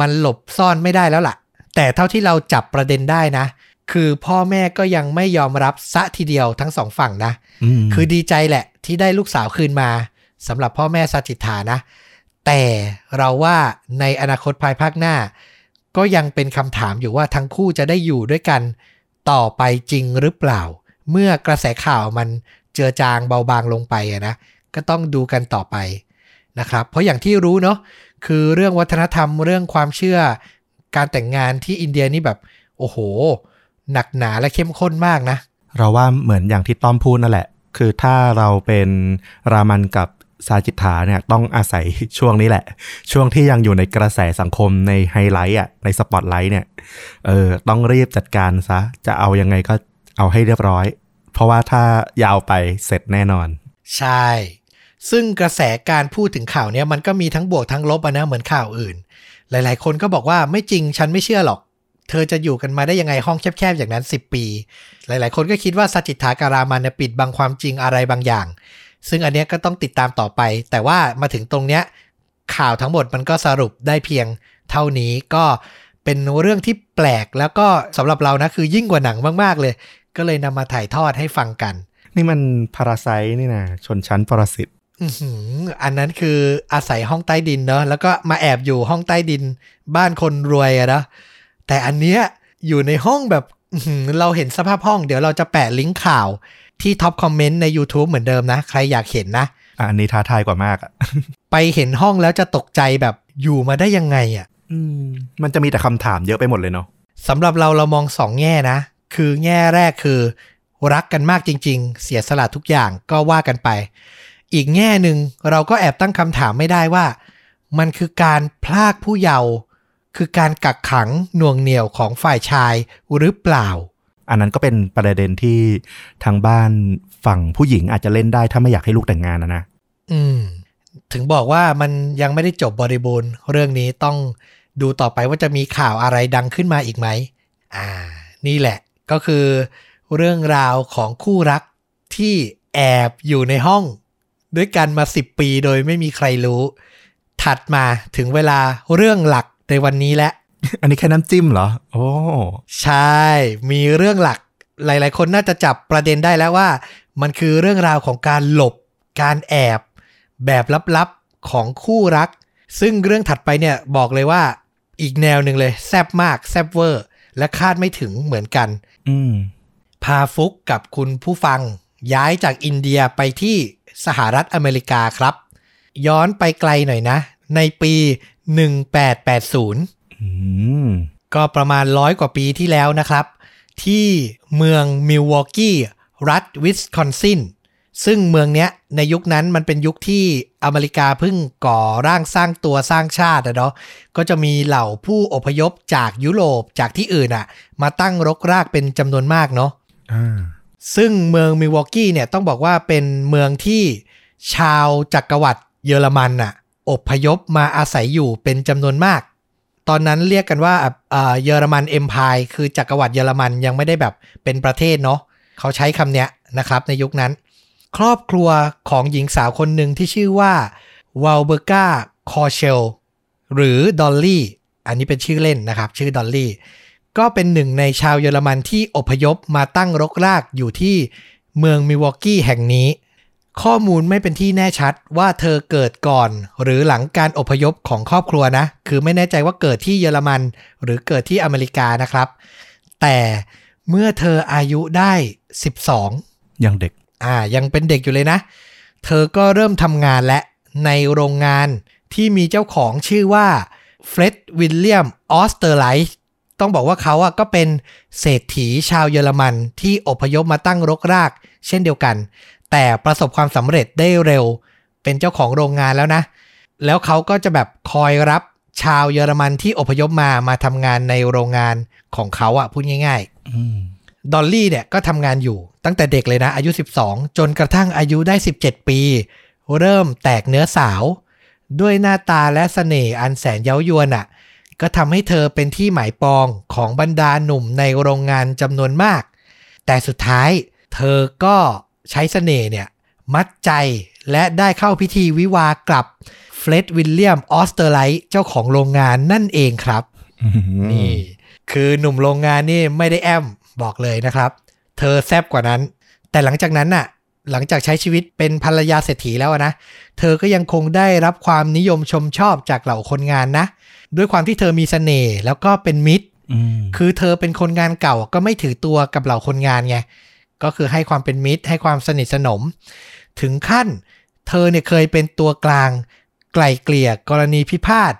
มันหลบซ่อนไม่ได้แล้วล่ะ แต่เท่าที่เราจับประเด็นได้นะ คือพ่อแม่ก็ยังไม่ยอมรับซะทีเดียวทั้งสองฝั่งนะมคือดีใจแหละที่ได้ลูกสาวคืนมาสำหรับพ่อแม่สัจิตฐานะ แต่เราว่าในอนาคตภายภาคหน้า ก็ยังเป็นคำถามอยู่ว่าทั้งคู่จะได้อยู่ด้วยกันต่อไปจริงหรือเปล่า เมื่อกระแสข่าวมันเจือจางเบาบางลงไปนะก็ต้องดูกันต่อไปนะครับ เพราะอย่างที่รู้เนาะคือเรื่องวัฒนธรรมเรื่องความเชื่อ การแต่งงานที่อินเดียนี่แบบ โอ้โห หนักหนาและเข้มข้นมากนะ เราว่าเหมือนอย่างที่ต้อมพูดนั่นแหละ คือถ้าเราเป็นรามันกับ ซาจิตถาเนี่ยต้องอาศัยช่วงนี้แหละ ช่วงที่ยังอยู่ในกระแสสังคมในไฮไลท์อะในสปอตไลท์เนี่ยเออต้องรีบจัดการซะ จะเอายังไงก็เอาให้เรียบร้อย เพราะว่าถ้ายาวไปเสร็จแน่นอน ใช่ ซึ่งกระแสการพูดถึงข่าวเนี้ยมันก็มีทั้งบวกทั้งลบนะเหมือนข่าวอื่น หลาย ๆ คนก็บอกว่าไม่จริงฉันไม่เชื่อหรอก เธอจะอยู่กันมาได้ยังไงห้องแคบๆอย่างนั้น 10 ปี หลาย ๆ คนก็คิดว่าสัจจิตถาการามันเนี่ยปิดบังความจริงอะไรบางอย่าง ซึ่งอันเนี้ยก็ต้องติดตามต่อไป แต่ว่ามาถึงตรงเนี้ยข่าวทั้งหมดมันก็สรุปได้เพียงเท่านี้ก็เป็นเรื่องที่แปลกแล้วก็สำหรับเรานะคือยิ่งกว่าหนังมาก ๆ เลย ก็เลยนำมาถ่ายทอดให้ฟังกัน นี่มันพาราไซนี่นะชนชั้นปรสิตอือหืออันนั้นคืออาศัยห้องใต้ดินเนอะแล้วก็มาแอบอยู่ห้องใต้ดิน บ้านคนรวยอะนะแต่อันเนี้ยอยู่ในห้องแบบอื้อหือเราเห็นสภาพห้อง เดี๋ยวเราจะแปะลิงก์ข่าว ที่ท็อปคอมเมนต์ใน YouTube เหมือนเดิมนะ ใครอยากเห็นนะอะอันนี้ท้าทายกว่ามากอะไปเห็นห้องแล้วจะตกใจแบบอยู่มาได้ยังไงอะอืมมันจะมีแต่คำถามเยอะไปหมดเลยเนาะสำหรับเราเรามองสองแง่นะ คือแง่แรกคือ รักกันมากจริง ๆ เสียสละทุกอย่างก็ว่ากันไป อีกแง่หนึ่งเราก็แอบตั้งคำถามไม่ได้ว่า มันคือการพลากผู้เยาว์คือการกักขังหน่วงเหนี่ยวของฝ่ายชายหรือเปล่า อันนั้นก็เป็นประเด็นที่ทางบ้านฝั่งผู้หญิงอาจจะเล่นได้ถ้าไม่อยากให้ลูกแต่งงานนะนะอืม ถึงบอกว่ามันยังไม่ได้จบบริบูรณ์ เรื่องนี้ต้องดูต่อไปว่าจะมีข่าวอะไรดังขึ้นมาอีกไหม อ่า นี่แหละก็คือเรื่องราวของคู่รักที่แอบอยู่ในห้อง ด้วยกันมา 10 ปีโดยไม่มีใครรู้ ถัดมาถึงเวลาเรื่องหลักในวันนี้แล้ว อันนี้แค่น้ำจิ้มเหรอ โอ้ ใช่ มีเรื่องหลักหลาย ๆ คนน่าจะจับประเด็นได้แล้วว่า มันคือเรื่องราวของการหลบ การแอบ แบบลับ ๆ ของคู่รัก ซึ่งเรื่องถัดไปเนี่ยบอกเลยว่าอีกแนวหนึ่งเลย แซบมาก แซบเวอร์ และคาดไม่ถึงเหมือนกัน อืมพาฟลุคกับคุณผู้ฟัง ย้ายจากอินเดียไปที่สหรัฐอเมริกาครับ ย้อนไปไกลหน่อยนะ ในปี 1880อืม ก็ประมาณร้อยกว่าปีที่แล้วนะครับ ที่เมืองมิลวอกกี้รัฐวิสคอนซินซึ่งเมืองเนี้ยในยุคนั้นมันเป็นยุคที่อเมริกาเพิ่งก่อร่างสร้างตัวสร้างชาติอะเนาะก็จะมีเหล่าผู้อพยพจากยุโรปจากที่อื่นอะมาตั้งรกรากเป็นจำนวนมากเนาะอ่าซึ่งเมืองมิลวอกกี้เนี่ยต้องบอกว่าเป็นเมืองที่ชาวจักรวรรดิเยอรมันน่ะอพยพมาอาศัยอยู่เป็นจำนวนมาก ตอนนั้นเรียกกันว่าเยอรมัน Empire คือจักรวรรดิเยอรมันยังไม่ได้แบบเป็นประเทศเนาะเขาใช้คำเนี้ยนะครับในยุคนั้น ครอบครัวของหญิงสาวคนหนึ่งที่ชื่อว่าวาลเบอร์กาคอเชลหรือดอลลี่อันนี้เป็นชื่อเล่นนะครับ ชื่อดอลลี่ก็เป็นหนึ่งในชาวเยอรมันที่อพยพมาตั้งรกรากอยู่ที่เมืองมิลวอกีแห่งนี้ ข้อมูลไม่เป็นที่แน่ชัดว่าเธอเกิดก่อน หรือหลังการอพยพของครอบครัวนะ คือไม่แน่ใจว่าเกิดที่เยอรมัน หรือเกิดที่อเมริกานะครับ แต่เมื่อเธออายุได้ 12 ยังเด็ก อ่า ยังเป็นเด็กอยู่เลยนะ เธอก็เริ่มทำงานและในโรงงานที่มีเจ้าของชื่อว่าเฟร็ดวิลเลียมออสเตอร์ไลท์ต้องบอกว่าเขาอะก็เป็นเศรษฐีชาวเยอรมันที่อพยพมาตั้งรกราก เช่นเดียวกัน แต่ประสบความสำเร็จได้เร็ว เป็นเจ้าของโรงงานแล้วนะ แล้วเขาก็จะแบบคอยรับชาวเยอรมันที่อพยพมามาทำงานในโรงงานของเขาอะพูดง่ายๆอืมดอลลี่เนี่ยก็ทำงานอยู่ตั้งแต่เด็กเลยนะ อายุ 12 จนกระทั่งอายุได้ 17 ปี เริ่มแตกเนื้อสาว ด้วยหน้าตาและเสน่ห์อันแสนเย้ายวนอะ่ะ ก็ทำให้เธอเป็นที่หมายปองของบรรดาหนุ่มในโรงงานจำนวนมาก แต่สุดท้าย เธอก็ ใช้เสน่ห์เนี่ย มัดใจและได้เข้าพิธีวิวาห์กับเฟร็ดวิลเลียมออสเตอร์ไลท์เจ้าของโรงงานนั่นเองครับนี่คือหนุ่มโรงงานนี่ไม่ได้แอ้มหรอกเลยนะครับ เธอแซบกว่านั้น แต่หลังจากนั้นน่ะ หลังจากใช้ชีวิตเป็นภรรยาเศรษฐีแล้วอะนะ เธอก็ยังคงได้รับความนิยมชมชอบจากเหล่าคนงานนะ ด้วยความที่เธอมีเสน่ห์แล้วก็เป็นมิตรอืมคือเธอเป็นคนงานเก่าก็ไม่ถือตัวกับเหล่าคนงานไง ก็คือให้ความเป็นมิตร ให้ความสนิทสนม ถึงขั้นเธอเนี่ยเคยเป็นตัวกลาง ไกล่เกลี่ยกรณีพิพาท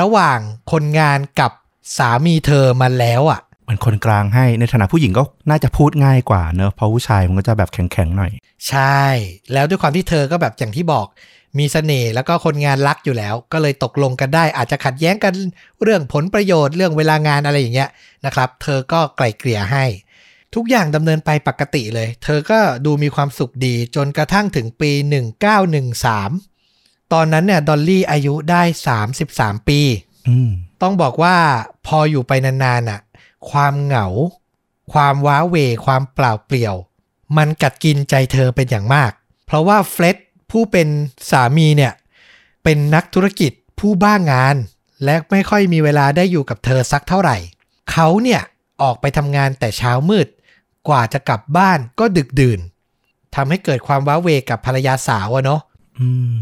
ระหว่างคนงานกับสามีเธอมาแล้วอะเหมือนคนกลางให้ในฐานะผู้หญิงก็น่าจะพูดง่ายกว่าเนอะเพราะผู้ชายมันก็จะแบบแข็งๆหน่อย ใช่ แล้วด้วยความที่เธอก็แบบอย่างที่บอก มีเสน่ห์แล้วก็คนงานรักอยู่แล้ว ก็เลยตกลงกันได้ อาจจะขัดแย้งกันเรื่องผลประโยชน์เรื่องเวลางานอะไรอย่างเงี้ยนะครับ เธอก็ไกล่เกลี่ยให้ ทุกอย่างดำเนินไปปกติเลย เธอก็ดูมีความสุขดีจนกระทั่งถึงปี 1913 ตอนนั้นเนี่ยดอลลี่อายุได้ 33 ปีอืมต้องบอกว่าพออยู่ไปนานๆน่ะ ความเหงา ความว้าเหวความเปล่าเปลี่ยว มันกัดกินใจเธอเป็นอย่างมาก เพราะว่าเฟร็ดผู้เป็นสามีเนี่ย เป็นนักธุรกิจผู้บ้างงาน และไม่ค่อยมีเวลาได้อยู่กับเธอสักเท่าไหร่ เขาเนี่ยออกไปทำงานแต่เช้ามืด กว่าจะกลับบ้านก็ดึกดื่นทำให้เกิดความว้าเหวกับภรรยาสาวอะเนาะอืม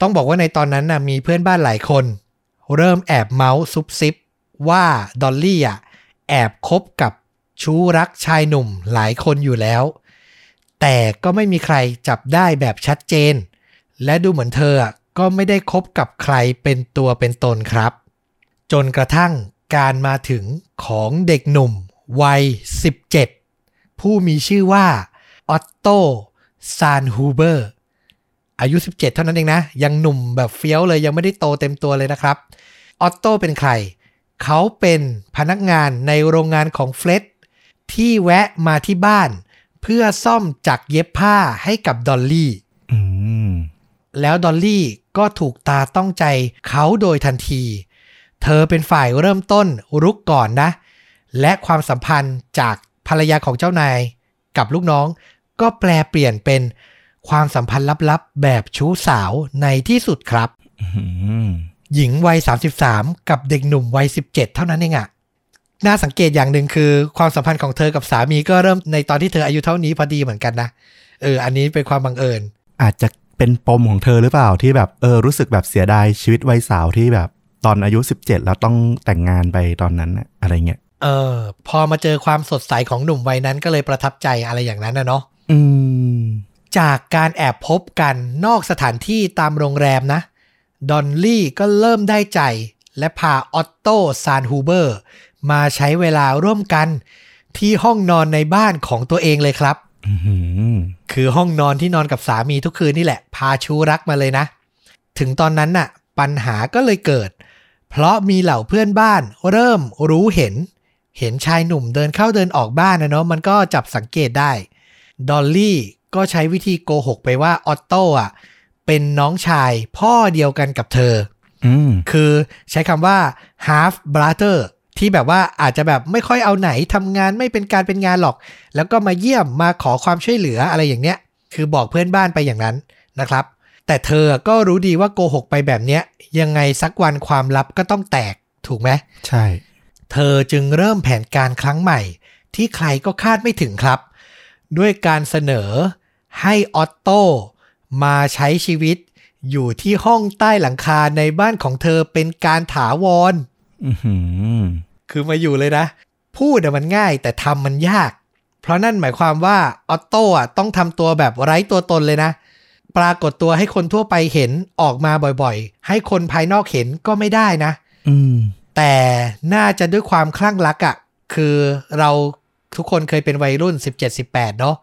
ต้องบอกว่าในตอนนั้นนะมีเพื่อนบ้านหลายคน เริ่มแอบเมาส์ซุบซิบว่าดอลลี่อะแอบคบกับชู้รักชายหนุ่มหลายคนอยู่แล้ว แต่ก็ไม่มีใครจับได้แบบชัดเจน และดูเหมือนเธออะก็ไม่ได้คบกับใครเป็นตัวเป็นตนครับ จนกระทั่งการมาถึงของเด็กหนุ่ม วัย17 ผู้มีชื่อว่าออตโต้ซานฮูเบอร์อายุ 17 เท่านั้นเองนะ ยังหนุ่มแบบเฟี้ยวเลยยังไม่ได้โตเต็มตัวเลยนะครับออตโต้เป็นใคร เขาเป็นพนักงานในโรงงานของเฟร็ดที่แวะมาที่บ้าน เพื่อซ่อมจักรเย็บผ้าให้กับดอลลี่อืมแล้วดอลลี่ก็ถูกตาต้องใจเขาโดยทันที เธอเป็นฝ่ายเริ่มต้นรุกก่อนนะ และความสัมพันธ์จาก ภรรยาของเจ้านายกับลูกน้อง ก็แปลเปลี่ยนเป็นความสัมพันธ์ลับๆ แบบชู้สาวในที่สุดครับอืมหญิงวัย 33 กับเด็กหนุ่มวัย 17 เท่านั้นเองอะน่าสังเกตอย่างหนึ่งคือ ความสัมพันธ์ของเธอกับสามีก็เริ่มในตอนที่เธออายุเท่านี้พอดีเหมือนกันนะเออ อันนี้เป็นความบังเอิญ อาจจะเป็นปมของเธอหรือเปล่าที่แบบเออรู้สึกแบบเสียดายชีวิตวัยสาวที่แบบ ตอนอายุ 17 แล้วต้องแต่งงานไปตอนนั้นน่ะอะไรเงี้ย เออ พอมาเจอความสดใสของหนุ่มวัยนั้นก็เลยประทับใจอะไรอย่างนั้นนะเนาะอืม จากการแอบพบกันนอกสถานที่ตามโรงแรมนะ ดอนลี่ก็เริ่มได้ใจ และพาออตโตซานฮูเบอร์ มาใช้เวลาร่วมกันที่ห้องนอนในบ้านของตัวเองเลยครับอื้อหือคือห้องนอนที่นอนกับสามีทุกคืนนี่แหละ พาชูรักมาเลยนะ ถึงตอนนั้นน่ะ ปัญหาก็เลยเกิด เพราะมีเหล่าเพื่อนบ้านเริ่มรู้เห็น เห็นชายหนุ่มเดินเข้าเดินออกบ้านนะเนาะมันก็จับสังเกตได้ ดอลลี่ก็ใช้วิธีโกหกไปว่าออตโต้อะเป็นน้องชายพ่อเดียวกันกับเธออืมคือใช้คำว่า half brother ที่แบบว่าอาจจะแบบไม่ค่อยเอาไหนทำงานไม่เป็นการเป็นงานหรอก แล้วก็มาเยี่ยมมาขอความช่วยเหลืออะไรอย่างเนี้ย คือบอกเพื่อนบ้านไปอย่างนั้นนะครับ แต่เธอก็รู้ดีว่าโกหกไปแบบเนี้ย ยังไงสักวันความลับก็ต้องแตกถูกไหมใช่ เธอจึงเริ่มแผนการครั้งใหม่ ที่ใครก็คาดไม่ถึงครับ ด้วยการเสนอให้ออตโต้มาใช้ชีวิตอยู่ที่ห้องใต้หลังคาในบ้านของเธอเป็นการถาวรอือหือคือมาอยู่เลยนะ พูดอะมันง่ายแต่ทำมันยาก เพราะนั่นหมายความว่าออตโต้อะต้องทำตัวแบบไร้ตัวตนเลยนะ ปรากฏตัวให้คนทั่วไปเห็นออกมาบ่อยๆ ให้คนภายนอกเห็นก็ไม่ได้นะอืม แต่น่าจะด้วยความคลั่งรักอะ่ะ คือเราทุกคนเคยเป็นวัยรุ่น 17-18 เนาะ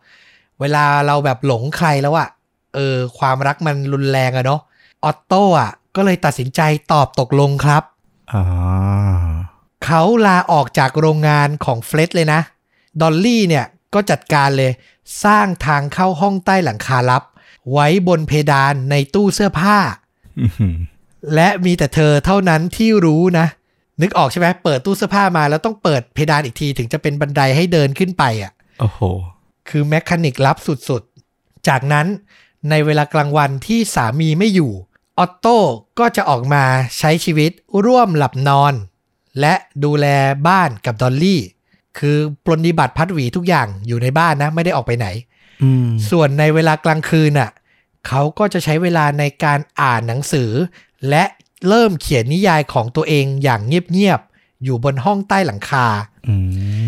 เวลาเราแบบหลงใครแล้วอะ่ะ เออ ความรักมันรุนแรงอะเนาะออตโต้อะ ก็เลยตัดสินใจตอบตกลงครับอ่าเขาลาออกจากโรงงานของเฟล็ดเลยนะ ดอลลี่เนี่ยก็จัดการเลย สร้างทางเข้าห้องใต้หลังคาลับ ไว้บนเพดานในตู้เสื้อผ้าอื้อหือและมีแต่เธอเท่านั้นที่รู้นะ นึกออกใช่ไหมเปิดตู้เสื้อผ้ามาแล้วต้องเปิดเพดานอีกทีถึงจะเป็นบันไดให้เดินขึ้นไปอะโอ้โห คือแมคานิกลับสุดๆ จากนั้นในเวลากลางวันที่สามีไม่อยู่ ออตโต้ก็จะออกมาใช้ชีวิตร่วมหลับนอน และดูแลบ้านกับดอลลี่ คือปรนนิบัติพัดหวีทุกอย่างอยู่ในบ้านนะ ไม่ได้ออกไปไหนอืมส่วนในเวลากลางคืนน่ะเขาก็จะใช้เวลาในการอ่านหนังสือ และ เริ่มเขียนนิยายของตัวเองอย่างเงียบๆอยู่บนห้องใต้หลังคาอื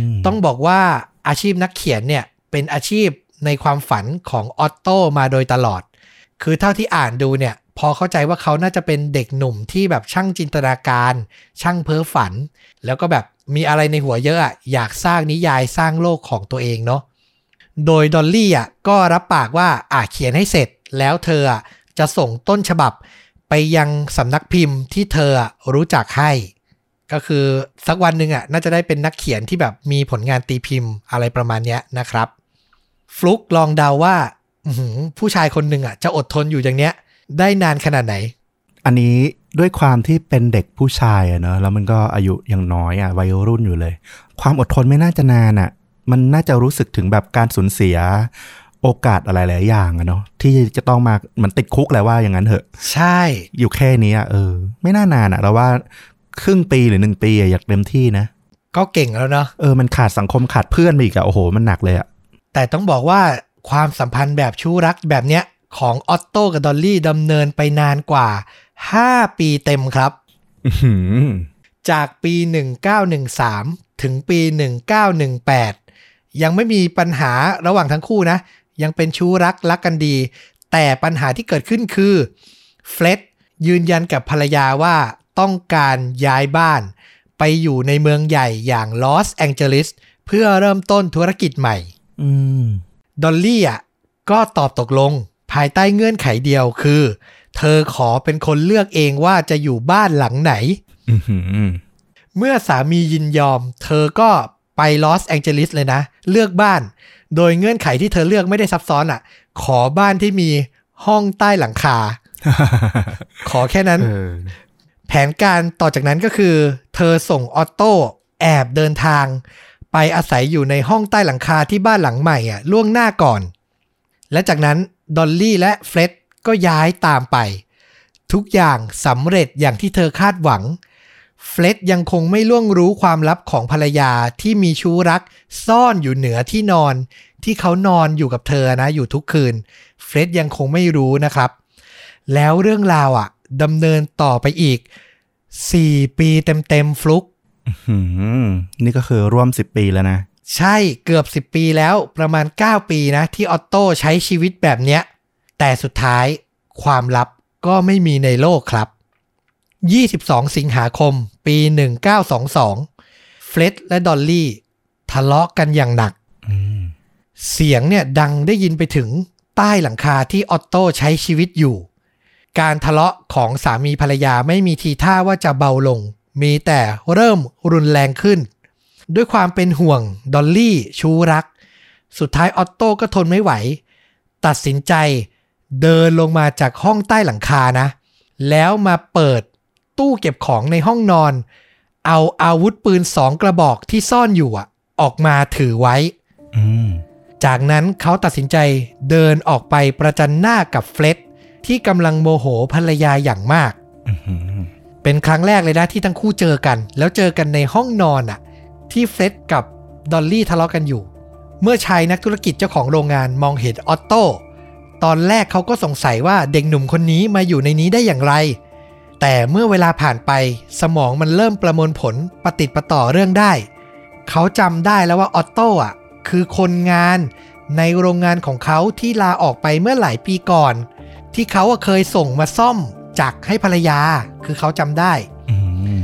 มต้องบอกว่าอาชีพนักเขียนเนี่ยเป็นอาชีพในความฝันของออตโต้มาโดยตลอด คือเท่าที่อ่านดูเนี่ย พอเข้าใจว่าเขาน่าจะเป็นเด็กหนุ่มที่แบบช่างจินตนาการ ช่างเพ้อฝัน แล้วก็แบบมีอะไรในหัวเยอะอะอยากสร้างนิยายสร้างโลกของตัวเองเนาะโดยดอลลี่อะก็รับปากว่าอะเขียนให้เสร็จแล้วเธออะจะส่งต้นฉบับ ไปยังสำนักพิมพ์ที่เธอรู้จักให้ ก็คือสักวันหนึ่งอะน่าจะได้เป็นนักเขียนที่แบบมีผลงานตีพิมพ์อะไรประมาณเนี้ยนะครับ ฟลุกลองเดาว่าผู้ชายคนหนึ่งอะจะอดทนอยู่อย่างเนี้ย ได้นานขนาดไหน อันนี้ด้วยความที่เป็นเด็กผู้ชายอะเนอะแล้วมันก็อายุยังน้อยอะวัยรุ่นอยู่เลย ความอดทนไม่น่าจะนานอะมันน่าจะรู้สึกถึงแบบการสูญเสีย โอกาสอะไรหลายอย่างอะเนาะที่จะต้องมาเหมือนติดคุกแหละว่าอย่างนั้นเถอะ ใช่ อยู่แค่นี้อะเออ ไม่น่านานอะเราว่าครึ่งปีหรือหนึ่งปีอะอยากเต็มที่นะ ก็เก่งแล้วเนาะเออมันขาดสังคมขาดเพื่อนไปอีกอะโอ้โห มันหนักเลยอะแต่ต้องบอกว่าความสัมพันธ์แบบชู้รักแบบเนี้ยของออตโต้กับดอลลี่ดำเนินไปนานกว่า 5 ปีเต็มครับอื้อหือจากปี 1913 ถึงปี 1918 ยังไม่มีปัญหาระหว่างทั้งคู่นะ ยังเป็นชู้รักรักกันดี แต่ปัญหาที่เกิดขึ้นคือเฟล็ดยืนยันกับภรรยาว่าต้องการย้ายบ้าน ไปอยู่ในเมืองใหญ่อย่างลอสแองเจลิสเพื่อเริ่มต้นธุรกิจใหม่อืมดอลลี่อะก็ตอบตกลงภายใต้เงื่อนไขเดียวคือ เธอขอเป็นคนเลือกเองว่าจะอยู่บ้านหลังไหนอือหือเมื่อสามียินยอม เธอก็ไปลอสแองเจลิสเลยนะ เลือกบ้าน โดยเงื่อนไขที่เธอเลือกไม่ได้ซับซ้อนอะ ขอบ้านที่มีห้องใต้หลังคา ขอแค่นั้นเออแผนการต่อจากนั้นก็คือ เธอส่งออตโต้แอบเดินทาง ไปอาศัยอยู่ในห้องใต้หลังคาที่บ้านหลังใหม่อะล่วงหน้าก่อน และจากนั้นดอลลี่และเฟร็ดก็ย้ายตามไป ทุกอย่างสำเร็จอย่างที่เธอคาดหวังเฟร็ดยังคงไม่ล่วงรู้ความลับของภรรยาที่มีชู้รัก ซ่อนอยู่เหนือที่นอน ที่เขานอนอยู่กับเธอนะอยู่ทุกคืน เฟร็ดยังคงไม่รู้นะครับ แล้วเรื่องราวอะดำเนินต่อไปอีก 4 ปีเต็มๆฟลุกหืมนี่ก็คือร่วมสิบปีแล้วนะ ใช่เกือบ 10 ปีแล้วประมาณ 9 ปีนะ ที่ออตโต้ใช้ชีวิตแบบเนี้ย แต่สุดท้ายความลับก็ไม่มีในโลกครับ 22 สิงหาคม ปี 1922 เฟร็ดและดอลลี่ทะเลาะกันอย่างหนักอืมเสียงเนี่ยดังได้ยินไปถึงใต้หลังคาที่ออตโต้ใช้ชีวิตอยู่ การทะเลาะของสามีภรรยาไม่มีทีท่าว่าจะเบาลง มีแต่เริ่มรุนแรงขึ้น ด้วยความเป็นห่วงดอลลี่ชูรัก สุดท้ายออตโต้ก็ทนไม่ไหว ตัดสินใจเดินลงมาจากห้องใต้หลังคานะ แล้วมาเปิด ตู้เก็บของในห้องนอน เอาอาวุธปืนสองกระบอกที่ซ่อนอยู่อะออกมาถือไว้อืมจากนั้นเขาตัดสินใจเดินออกไปประจันหน้ากับเฟล็ดที่กำลังโมโหภรรยาอย่างมากอืมเป็นครั้งแรกเลยนะที่ทั้งคู่เจอกัน แล้วเจอกันในห้องนอนอะที่เฟล็ดกับดอลลี่ทะเลาะกันอยู่ เมื่อชายนักธุรกิจเจ้าของโรงงานมองเห็นออตโต้ตอนแรกเขาก็สงสัยว่าเด็กหนุ่มคนนี้มาอยู่ในนี้ได้อย่างไร แต่เมื่อเวลาผ่านไปสมองมันเริ่มประมวลผลปฏิดประต่อเรื่องได้ เขาจำได้แล้วว่าออตโต้อะคือคนงานในโรงงานของเขาที่ลาออกไปเมื่อหลายปีก่อน ที่เขาอะเคยส่งมาซ่อมจักรให้ภรรยา คือเขาจำได้อืม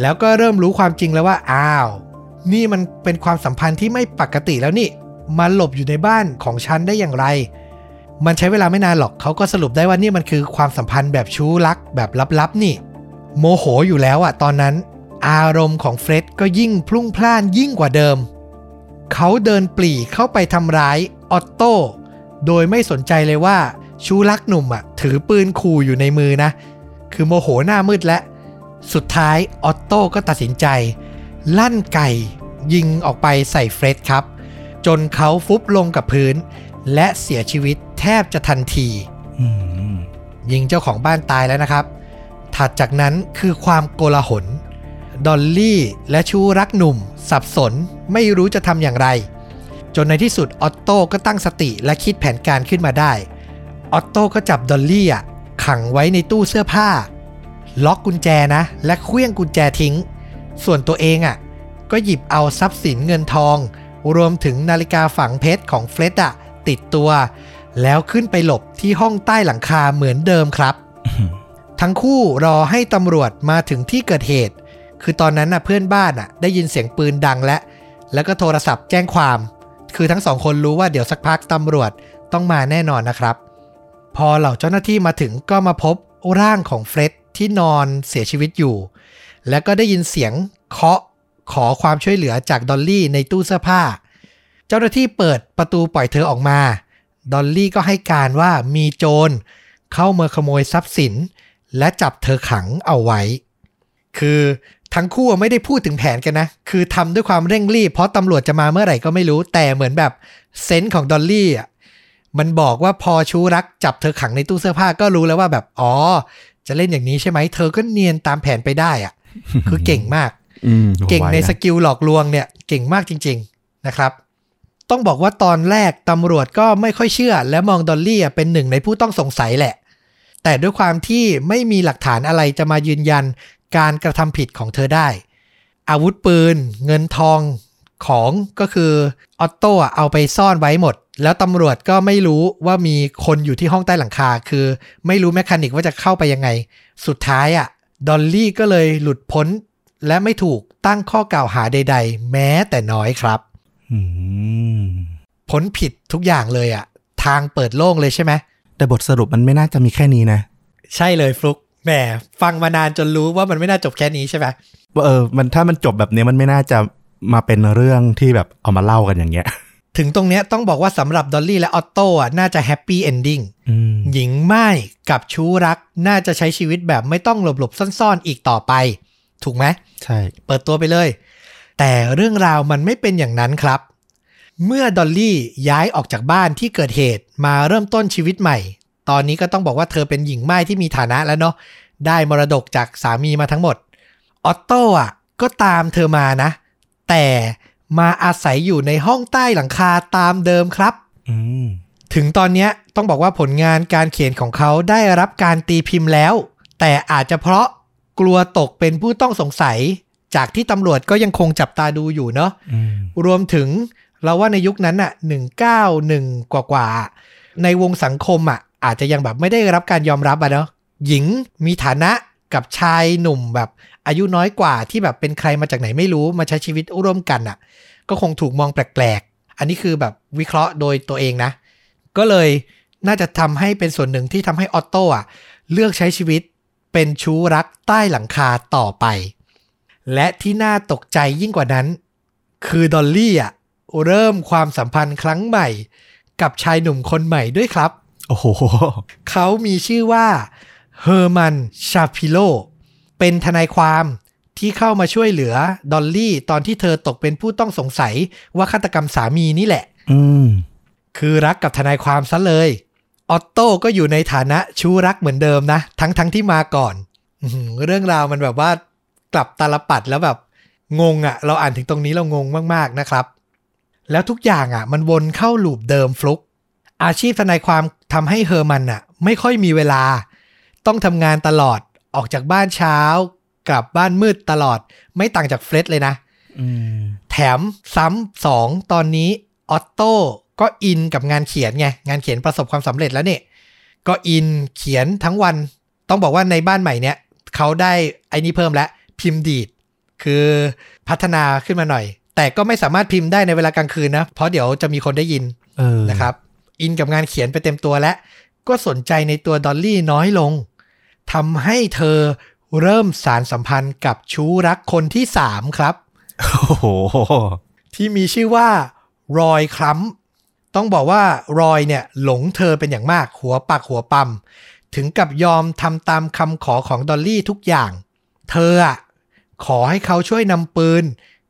แล้วก็เริ่มรู้ความจริงแล้วว่า อ้าว นี่มันเป็นความสัมพันธ์ที่ไม่ปกติแล้วนี่ มาหลบอยู่ในบ้านของฉันได้อย่างไร มันใช้เวลาไม่นานหรอกเขาก็สรุปได้ว่านี่มันคือความสัมพันธ์แบบชู้รักแบบลับๆนี่ โมโหอยู่แล้วอะตอนนั้น อารมณ์ของเฟร็ดก็ยิ่งพลุ่งพล่านยิ่งกว่าเดิม เขาเดินปลีเข้าไปทำร้ายออตโต้โดยไม่สนใจเลยว่าชูรักหนุ่มอะถือปืนขู่อยู่ในมือนะ คือโมโหหน้ามืดและ สุดท้ายออตโต้ก็ตัดสินใจ ลั่นไก่ยิงออกไปใส่เฟร็ดครับ จนเขาฟุบลงกับพื้น และเสียชีวิตแทบจะทันทีอืมยิงเจ้าของบ้านตายแล้วนะครับ ถัดจากนั้นคือความโกลาหล ดอลลี่และชู้รักหนุ่ม สับสนไม่รู้จะทำอย่างไร จนในที่สุดออตโต้ก็ตั้งสติและคิดแผนการขึ้นมาได้ ออตโต้ก็จับดอลลี่อะขังไว้ในตู้เสื้อผ้า ล็อกกุญแจนะ และเขวี้ยงกุญแจทิ้ง ส่วนตัวเองอะก็หยิบเอาทรัพย์สินเงินทอง รวมถึงนาฬิกาฝังเพชรของเฟร็ดอะ ติดตัว แล้วขึ้นไปหลบที่ห้องใต้หลังคาเหมือนเดิมครับ ทั้งคู่รอให้ตำรวจมาถึงที่เกิดเหตุ คือตอนนั้นน่ะเพื่อนบ้านน่ะ ได้ยินเสียงปืนดังและแล้วก็โทรศัพท์แจ้งความ คือทั้งสองคนรู้ว่าเดี๋ยวสักพักตำรวจต้องมาแน่นอนนะครับ พอเหล่าเจ้าหน้าที่มาถึงก็มาพบร่างของเฟร็ดที่นอนเสียชีวิตอยู่ แล้วก็ได้ยินเสียงเคาะขอความช่วยเหลือจากดอลลี่ในตู้เสื้อผ้า เจ้าหน้าที่เปิดประตูปล่อยเธอออกมา ดอลลี่ก็ให้การว่ามีโจรเข้ามาขโมยทรัพย์สิน และจับเธอขังเอาไว้ คือทั้งคู่ไม่ได้พูดถึงแผนกันนะ คือทำด้วยความเร่งรีบ เพราะตำรวจจะมาเมื่อไหร่ก็ไม่รู้ แต่เหมือนแบบ sense ของดอลลี่อะ มันบอกว่าพอชู้รักจับเธอขังในตู้เสื้อผ้าก็รู้แล้วว่าแบบ อ๋อ จะเล่นอย่างนี้ใช่ไหม เธอก็เนียนตามแผนไปได้อะ คือเก่งมากอืมเก่งในไวะ skill หลอกลวงเนี่ย เก่งมากจริง ๆ นะครับ ต้องบอกว่าตอนแรกตำรวจก็ไม่ค่อยเชื่อ และมองดอลลี่เป็นหนึ่งในผู้ต้องสงสัยแหละ แต่ด้วยความที่ไม่มีหลักฐานอะไรจะมายืนยันการกระทำผิดของเธอได้ อาวุธปืน เงินทองของก็คือออตโต้เอาไปซ่อนไว้หมด แล้วตำรวจก็ไม่รู้ว่ามีคนอยู่ที่ห้องใต้หลังคา คือ ไม่รู้ mechanic ว่าจะเข้าไปยังไง สุดท้ายอะดอลลี่ก็เลยหลุดพ้น และไม่ถูกตั้งข้อกล่าวหาใด ๆ แม้แต่น้อยครับ พ้นผิดทุกอย่างเลยอะทางเปิดโล่งเลยใช่ไหมแต่บทสรุปมันไม่น่าจะมีแค่นี้นะ ใช่เลยฟลุกแหมฟังมานานจนรู้ว่ามันไม่น่าจบแค่นี้ใช่ไหมว่าเออมันถ้ามันจบแบบนี้มันไม่น่าจะมาเป็นเรื่องที่แบบเอามาเล่ากันอย่างเงี้ย ถึงตรงเนี้ยต้องบอกว่าสำหรับดอลลี่และออตโต้อะน่าจะ happy ending อืมหญิงหม้ายกับชู้รักน่าจะใช้ชีวิตแบบไม่ต้องหลบๆซ่อนๆอีกต่อไป ถูกไหมใช่ เปิดตัวไปเลย แต่เรื่องราวมันไม่เป็นอย่างนั้นครับ เมื่อดอลลี่ย้ายออกจากบ้านที่เกิดเหตุมาเริ่มต้นชีวิตใหม่ ตอนนี้ก็ต้องบอกว่าเธอเป็นหญิงหม้ายที่มีฐานะแล้วเนาะได้มรดกจากสามีมาทั้งหมด ออตโต้อะก็ตามเธอมานะ แต่มาอาศัยอยู่ในห้องใต้หลังคาตามเดิมครับอืมถึงตอนเนี้ยต้องบอกว่าผลงานการเขียนของเขาได้รับการตีพิมพ์แล้ว แต่อาจจะเพราะกลัวตกเป็นผู้ต้องสงสัย จากที่ตำรวจก็ยังคงจับตาดูอยู่เนาะอืมรวมถึงเราว่าในยุคนั้นอะ191กว่ากว่าๆในวงสังคมอะ อาจจะยังแบบไม่ได้รับการยอมรับอะเนาะหญิงมีฐานะกับชายหนุ่มแบบอายุน้อยกว่าที่แบบเป็นใครมาจากไหนไม่รู้มาใช้ชีวิตร่วมกันอะ ก็คงถูกมองแปลกอันนี้คือแบบวิเคราะห์โดยตัวเองนะ ก็เลยน่าจะทำให้เป็นส่วนหนึ่งที่ทำให้ออตโต้อะเลือกใช้ชีวิตเป็นชู้รักใต้หลังคาต่อไป และที่น่าตกใจยิ่งกว่านั้น คือดอลลี่อะเริ่มความสัมพันธ์ครั้งใหม่ กับชายหนุ่มคนใหม่ด้วยครับ โอ้โหเขามีชื่อว่าเฮอร์มันชาพิโลเป็นทนายความที่เข้ามาช่วยเหลือดอลลี่ตอนที่เธอตกเป็นผู้ต้องสงสัยว่าฆาตกรรมสามีนี่แหละ อืม คือรักกับทนายความซะเลย ออตโต้ก็อยู่ในฐานะชู้รักเหมือนเดิมนะ ทั้งทั้งที่มาก่อนอื้อหือเรื่องราวมันแบบว่า กลับตาลปัดแล้วแบบงงอะ่ะ เราอ่านถึงตรงนี้เรางงมากๆนะครับ แล้วทุกอย่างอะ่ะ มันวนเข้าลูปเดิมฟลุก อาชีพทนายความทำให้เฮอร์มันอะ ไม่ค่อยมีเวลา ต้องทำงานตลอดออกจากบ้านเช้า กลับบ้านมืดตลอด ไม่ต่างจากเฟร็ดเลยนะอืมแถมซ้ำสองตอนนี้ออตโต้ก็อินกับงานเขียนไง งานเขียนประสบความสำเร็จแล้วเนี่ยก็อินเขียนทั้งวัน ต้องบอกว่าในบ้านใหม่เนี่ยเขาได้ไอ้นี่เพิ่มแล้ว พิมพ์ดีด คือพัฒนาขึ้นมาหน่อย แต่ก็ไม่สามารถพิมพ์ได้ในเวลากลางคืนนะ เพราะเดี๋ยวจะมีคนได้ยินเออนะครับ อินกับงานเขียนไปเต็มตัวแล้วก็สนใจในตัวดอลลี่น้อยลงทำให้เธอเริ่มสารสัมพันธ์กับชู้รักคนที่สามครับ โอ้โห ที่มีชื่อว่ารอยคล้ำต้องบอกว่ารอยเนี่ยหลงเธอเป็นอย่างมากหัวปักหัวปั๊มถึงกับยอมทำตามคำขอของดอลลี่ทุกอย่าง เธออะ ขอให้เขาช่วยนำปืน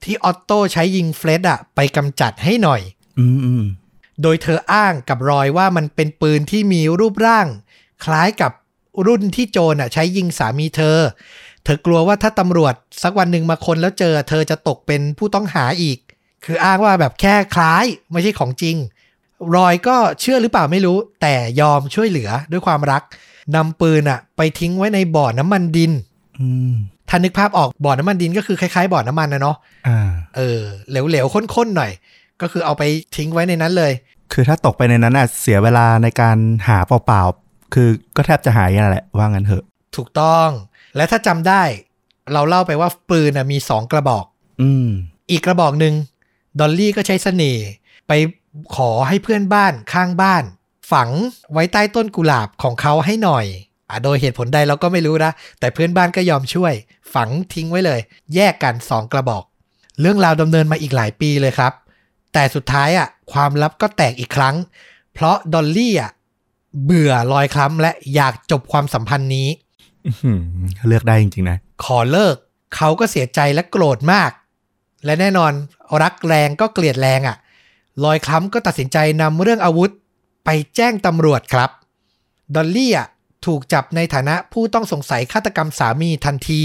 ที่ออตโต้ใช้ยิงเฟรดอะไปกำจัดให้หน่อยอืมอืมโดยเธออ้างกับรอยว่ามันเป็นปืนที่มีรูปร่าง คล้ายกับรุ่นที่โจรอะใช้ยิงสามีเธอ เธอกลัวว่าถ้าตำรวจสักวันหนึ่งมาคนแล้วเจอ เธอจะตกเป็นผู้ต้องหาอีก คืออ้างว่าแบบแค่คล้ายไม่ใช่ของจริง รอยก็เชื่อหรือเปล่าไม่รู้ แต่ยอมช่วยเหลือด้วยความรักนำปืนอะไปทิ้งไว้ในบ่อน้ำมันดินอืม ถ้านึกภาพออกบ่อน้ำมันดินก็คือคล้ายๆบ่อน้ำมันนะเนาะอ่าเออเหลวๆข้นๆหน่อย ก็คือเอาไปทิ้งไว้ในนั้นเลย คือถ้าตกไปในนั้นอะเสียเวลาในการหาเปล่าๆคือก็แทบจะหายนั่นแหละว่างั้นเถอะ ถูกต้อง และถ้าจำได้ เราเล่าไปว่าปืนนะมีสองกระบอก อืม อีกกระบอกหนึ่งดอลลี่ก็ใช้เสน่ห์ไปขอให้เพื่อนบ้านข้างบ้าน ฝังไว้ใต้ต้นกุหลาบของเขาให้หน่อย อะโดยเหตุผลใดเราก็ไม่รู้นะ แต่เพื่อนบ้านก็ยอมช่วย ฝังทิ้งไว้เลย แยกกันสองกระบอก เรื่องราวดำเนินมาอีกหลายปีเลยครับ แต่สุดท้ายอะความลับก็แตกอีกครั้ง เพราะดอลลี่อะเบื่อรอยคลัมบ์และอยากจบความสัมพันธ์นี้อื้อหือเลือกได้จริงๆนะ ขอเลิก เขาก็เสียใจและโกรธมาก และแน่นอนรักแรงก็เกลียดแรงอะ่ะลอยคล้ำก็ตัดสินใจนำเรื่องอาวุธ ไปแจ้งตำรวจครับ ดอลลี่อะ ถูกจับในฐานะผู้ต้องสงสัยฆาตกรรมสามีทันที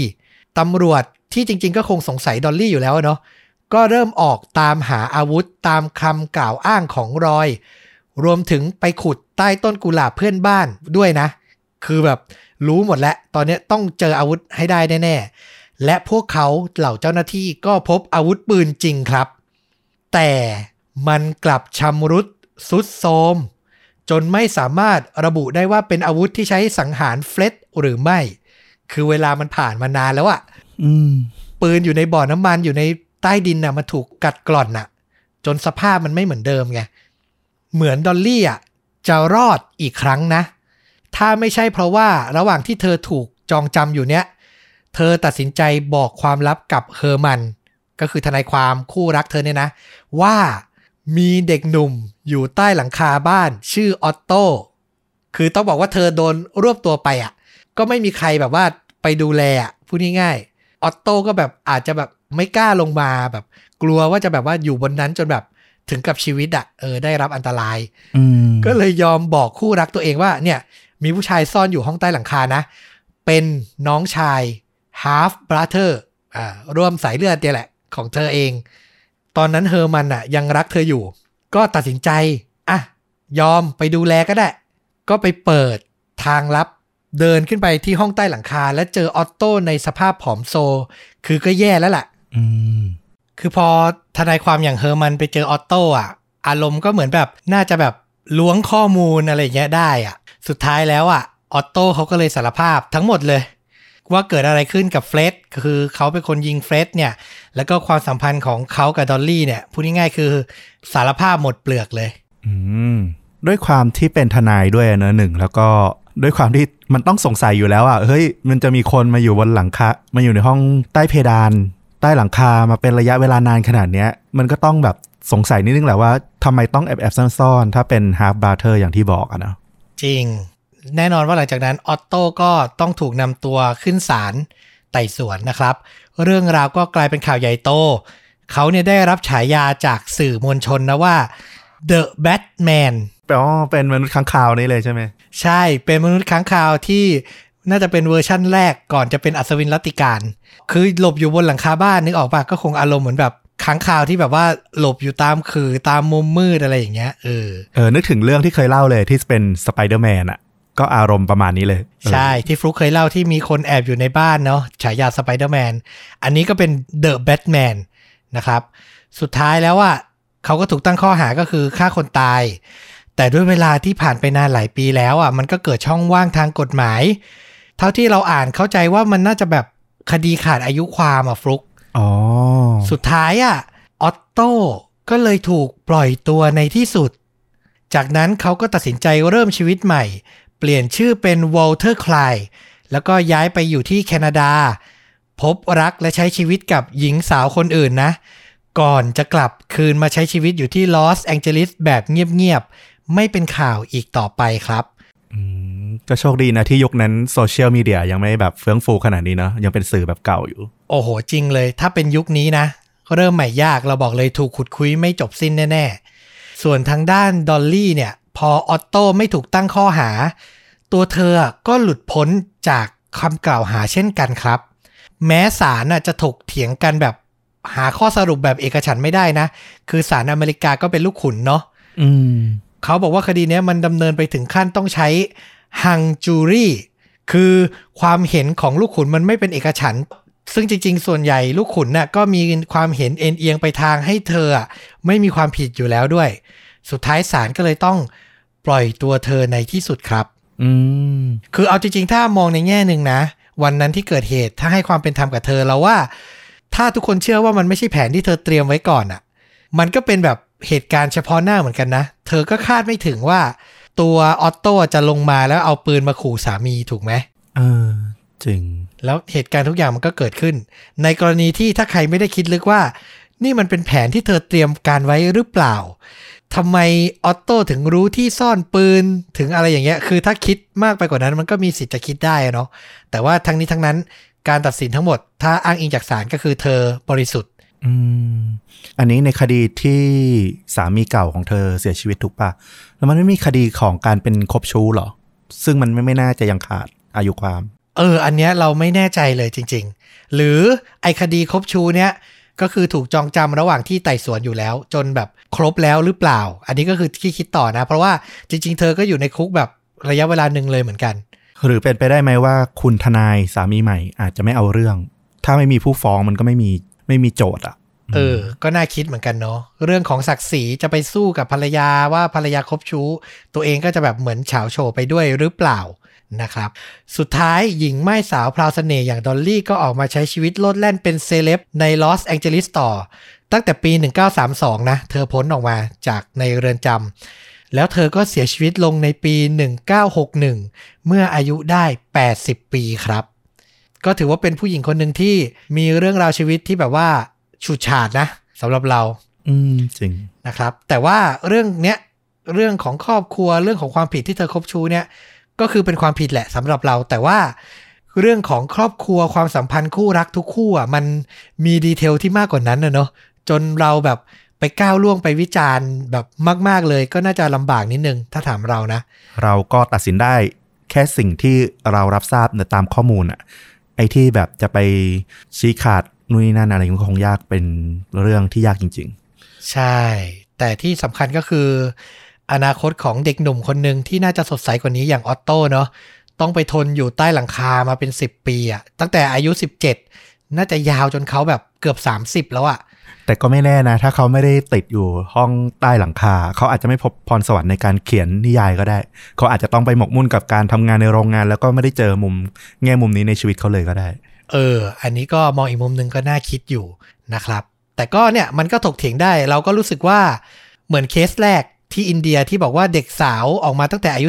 ตำรวจที่จริง ๆ ก็คงสงสัยดอลลี่อยู่แล้วเนาะก็เริ่มออกตามหาอาวุธตามคำกล่าวอ้างของรอย รวมถึงไปขุดใต้ต้นกุหลาบเพื่อนบ้านด้วยนะ คือแบบรู้หมดแล้ว ตอนนี้ต้องเจออาวุธให้ได้แน่ๆ และพวกเขาเหล่าเจ้าหน้าที่ก็พบอาวุธปืนจริงครับ แต่มันกลับชำรุดสุดโทม จนไม่สามารถระบุได้ว่าเป็นอาวุธที่ใช้สังหารเฟล็ดหรือไม่ คือเวลามันผ่านมานานแล้วอะอืมปืนอยู่ในบ่อน้ำมันอยู่ในใต้ดินน่ะมันถูกกัดกร่อนน่ะ จนสภาพมันไม่เหมือนเดิมไง เหมือนดอลลี่อะจะรอดอีกครั้งนะ ถ้าไม่ใช่เพราะว่าระหว่างที่เธอถูกจองจำอยู่เนี้ย เธอตัดสินใจบอกความลับกับเฮอร์มัน ก็คือทนายความคู่รักเธอเนี่ยนะ ว่ามีเด็กหนุ่ม อยู่ใต้หลังคาบ้านชื่อออตโต้คือต้องบอกว่าเธอโดนรวบตัวไปอะ ก็ไม่มีใครแบบว่าไปดูแลอะพูดง่ายๆออตโต้ก็แบบอาจจะแบบไม่กล้าลงมาแบบ กลัวว่าจะแบบว่าอยู่บนนั้นจนแบบถึงกับชีวิตอะเออได้รับอันตรายอืมก็เลยยอมบอกคู่รักตัวเองว่าเนี่ย มีผู้ชายซ่อนอยู่ห้องใต้หลังคานะ เป็นน้องชาย half brother อ่าร่วมสายเลือดเนี่ยแหละ ของเธอเอง ตอนนั้นเฮอร์มันอะ ยังรักเธออยู่ ก็ตัดสินใจ อะ ยอมไปดูแลก็ได้ ก็ไปเปิดทางลับ เดินขึ้นไปที่ห้องใต้หลังคา และเจอออตโต้ในสภาพผอมโซ คือก็แย่แล้วล่ะ อืม คือพอทนายความอย่างเฮอร์มันไปเจอออตโต้อะอารมณ์ก็เหมือนแบบน่าจะแบบล้วงข้อมูลอะไรอย่างเงี้ยได้อะสุดท้ายแล้วอะออตโต้เขาก็เลยสารภาพทั้งหมดเลย ว่าเกิดอะไรขึ้นกับเฟร็ดคือเขาเป็นคนยิงเฟร็ดเนี่ย แล้วก็ความสัมพันธ์ของเขากับดอลลี่เนี่ยพูดง่ายๆคือสารภาพหมดเปลือกเลย อืมด้วยความที่เป็นทนายด้วยนะหนึ่งแล้วก็ด้วยความที่มันต้องสงสัยอยู่แล้วอะเฮ้ยมันจะมีคนมาอยู่บนหลังคามาอยู่ในห้องใต้เพดาน ใต้หลังคามาเป็นระยะเวลานานขนาดเนี้ย มันก็ต้องแบบสงสัยนิดนึงแหละว่าทำไมต้องแอบแอบซ่อนๆถ้าเป็น half brother อย่างที่บอกอะนะจริง แน่นอนว่าหลังจากนั้นออตโต้ก็ต้องถูกนำตัวขึ้นศาลไต่สวนนะครับ เรื่องราวก็กลายเป็นข่าวใหญ่โต เขาเนี่ยได้รับฉายาจากสื่อมวลชนนะว่า The Batman อ๋อเป็นมนุษย์ค้างคาวนี่เลยใช่ไหม ใช่เป็นมนุษย์ค้างคาวที่น่าจะเป็นเวอร์ชั่นแรกก่อนจะเป็นอัศวินรัตติกาล คือหลบอยู่บนหลังคาบ้านนึกออกปะก็คงอารมณ์เหมือนแบบค้างคาวที่แบบว่าหลบอยู่ตามคือตามมุมมืดอะไรอย่างเงี้ยเออเออนึกถึงเรื่องที่เคยเล่าเลยที่เป็นสไปเดอร์แมนอะ ก็อารมณ์ประมาณนี้เลยเออใช่ที่ฟลุกเคยเล่าที่มีคนแอบอยู่ในบ้านเนาะฉายาสไปเดอร์แมนอันนี้ก็เป็น The Batmanนะครับสุดท้ายแล้วว่าเขาก็ถูกตั้งข้อหาก็คือฆ่าคนตาย แต่ด้วยเวลาที่ผ่านไปนานหลายปีแล้วอะมันก็เกิดช่องว่างทางกฎหมาย เท่าที่เราอ่านเข้าใจว่ามันน่าจะแบบคดีขาดอายุความอะฟลุกอ๋อสุดท้ายอะออตโต้ก็เลยถูกปล่อยตัวในที่สุด จากนั้นเขาก็ตัดสินใจเริ่มชีวิตใหม่ เปลี่ยนชื่อเป็นวอลเตอร์คลายแล้วก็ย้ายไปอยู่ที่แคนาดา พบรักและใช้ชีวิตกับหญิงสาวคนอื่นนะ ก่อนจะกลับคืนมาใช้ชีวิตอยู่ที่ลอสแองเจลิสแบบเงียบๆ ไม่เป็นข่าวอีกต่อไปครับอือืมก็โชคดีนะที่ยุคนั้นโซเชียลมีเดียยังไม่แบบเฟื่องฟูขนาดนี้เนาะยังเป็นสื่อแบบเก่าอยู่ โอ้โห จริงเลย ถ้าเป็นยุคนี้นะเริ่มใหม่ยากเราบอกเลยถูกขุดคุ้ยไม่จบสิ้นแน่ ๆ ส่วนทางด้านดอลลี่เนี่ย พอออตโต้ไม่ถูกตั้งข้อหา ตัวเธอก็หลุดพ้นจากคำกล่าวหาเช่นกันครับ แม้ศาลน่ะจะถกเถียงกันแบบหาข้อสรุปแบบเอกฉันท์ไม่ได้นะ คือศาลอเมริกาก็เป็นลูกขุนเนาะอืมเขาบอกว่าคดีเนี้ยมันดำเนินไปถึงขั้นต้องใช้ฮังจูรี่คือความเห็นของลูกขุนมันไม่เป็นเอกฉันท์ซึ่งจริง ๆ ส่วนใหญ่ลูกขุนน่ะก็มีความเห็นเอ็นเอียงไปทางให้เธออะไม่มีความผิดอยู่แล้วด้วย สุดท้ายศาลก็เลยต้องปล่อยตัวเธอในที่สุดครับ อืม คือเอาจริงๆ ถ้ามองในแง่หนึ่งนะ วันนั้นที่เกิดเหตุถ้าให้ความเป็นธรรมกับเธอเราว่า ถ้าทุกคนเชื่อว่ามันไม่ใช่แผนที่เธอเตรียมไว้ก่อนอะ่ะ มันก็เป็นแบบเหตุการณ์เฉพาะหน้าเหมือนกันนะ เธอก็คาดไม่ถึงว่า ตัวออตโต้จะลงมาแล้วเอาปืนมาขู่สามีถูกไหมเออจริง แล้วเหตุการณ์ทุกอย่างมันก็เกิดขึ้น ในกรณีที่ถ้าใครไม่ได้คิดลึกว่า นี่มันเป็นแผนที่เธอเตรียมการไว้หรือเปล่า ทำไมออตโต้ถึงรู้ที่ซ่อนปืนถึงอะไรอย่างเงี้ย คือถ้าคิดมากไปกว่านั้นมันก็มีสิทธิ์จะคิดได้อะเนาะ แต่ว่าทั้งนี้ทั้งนั้นการตัดสินทั้งหมด ถ้าอ้างอิงจากศาลก็คือเธอบริสุทธิ์ อืม อันนี้ในคดีที่สามีเก่าของเธอเสียชีวิตถูกปะแล้วมันไม่มีคดีของการเป็นคบชู้เหรอ ซึ่งมันไม่ไม่น่าจะยังขาดอายุความ เออ อันเนี้ยเราไม่แน่ใจเลยจริง ๆ หรือไอคดีคบชูเนี้ย ก็คือถูกจองจำระหว่างที่ไต่สวนอยู่แล้ว จนแบบครบแล้วหรือเปล่า อันนี้ก็คือที่คิดต่อนะ เพราะว่าจริง ๆ เธอก็อยู่ในคุกแบบระยะเวลาหนึ่งเลยเหมือนกัน หรือเป็นไปได้ไหมว่าคุณทนายสามีใหม่อาจจะไม่เอาเรื่อง ถ้าไม่มีผู้ฟ้องมันก็ไม่มีไม่มีโจทย์อะเออ ก็น่าคิดเหมือนกันเนาะ เรื่องของศักดิ์ศรีจะไปสู้กับภรรยาว่าภรรยาคบชู้ ตัวเองก็จะแบบเหมือนเฉาโชว์ไปด้วยหรือเปล่า นะครับ สุดท้ายหญิงหม้ายสาวพราวเสน่ห์อย่างดอลลี่ก็ออกมาใช้ชีวิตโลดแล่นเป็นเซเลบในลอสแองเจลิสต่อ ตั้งแต่ปี 1932 นะ เธอพ้นออกมาจากในเรือนจำแล้วเธอก็เสียชีวิตลงในปี 1961 เมื่ออายุได้ 80 ปีครับ ก็ถือว่าเป็นผู้หญิงคนหนึ่งที่มีเรื่องราวชีวิตที่แบบว่าฉูดฉาดนะสำหรับเรา อืมจริงนะครับ แต่ว่าเรื่องเนี้ยเรื่องของครอบครัวเรื่องของความผิดที่เธอคบชู้เนี่ย ก็คือเป็นความผิดแหละสำหรับเรา แต่ว่าเรื่องของครอบครัวความสัมพันธ์คู่รักทุกคู่อะมันมีดีเทลที่มากกว่านั้นนะเนาะจนเราแบบไปก้าวล่วงไปวิจารณ์แบบมาก ๆเลยก็น่าจะลำบากนิดนึง ถ้าถามเรานะ เราก็ตัดสินได้แค่สิ่งที่เรารับทราบในตามข้อมูลอะไอ้ที่แบบจะไปชี้ขาดนู่นนี่นั่นอะไรมันคงยากเป็นเรื่องที่ยากจริงใช่ แต่ที่สำคัญก็คือ อนาคตของเด็กหนุ่มคนหนึ่งที่น่าจะสดใสกว่านี้อย่างออตโต้เนาะต้องไปทนอยู่ใต้หลังคามาเป็น 10 ปีอะตั้งแต่อายุ 17 น่าจะยาวจนเขาแบบเกือบ 30 แล้วอะๆแต่แต่ก็ไม่แน่นะ ถ้าเขาไม่ได้ติดอยู่ห้องใต้หลังคา เขาอาจจะไม่พบพรสวรรค์ในการเขียนนิยายก็ได้ เขาอาจจะต้องไปหมกมุ่นกับการทำงานในโรงงาน แล้วก็ไม่ได้เจอมุมแง่มุมนี้ในชีวิตเขาเลยก็ได้ เออ อันนี้ก็มองอีกมุมหนึ่งก็น่าคิดอยู่นะครับ แต่ก็เนี่ยมันก็ถกเถียงได้เราก็รู้สึกว่าเหมือนเคสแรก ที่อินเดียที่บอกว่าเด็กสาวออกมาตั้งแต่อายุ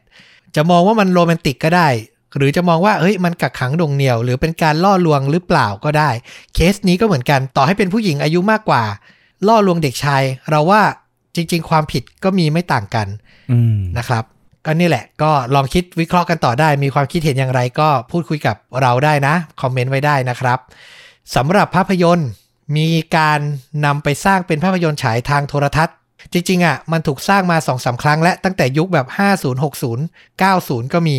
18 จะมองว่ามันโรแมนติกก็ได้ หรือจะมองว่าเฮ้ยมันกักขังดงเหนียว หรือเป็นการล่อลวงหรือเปล่าก็ได้ เคสนี้ก็เหมือนกันต่อให้เป็นผู้หญิงอายุมากกว่า ล่อลวงเด็กชาย เราว่าจริง ๆ ความผิดก็มีไม่ต่างกันอืมนะครับก็นี่แหละก็ลองคิดวิเคราะห์กันต่อได้ มีความคิดเห็นอย่างไรก็พูดคุยกับเราได้นะ คอมเมนต์ไว้ได้นะครับสำหรับภาพยนตร์มีการนำไปสร้างเป็นภาพยนตร์ฉายทางโทรทัศน์ จริงๆอะมันถูกสร้างมา2อสาครั้งและตั้งแต่ยุคแบบ 50 60 90 ก็มี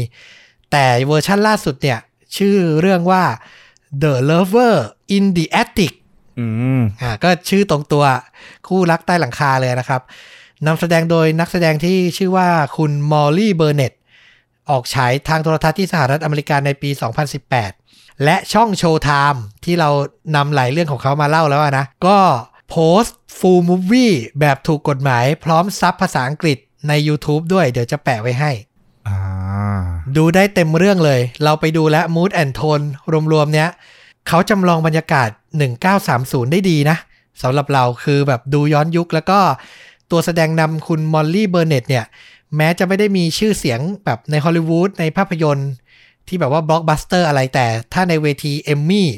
แต่เวอร์ชั่นล่าสุดเนี่ย ชื่อเรื่องว่า The Lover in the Attic อืมอ่าก็ชื่อตรงตัวคู่รักใต้หลังคาเลยนะครับนำแสดงโดยนักแสดงที่ชื่อว่าคุณมอลลี่เบอร์เน็ตออกฉายทางโทรทัศน์ที่สหรัฐอเมริกาในปี 2018 และช่องโชว์ไทม์ที่เรานำหลายเรื่องของเขามาเล่าแล้วอะนะ ก็ โพสต์ฟูลมูฟวี่แบบถูกกฎหมายพร้อมซับภาษาอังกฤษใน YouTube ด้วยเดี๋ยวจะแปะไว้ให้อ่าดูได้เต็มเรื่องเลย เราไปดูแล้ว Mood and Tone รวมๆเนี้ยเขาจำลองบรรยากาศ 1930 ได้ดีนะสำหรับเราคือแบบดูย้อนยุคแล้วก็ตัวแสดงนำคุณมอลลี่เบอร์เน็ตเนี่ย แม้จะไม่ได้มีชื่อเสียงแบบในฮอลลีวูดในภาพยนตร์ ที่แบบว่าบล็อกบัสเตอร์อะไรแต่ถ้าในเวทีเอมมี่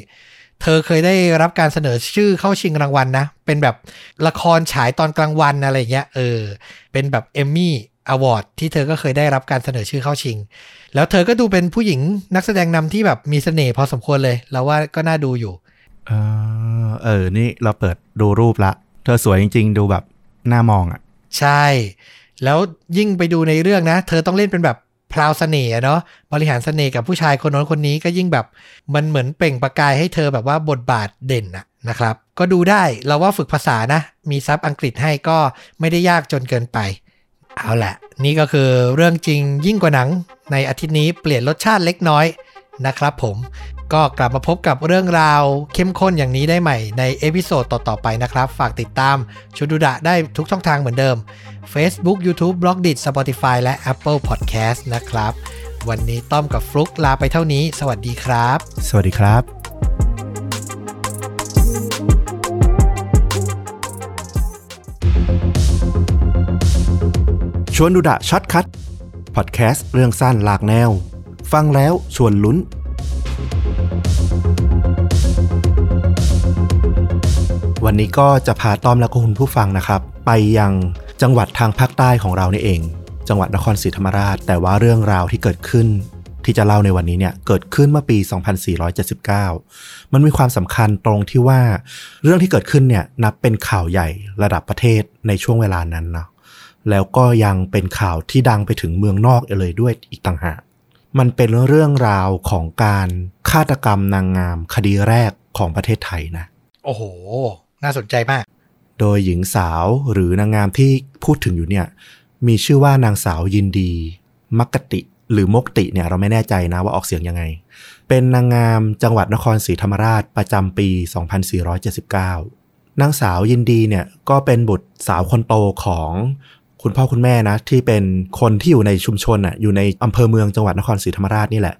เธอเคยได้รับการเสนอชื่อเข้าชิงรางวัลนะ เป็นแบบละครฉายตอนกลางวันอะไรเงี้ยเออ เป็นแบบเอมมี่อวอร์ดที่เธอก็เคยได้รับการเสนอชื่อเข้าชิง แล้วเธอก็ดูเป็นผู้หญิงนักแสดงนำที่แบบมีเสน่ห์พอสมควรเลยเราว่าก็น่าดูอยู่เออเออ นี่เราเปิดดูรูปละ เธอสวยจริง ๆ ดูแบบน่ามองอะ ใช่ แล้วยิ่งไปดูในเรื่องนะ เธอต้องเล่นเป็นแบบ พราวเสน่ห์อะเนาะบริหารเสน่ห์กับผู้ชายคนน้นคนนี้ก็ยิ่งแบบมันเหมือนเปล่งประกายให้เธอแบบว่าบทบาทเด่นอะนะครับ ก็ดูได้เราว่าฝึกภาษานะ มีซับอังกฤษให้ก็ไม่ได้ยากจนเกินไป เอาแหละ นี่ก็คือเรื่องจริงยิ่งกว่าหนังในอาทิตย์นี้เปลี่ยนรสชาติเล็กน้อยนะครับผมก็กลับมาพบกับเรื่องราวเข้มข้นอย่างนี้ได้ใหม่ใน episode ต่อ ๆ ไปนะครับ ฝากติดตามชวนดูดะได้ทุกช่องทางเหมือนเดิม Facebook YouTube b l o g d i t Spotify และ Apple Podcast นะครับ วันนี้ต้อมกับฟลุกลาไปเท่านี้ สวัสดีครับ สวัสดีครับชวนดูดะ shortcutพอดแคสต์เรื่องสั้นหลากแนว ฟังแล้วชวนลุ้น วันนี้ก็จะพาต้อมและก็คุณผู้ฟังนะครับ ไปยังจังหวัดทางภาคใต้ของเรานี่เอง จังหวัดนครศรีธรรมราช แต่ว่าเรื่องราวที่เกิดขึ้น ที่จะเล่าในวันนี้เนี่ยเกิดขึ้นเมื่อปี 2479 มันมีความสำคัญตรงที่ว่า เรื่องที่เกิดขึ้นเนี่ยนับเป็นข่าวใหญ่ระดับประเทศในช่วงเวลานั้นเนาะแล้วก็ยังเป็นข่าวที่ดังไปถึงเมืองนอกเลยด้วยอีกต่างหากมันเป็นเรื่องราวของการฆาตกรรมนางงามคดีแรกของประเทศไทยนะ โอ้โห น่าสนใจมาก โดยหญิงสาวหรือนางงามที่พูดถึงอยู่เนี่ย มีชื่อว่านางสาวยินดี มักกติ หรือมกติเนี่ยเราไม่แน่ใจนะว่าออกเสียงยังไง เป็นนางงามจังหวัดนครศรีธรรมราชประจำปี 2479 นางสาวยินดีเนี่ยก็เป็นบุตรสาวคนโตของคุณพ่อคุณแม่นะ ที่เป็นคนที่อยู่ในชุมชนอะอยู่ในอำเภอเมืองจังหวัดนครศรีธรรมราชนี่แหละ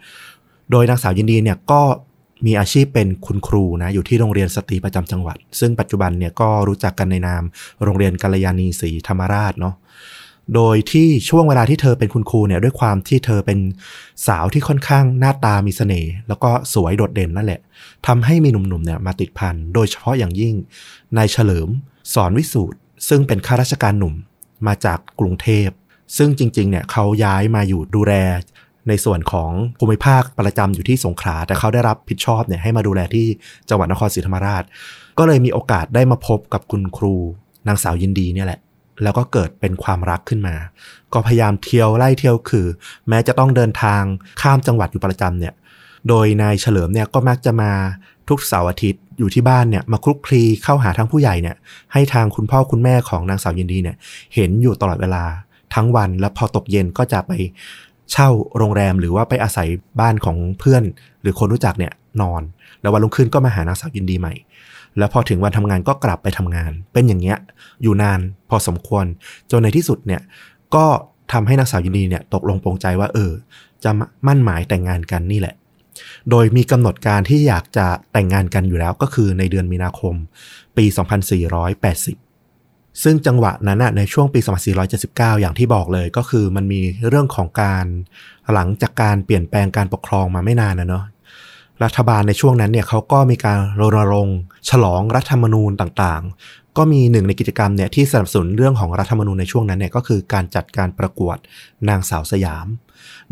โดยนางสาวยินดีเนี่ยก็ มีอาชีพเป็นคุณครูนะอยู่ที่โรงเรียนสตรีประจำจังหวัด ซึ่งปัจจุบันเนี่ยก็รู้จักกันในนามโรงเรียนกัลยาณีศรีธรรมราชเนาะโดยที่ช่วงเวลาที่เธอเป็นคุณครูเนี่ยด้วยความที่เธอเป็นสาวที่ค่อนข้างหน้าตามีเสน่ห์แล้วก็สวยโดดเด่นนั่นแหละทำให้มีหนุ่มๆเนี่ยมาติดพันโดยเฉพาะอย่างยิ่งนายเฉลิมสอนวิสูตรซึ่งเป็นข้าราชการหนุ่มมาจากกรุงเทพ ซึ่งจริงๆเนี่ยเขาย้ายมาอยู่ดูแล ในส่วนของภูมิภาคประจำอยู่ที่สงขลาแต่เขาได้รับผิดชอบเนี่ยให้มาดูแลที่จังหวัดนครศรีธรรมราช ก็เลยมีโอกาสได้มาพบกับคุณครูนางสาวยินดีเนี่ยแหละ แล้วก็เกิดเป็นความรักขึ้นมา ก็พยายามเที่ยวไล่เที่ยวคือ แม้จะต้องเดินทางข้ามจังหวัดอยู่ประจำเนี่ย โดยนายเฉลิมเนี่ยก็มักจะมาทุกเสาร์อาทิตย์อยู่ที่บ้านเนี่ยมาคลุกคลีเข้าหาทางผู้ใหญ่เนี่ยให้ทางคุณพ่อคุณแม่ของนางสาวยินดีเนี่ยเห็นอยู่ตลอดเวลาทั้งวันแล้วพอตกเย็นก็จะไป เช่าโรงแรมหรือว่าไปอาศัยบ้านของเพื่อน หรือคนรู้จักเนี่ยนอน แล้ววันรุ่งขึ้นก็มาหานางสาวยินดีใหม่ แล้วพอถึงวันทำงานก็กลับไปทำงาน เป็นอย่างเงี้ยอยู่นานพอสมควรจนในที่สุดเนี่ยก็ทำให้นางสาวยินดีเนี่ยตกลงปรงใจว่าเออ จะมั่นหมายแต่งงานกันนี่แหละ โดยมีกำหนดการที่อยากจะแต่งงานกันอยู่แล้วก็คือในเดือนมีนาคม ปี 2480 ซึ่งจังหวะนั้นนะในช่วงปี 2479 อย่างที่บอกเลยก็คือมันมีเรื่องของการหลังจากการเปลี่ยนแปลงการปกครองมาไม่นานนะเนาะรัฐบาลในช่วงนั้นเนี่ยเขาก็มีการรณรงค์ฉลองรัฐธรรมนูญต่างๆ ก็มีหนึ่งในกิจกรรมเนี่ยที่สนับสนุนเรื่องของรัฐธรรมนูญในช่วงนั้นเนี่ยก็คือการจัดการประกวดนางสาวสยาม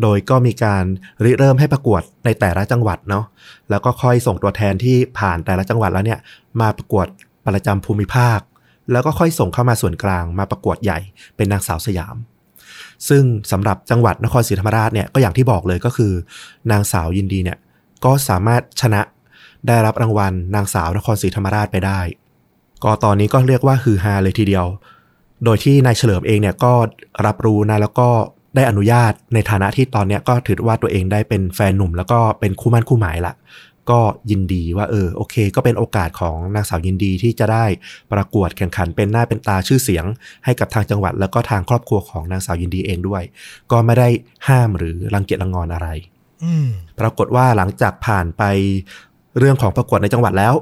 โดยก็มีการริเริ่มให้ประกวดในแต่ละจังหวัดเนาะแล้วก็ค่อยส่งตัวแทนที่ผ่านแต่ละจังหวัดแล้วเนี่ยมาประกวดประจำภูมิภาค แล้วก็ค่อยส่งเข้ามาส่วนกลางมาประกวดใหญ่เป็นนางสาวสยาม ซึ่งสำหรับจังหวัดนครศรีธรรมราชเนี่ยก็อย่างที่บอกเลยก็คือ นางสาวยินดีเนี่ยก็สามารถชนะได้รับรางวัลนางสาวนครศรีธรรมราชไปได้ ก็ตอนนี้ก็เรียกว่าฮือฮาเลยทีเดียว โดยที่นายเฉลิมเองเนี่ยก็รับรู้นะแล้วก็ได้อนุญาตในฐานะที่ตอนนี้ก็ถือว่าตัวเองได้เป็นแฟนหนุ่ม แล้วก็เป็นคู่มั่นคู่หมายละ ก็ยินดีว่าเออโอเค ก็เป็นโอกาสของนางสาวยินดีที่จะได้ประกวดแข่งขันเป็นหน้าเป็นตาชื่อเสียง ให้กับทางจังหวัด แล้วก็ทางครอบครัวของนางสาวยินดีเองด้วย ก็ไม่ได้ห้ามหรือรังเกียจรังงอนอะไรปรากฏว่าหลังจากผ่านไปเรื่องของประกวดในจังหวัดแล้ว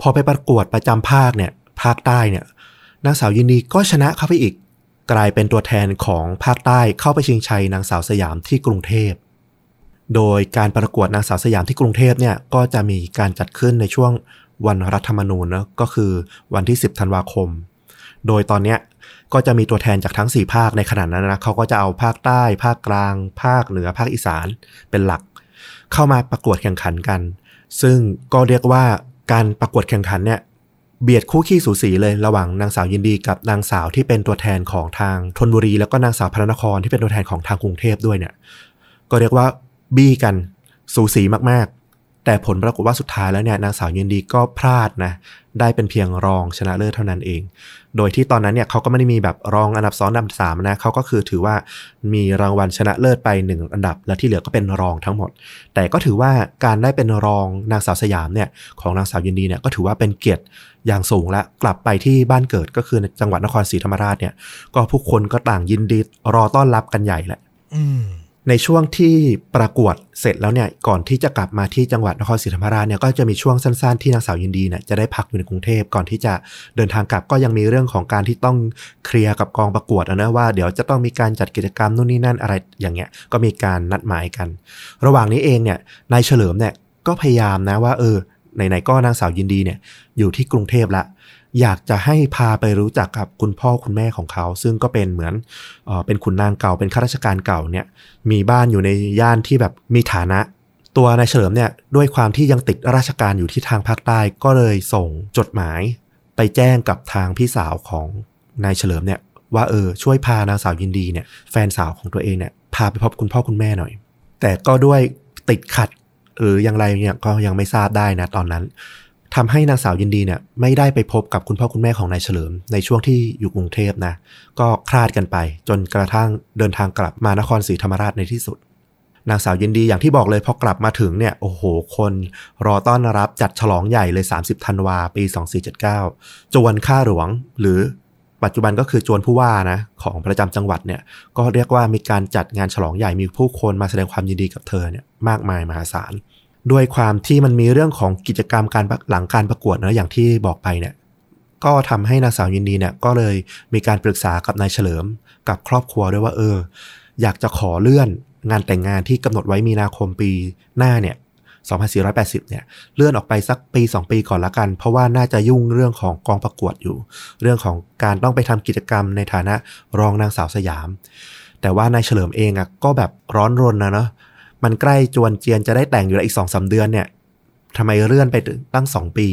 พอไปประกวดประจำภาคเนี่ยภาคใต้เนี่ยนางสาวยินดีก็ชนะเข้าไปอีก กลายเป็นตัวแทนของภาคใต้เข้าไปชิงชัยนางสาวสยามที่กรุงเทพ โดยการประกวดนางสาวสยามที่กรุงเทพเนี่ยก็จะมีการจัดขึ้นในช่วงวันรัฐธรรมนูญนะก็คือวันที่ 10 ธันวาคม โดยตอนเนี้ยก็จะมีตัวแทนจากทั้ง 4 ภาคในขณะนั้นนะเขาก็จะเอาภาคใต้ ภาคกลาง ภาคเหนือภาคอีสานเป็นหลัก เข้ามาประกวดแข่งขันกัน ซึ่งก็เรียกว่าการประกวดแข่งขันเนี่ยเบียดคู่ขี้สูสีเลยระหว่างนางสาวยินดีกับนางสาวที่เป็นตัวแทนของทางธนบุรี แล้วก็นางสาวพระนครที่เป็นตัวแทนของทางกรุงเทพด้วยเนี่ยก็เรียกว่า บี้กันสูสีมากๆ แต่ผลปรากฏว่าสุดท้ายแล้วเนี่ยนางสาวยินดีก็พลาดนะได้เป็นเพียงรองชนะเลิศเท่านั้นเอง โดยที่ตอนนั้นเนี่ยเขาก็ไม่ได้มีแบบรองอันดับสองอันดับสามนะเขาก็คือถือว่ามีรางวัลชนะเลิศไปหนึ่งอันดับ และที่เหลือก็เป็นรองทั้งหมด แต่ก็ถือว่าการได้เป็นรองนางสาวสยามเนี่ยของนางสาวยินดีเนี่ยก็ถือว่าเป็นเกียรติอย่างสูงและกลับไปที่บ้านเกิดก็คือจังหวัดนครศรีธรรมราชเนี่ย ก็ผู้คนก็ต่างยินดีรอต้อนรับกันใหญ่แหละ ในช่วงที่ประกวดเสร็จแล้วเนี่ยก่อนที่จะกลับมาที่จังหวัดนครศรีธรรมราชเนี่ยก็จะมีช่วงสั้นๆที่นางสาวยินดีเนี่ยจะได้พักอยู่ในกรุงเทพก่อนที่จะเดินทางกลับก็ยังมีเรื่องของการที่ต้องเคลียร์กับกองประกวดนะว่าเดี๋ยวจะต้องมีการจัดกิจกรรมนู่นนี่นั่นอะไรอย่างเงี้ยก็มีการนัดหมายกัน ระหว่างนี้เองเนี่ยนายเฉลิมเนี่ยก็พยายามนะว่าเออไหนๆก็นางสาวยินดีเนี่ยอยู่ที่กรุงเทพละ อยากจะให้พาไปรู้จักกับคุณพ่อคุณแม่ของเขา ซึ่งก็เป็นเหมือนเออเป็นขุนนางเก่าเป็นข้าราชการเก่าเนี่ยมีบ้านอยู่ในย่านที่แบบมีฐานะ ตัวนายเฉลิมเนี่ยด้วยความที่ยังติดราชการอยู่ที่ทางภาคใต้ก็เลยส่งจดหมาย ไปแจ้งกับทางพี่สาวของนายเฉลิมเนี่ยว่าเออช่วยพานางสาวยินดีเนี่ยแฟนสาวของตัวเองเนี่ยพาไปพบคุณพ่อคุณแม่หน่อย แต่ก็ด้วยติดขัดหรืออย่างไรเนี่ยก็ยังไม่ทราบได้นะตอนนั้น ทำให้นางสาวยินดีเนี่ยไม่ได้ไปพบกับคุณพ่อคุณแม่ของนายเฉลิม ในช่วงที่อยู่กรุงเทพนะ ก็คลาดกันไป จนกระทั่งเดินทางกลับมานครศรีธรรมราชในที่สุด นางสาวยินดีอย่างที่บอกเลยพอกลับมาถึงเนี่ยโอ้โหคนรอต้อนรับจัดฉลองใหญ่เลย 30ธันวาปี 2479 จวนข้าหลวงหรือปัจจุบันก็คือจวนผู้ว่านะของประจำจังหวัดเนี่ยก็เรียกว่ามีการจัดงานฉลองใหญ่มีผู้คนมาแสดงความยินดีกับเธอเนี่ยมากมายมหาศาล ด้วยความที่มันมีเรื่องของกิจกรรมการหลังการประกวดนะอย่างที่บอกไปเนี่ยก็ทำให้นางสาวยินดีเนี่ยก็เลยมีการปรึกษากับนายเฉลิมกับครอบครัวด้วยว่าเออ อยากจะขอเลื่อนงานแต่งงานที่กำหนดไว้มีนาคมปีหน้าเนี่ย2480 เนี่ย เลื่อนออกไปสักปี 2 ปีก่อนละกัน เพราะว่าน่าจะยุ่งเรื่องของกองประกวดอยู่ เรื่องของการต้องไปทำกิจกรรมในฐานะรองนางสาวสยาม แต่ว่านายเฉลิมเองอะก็แบบร้อนรนนะเนาะ มันใกล้จวนเจียนจะได้แต่งอยู่แล้วอีกสองสาเดือนเนี่ยทำไมเลื่อนไปตั้งสองปี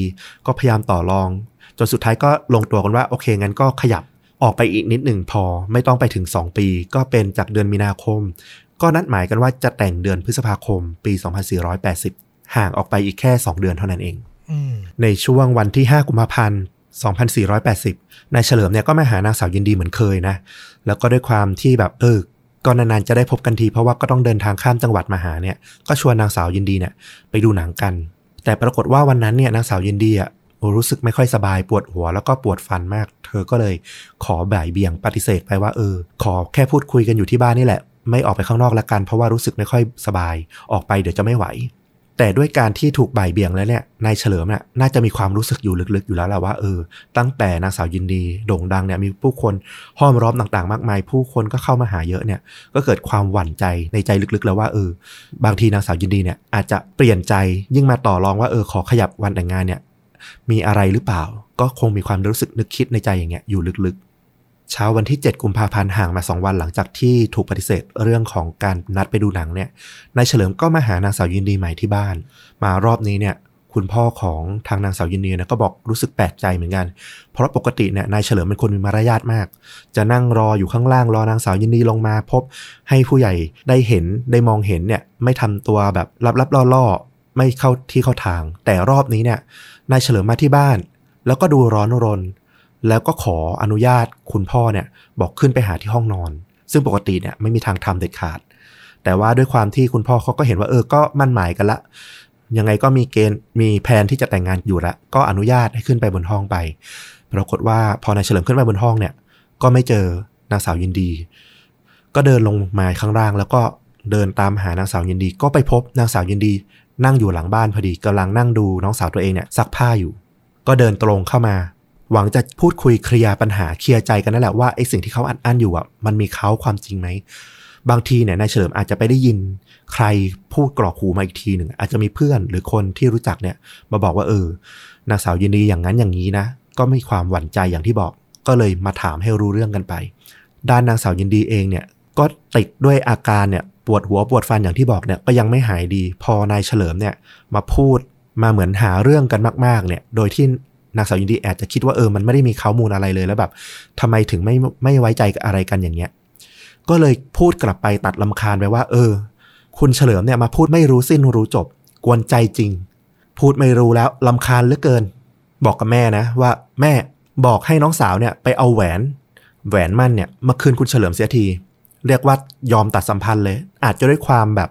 ก็พยายามต่อรอง จนสุดท้ายก็ลงตัวกันว่าโอเคงั้นก็ขยับออกไปอีกนิดหนึ่งพอ ไม่ต้องไปถึง 2 ปี ก็เป็นจากเดือนมีนาคม ก็นัดหมายกันว่าจะแต่งเดือนพฤษภาคม ปี 2480 ห่างออกไปอีกแค่ 2 เดือนเท่านั้นเองในช่วงวันที่ 5 กุมภาพันธ์ 2480 นายเฉลิมเนี่ยก็มาหานางสาวยินดีเหมือนเคยนะ แล้วก็ด้วยความที่แบบเออ ก็นานๆจะได้พบกันทีเพราะว่าก็ต้องเดินทางข้ามจังหวัดมาหาเนี่ย ก็ชวนนางสาวยินดีเนี่ยไปดูหนังกัน แต่ปรากฏว่าวันนั้นเนี่ยนางสาวยินดีอะรู้สึกไม่ค่อยสบายปวดหัวแล้วก็ปวดฟันมาก เธอก็เลยขอบ่ายเบี่ยงปฏิเสธไปว่าเออ ขอแค่พูดคุยกันอยู่ที่บ้านนี่แหละ ไม่ออกไปข้างนอกละกัน เพราะว่ารู้สึกไม่ค่อยสบายออกไปเดี๋ยวจะไม่ไหว แต่ด้วยการที่ถูกบ่ายเบี่ยงแล้วเนี่ยนายเฉลิมเนี่ยน่าจะมีความรู้สึกอยู่ลึกๆอยู่แล้วแหละว่าเออตั้งแต่นางสาวยินดีโด่งดังเนี่ยมีผู้คนห้อมล้อมต่างๆ มากมาย ผู้คนก็เข้ามาหาเยอะเนี่ยก็เกิดความหวั่นใจในใจลึกๆ แล้วว่าเออ บางทีนางสาวยินดีเนี่ยอาจจะเปลี่ยนใจยิ่งมาต่อรองว่าเออขอขยับวันแต่งงานเนี่ยมีอะไรหรือเปล่า ก็คงมีความรู้สึกนึกคิดในใจอย่างเงี้ยอยู่ลึกๆ เช้าวันที่ 7 กุมภาพันธ์ห่างมา 2 วันหลังจากที่ถูกปฏิเสธเรื่องของการนัดไปดูหนังเนี่ยนายเฉลิมก็มาหานางสาวยินดีใหม่ที่บ้าน มารอบนี้เนี่ยคุณพ่อของทางนางสาวยินดีนะก็บอกรู้สึกแปลกใจเหมือนกัน เพราะปกติเนี่ยนายเฉลิมเป็นคนมีมารยาทมาก จะนั่งรออยู่ข้างล่างรอนางสาวยินดีลงมา พบให้ผู้ใหญ่ได้เห็นได้มองเห็นเนี่ยไม่ทำตัวแบบลับๆล่อๆไม่เข้าที่เข้าทาง แต่รอบนี้เนี่ยนายเฉลิมมาที่บ้าน แล้วก็ดูร้อนรน แล้วก็ขออนุญาตคุณพ่อเนี่ยบอกขึ้นไปหาที่ห้องนอน ซึ่งปกติเนี่ยไม่มีทางทำเด็ดขาด แต่ว่าด้วยความที่คุณพ่อเขาก็เห็นว่าเออก็มั่นหมายกันละ ยังไงก็มีเกณฑ์มีแผนที่จะแต่งงานอยู่ละก็อนุญาตให้ขึ้นไปบนห้องไป ปรากฏว่าพอนายเฉลิมขึ้นไปบนห้องเนี่ย ก็ไม่เจอนางสาวยินดี ก็เดินลงมาข้างล่าง แล้วก็เดินตามหานางสาวยินดี ก็ไปพบนางสาวยินดี นั่งอยู่หลังบ้านพอดีกำลังนั่งดูน้องสาวตัวเองเนี่ยซักผ้าอยู่ ก็เดินตรงเข้ามา หวังจะพูดคุยเคลียร์ปัญหาเคลียร์ใจกันนั่นแหละว่าไอ้สิ่งที่เขาอัดอั้นอยู่อะมันมีเขาความจริงไหมบางทีเนี่ยนายเฉลิมอาจจะไปได้ยินใครพูดกรอกหูมาอีกทีหนึ่งอาจจะมีเพื่อนหรือคนที่รู้จักเนี่ย มาบอกว่าเออนางสาวยินดีอย่างนั้นอย่างนี้นะ ก็มีความหวั่นใจอย่างที่บอก ก็เลยมาถามให้รู้เรื่องกันไป ด้านนางสาวยินดีเองเนี่ยก็ติดด้วยอาการเนี่ยปวดหัวปวดฟันอย่างที่บอกเนี่ยก็ยังไม่หายดี พอนายเฉลิมเนี่ยมาพูดมาเหมือนหาเรื่องกันมาก ๆ เนี่ย โดยที่ นางสาวยินดีอาจจะคิดว่าเออมันไม่ได้มีข้อมูลอะไรเลยแล้วแบบทำไมถึงไม่ไม่ไว้ใจอะไรกันอย่างเงี้ย ก็เลยพูดกลับไปตัดลำคาญไปว่า เออ คุณเฉลิมเนี่ยมาพูดไม่รู้สิ้นรู้จบ กวนใจจริง พูดไม่รู้แล้วลำคาญเหลือเกิน บอกกับแม่นะ ว่าแม่บอกให้น้องสาวเนี่ย ไปเอาแหวน แหวนมั่นเนี่ยมาคืนคุณเฉลิมเสียที เรียกว่ายอมตัดสัมพันธ์เลย อาจจะด้วยความแบบ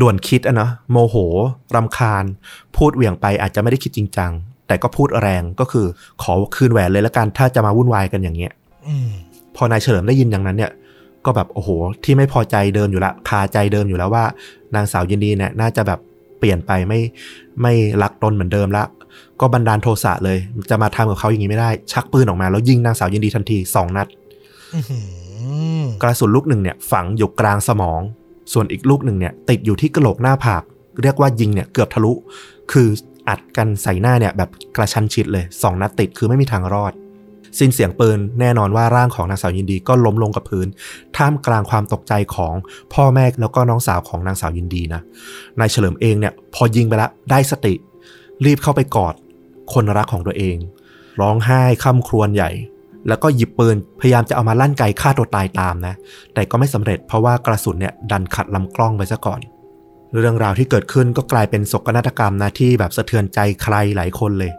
ด่วนคิดอะเนาะโมโหรำคาญ พูดเหวี่ยงไปอาจจะไม่ได้คิดจริงจัง แต่ก็พูดแรงก็คือขอคืนแหวนเลยละกันถ้าจะมาวุ่นวายกันอย่างเงี้ยอืมพอนายเฉลิมได้ยินอย่างนั้นเนี่ย ก็แบบโอ้โห ที่ไม่พอใจเดิมอยู่ละคาใจเดิมอยู่แล้วว่า นางสาวยินดีเนี่ยน่าจะแบบเปลี่ยนไปไม่ไม่รักตนเหมือนเดิมละก็บันดาลโทสะเลย จะมาทำกับเขาอย่างนี้ไม่ได้ ชักปืนออกมาแล้วยิงนางสาวยินดีทันทีสองนัดอื้อหือกระสุนลูกหนึ่งเนี่ย ฝังอยู่กลางสมอง ส่วนอีกลูกหนึ่งเนี่ย ติดอยู่ที่กระโหลกหน้าผาก เรียกว่ายิงเนี่ยเกือบทะลุ คือ อัดกันใส่หน้าเนี่ยแบบกระชันชิดเลยสองนัดติดคือไม่มีทางรอด สิ้นเสียงปืนแน่นอนว่าร่างของนางสาวยินดีก็ล้มลงกับพื้น ท่ามกลางความตกใจของพ่อแม่แล้วก็น้องสาวของนางสาวยินดีนะนายเฉลิมเองเนี่ยพอยิงไปแล้วได้สติ รีบเข้าไปกอดคนรักของตัวเอง ร้องไห้ค่ำครวญใหญ่แล้วก็หยิบปืนพยายามจะเอามาลั่นไกฆ่าตัวตายตามนะ แต่ก็ไม่สำเร็จเพราะว่ากระสุนเนี่ยดันขัดลำกล้องไปซะก่อน เรื่องราวที่เกิดขึ้นก็กลายเป็นโศกนาฏกรรมนะที่แบบสะเทือนใจใครหลายคนเลย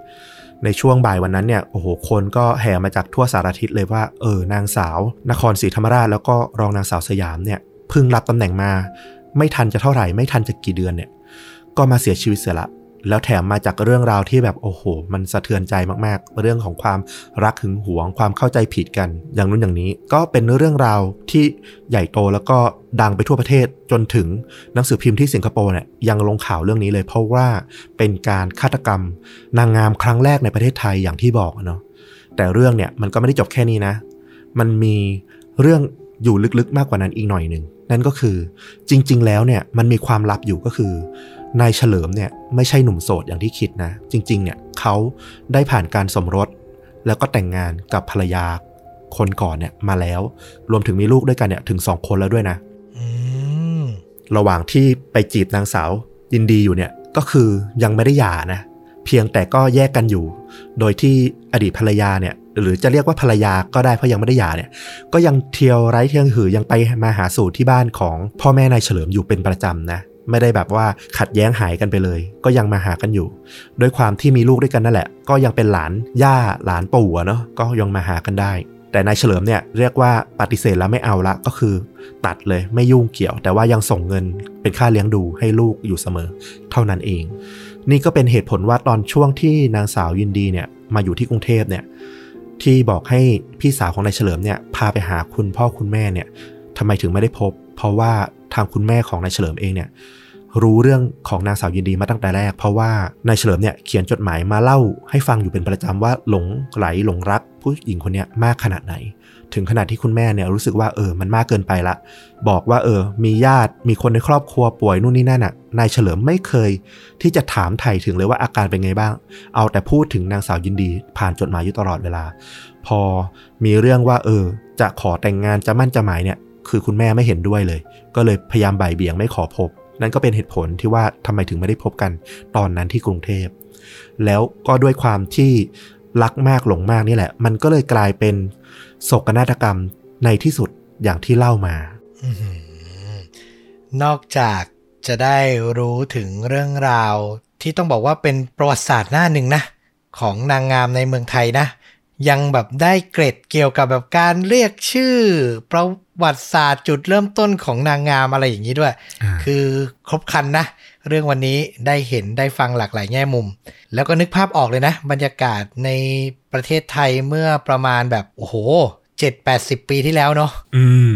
ในช่วงบ่ายวันนั้นเนี่ยโอ้โหคนก็แห่มาจากทั่วสารทิศเลยว่าเออนางสาว นครศรีธรรมราชแล้วก็รองนางสาวสยามเนี่ยเพิ่งรับตำแหน่งมา ไม่ทันจะเท่าไหร่ไม่ทันจะกี่เดือนเนี่ย ก็มาเสียชีวิตเสียละ แล้วแถมมาจากเรื่องราวที่แบบโอ้โห มันสะเทือนใจมากๆ เรื่องของความรักหึงหวงความเข้าใจผิดกัน อย่างนู้นอย่างนี้ก็เป็นเรื่องราวที่ใหญ่โตแล้วก็ดังไปทั่วประเทศจนถึงหนังสือพิมพ์ที่สิงคโปร์เนี่ยยังลงข่าวเรื่องนี้เลย เพราะว่าเป็นการฆาตกรรม นางงามครั้งแรกในประเทศไทยอย่างที่บอกอะเนาะแต่เรื่องเนี่ยมันก็ไม่ได้จบแค่นี้นะ มันมีเรื่องอยู่ลึกๆมากกว่านั้นอีกหน่อยหนึ่งนั่นก็คือจริง ๆ แล้วเนี่ยมันมีความลับอยู่ก็คือ นายเฉลิมเนี่ยไม่ใช่หนุ่มโสดอย่างที่คิดนะ จริง ๆ เนี่ยเขาได้ผ่านการสมรส แล้วก็แต่งงานกับภรรยาคนก่อนเนี่ยมาแล้ว รวมถึงมีลูกด้วยกันเนี่ยถึงสองคนแล้วด้วยนะอืมระหว่างที่ไปจีบนางสาวยินดีอยู่เนี่ยก็คือยังไม่ได้หย่านะ เพียงแต่ก็แยกกันอยู่ โดยที่อดีตภรรยาเนี่ย หรือจะเรียกว่าภรรยาก็ได้เพราะยังไม่ได้หย่าเนี่ย ก็ยังเที่ยวไร้เที่ยงหือยังไปมาหาสู่ที่บ้านของพ่อแม่นายเฉลิมอยู่เป็นประจำนะ ไม่ได้แบบว่าขัดแย้งหายกันไปเลย ก็ยังมาหากันอยู่ ด้วยความที่มีลูกด้วยกันนั่นแหละ ก็ยังเป็นหลานย่าหลานปู่เนาะก็ยังมาหากันได้ แต่นายเฉลิมเนี่ยเรียกว่าปฏิเสธแล้วไม่เอาละก็คือ ตัดเลยไม่ยุ่งเกี่ยว แต่ว่ายังส่งเงินเป็นค่าเลี้ยงดูให้ลูกอยู่เสมอ เท่านั้นเอง นี่ก็เป็นเหตุผลว่าตอนช่วงที่นางสาวยินดีเนี่ยมาอยู่ที่กรุงเทพเนี่ยที่บอกให้พี่สาวของนายเฉลิมเนี่ยพาไปหาคุณพ่อคุณแม่เนี่ยทำไมถึงไม่ได้พบ เพราะว่าทางคุณแม่ของนายเฉลิมเองเนี่ย รู้เรื่องของนางสาวยินดีมาตั้งแต่แรก เพราะว่านายเฉลิมเนี่ยเขียนจดหมายมาเล่าให้ฟังอยู่เป็นประจำว่าหลงไหลหลงรักผู้หญิงคนนี้มากขนาดไหน ถึงขนาดที่คุณแม่เนี่ยรู้สึกว่าเออมันมากเกินไปละ บอกว่าเออ มีญาติมีคนในครอบครัวป่วยนู่นนี่นั่นอะนายเฉลิมไม่เคยที่จะถามไถ่ถึงเลยว่าอาการเป็นไงบ้าง เอาแต่พูดถึงนางสาวยินดีผ่านจดหมายอยู่ตลอดเวลา พอมีเรื่องว่าเออ จะขอแต่งงานจะมั่นจะหมายเนี่ยคือคุณแม่ไม่เห็นด้วยเลย ก็เลยพยายามบ่ายเบี่ยงไม่ขอพบ นั่นก็เป็นเหตุผลที่ว่าทำไมถึงไม่ได้พบกันตอนนั้นที่กรุงเทพ แล้วก็ด้วยความที่รักมากหลงมากนี่แหละ มันก็เลยกลายเป็นโศกนาฏกรรมในที่สุดอย่างที่เล่ามาอนอกจากจะได้รู้ถึงเรื่องราว ที่ต้องบอกว่าเป็นประวัติศาสตร์หน้าหนึ่งนะ ของนางงามในเมืองไทยนะ ยังแบบได้เกร็ดเกี่ยวกับแบบการเรียกชื่อ ประวัติศาสตร์จุดเริ่มต้นของนางงามอะไรอย่างนี้ด้วย คือครบครันนะ เรื่องวันนี้ได้เห็นได้ฟังหลากหลายแง่มุม แล้วก็นึกภาพออกเลยนะ บรรยากาศในประเทศไทยเมื่อประมาณแบบ โอ้โหเจ็ดแปดสิบปีที่แล้วเนาะอืม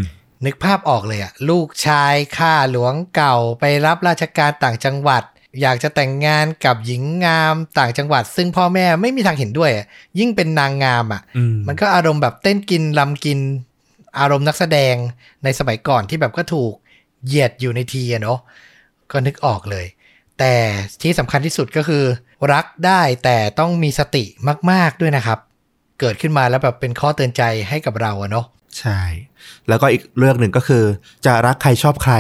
นึกภาพออกเลยอะลูกชายข้าหลวงเก่าไปรับราชการต่างจังหวัด อยากจะแต่งงานกับหญิงงามต่างจังหวัด ซึ่งพ่อแม่ไม่มีทางเห็นด้วยอะยิ่งเป็นนางงามอะอืมมันก็อารมณ์แบบเต้นกินลำกิน อารมณ์นักแสดงในสมัยก่อนที่แบบก็ถูกเหยียดอยู่ในทีอะเนาะก็นึกออกเลย แต่ที่สำคัญที่สุดก็คือ รักได้แต่ต้องมีสติมาก ๆด้วยนะครับ เกิดขึ้นมาแล้วแบบเป็นข้อเตือนใจให้กับเราอะเนาะใช่ แล้วก็อีกเรื่องหนึ่งก็คือ จะรักใครชอบใคร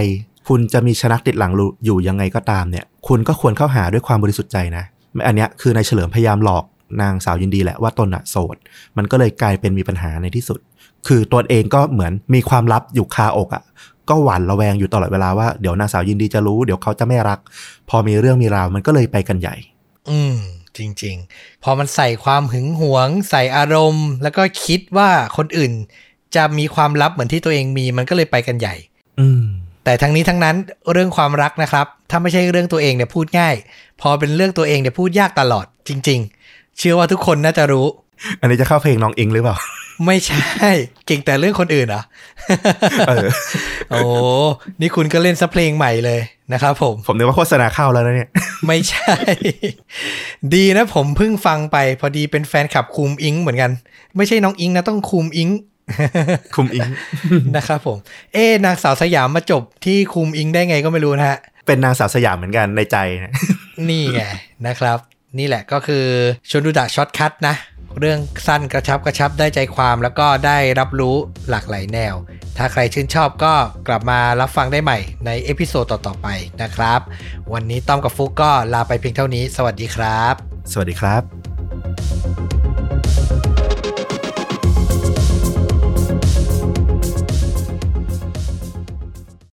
คุณจะมีชนักติดหลังอยู่ยังไงก็ตามเนี่ย คุณก็ควรเข้าหาด้วยความบริสุทธิ์ใจนะอันเนี้ยคือนายเฉลิมพยายามหลอกนางสาวยินดีแหละว่าตนอะโสด มันก็เลยกลายเป็นมีปัญหาในที่สุด คือตัวเองก็เหมือนมีความลับอยู่คาอกอะก็หวั่นระแวงอยู่ตลอดเวลาว่าเดี๋ยวนางสาวยินดีจะรู้เดี๋ยวเขาจะไม่รัก พอมีเรื่องมีราวมันก็เลยไปกันใหญ่ อืมจริง ๆ พอมันใส่ความหึงหวง ใส่อารมณ์ แล้วก็คิดว่าคนอื่น จะมีความลับเหมือนที่ตัวเองมีมันก็เลยไปกันใหญ่ อืม แต่ทั้งนี้ทั้งนั้นเรื่องความรักนะครับ ถ้าไม่ใช่เรื่องตัวเองเนี่ยพูดง่าย พอเป็นเรื่องตัวเองเนี่ยพูดยากตลอดจริง ๆ เชื่อว่าทุกคนน่าจะรู้ อันนี้จะเข้าเพลงน้องอิงหรือเปล่า ไม่ใช่เก่งแต่เรื่องคนอื่นเหรอเออโอ้นี่คุณก็เล่นซะเพลงใหม่เลยนะครับผม ผมนึกว่าโฆษณาเข้าแล้วนะเนี่ย ไม่ใช่ ดีนะผมเพิ่งฟังไป พอดีเป็นแฟนคลับคุมอิงเหมือนกัน ไม่ใช่น้องอิงนะต้องคุมอิง คุมอิงนะครับผม เอ๊ะนางสาวสยามมาจบที่คุมอิงได้ไงก็ไม่รู้นะฮะ เป็นนางสาวสยามเหมือนกันในใจนะนี่ไงนะครับ นี่แหละก็คือชวนดูดะ shortcut นะ เรื่องสั้นกระชับกระชับได้ใจความแล้วก็ได้รับรู้หลากหลายแนว ถ้าใครชื่นชอบก็กลับมารับฟังได้ใหม่ใน episode ต่อๆไปนะครับ วันนี้ต้อมกับฟุกก็ลาไปเพียงเท่านี้ สวัสดีครับ สวัสดีครับ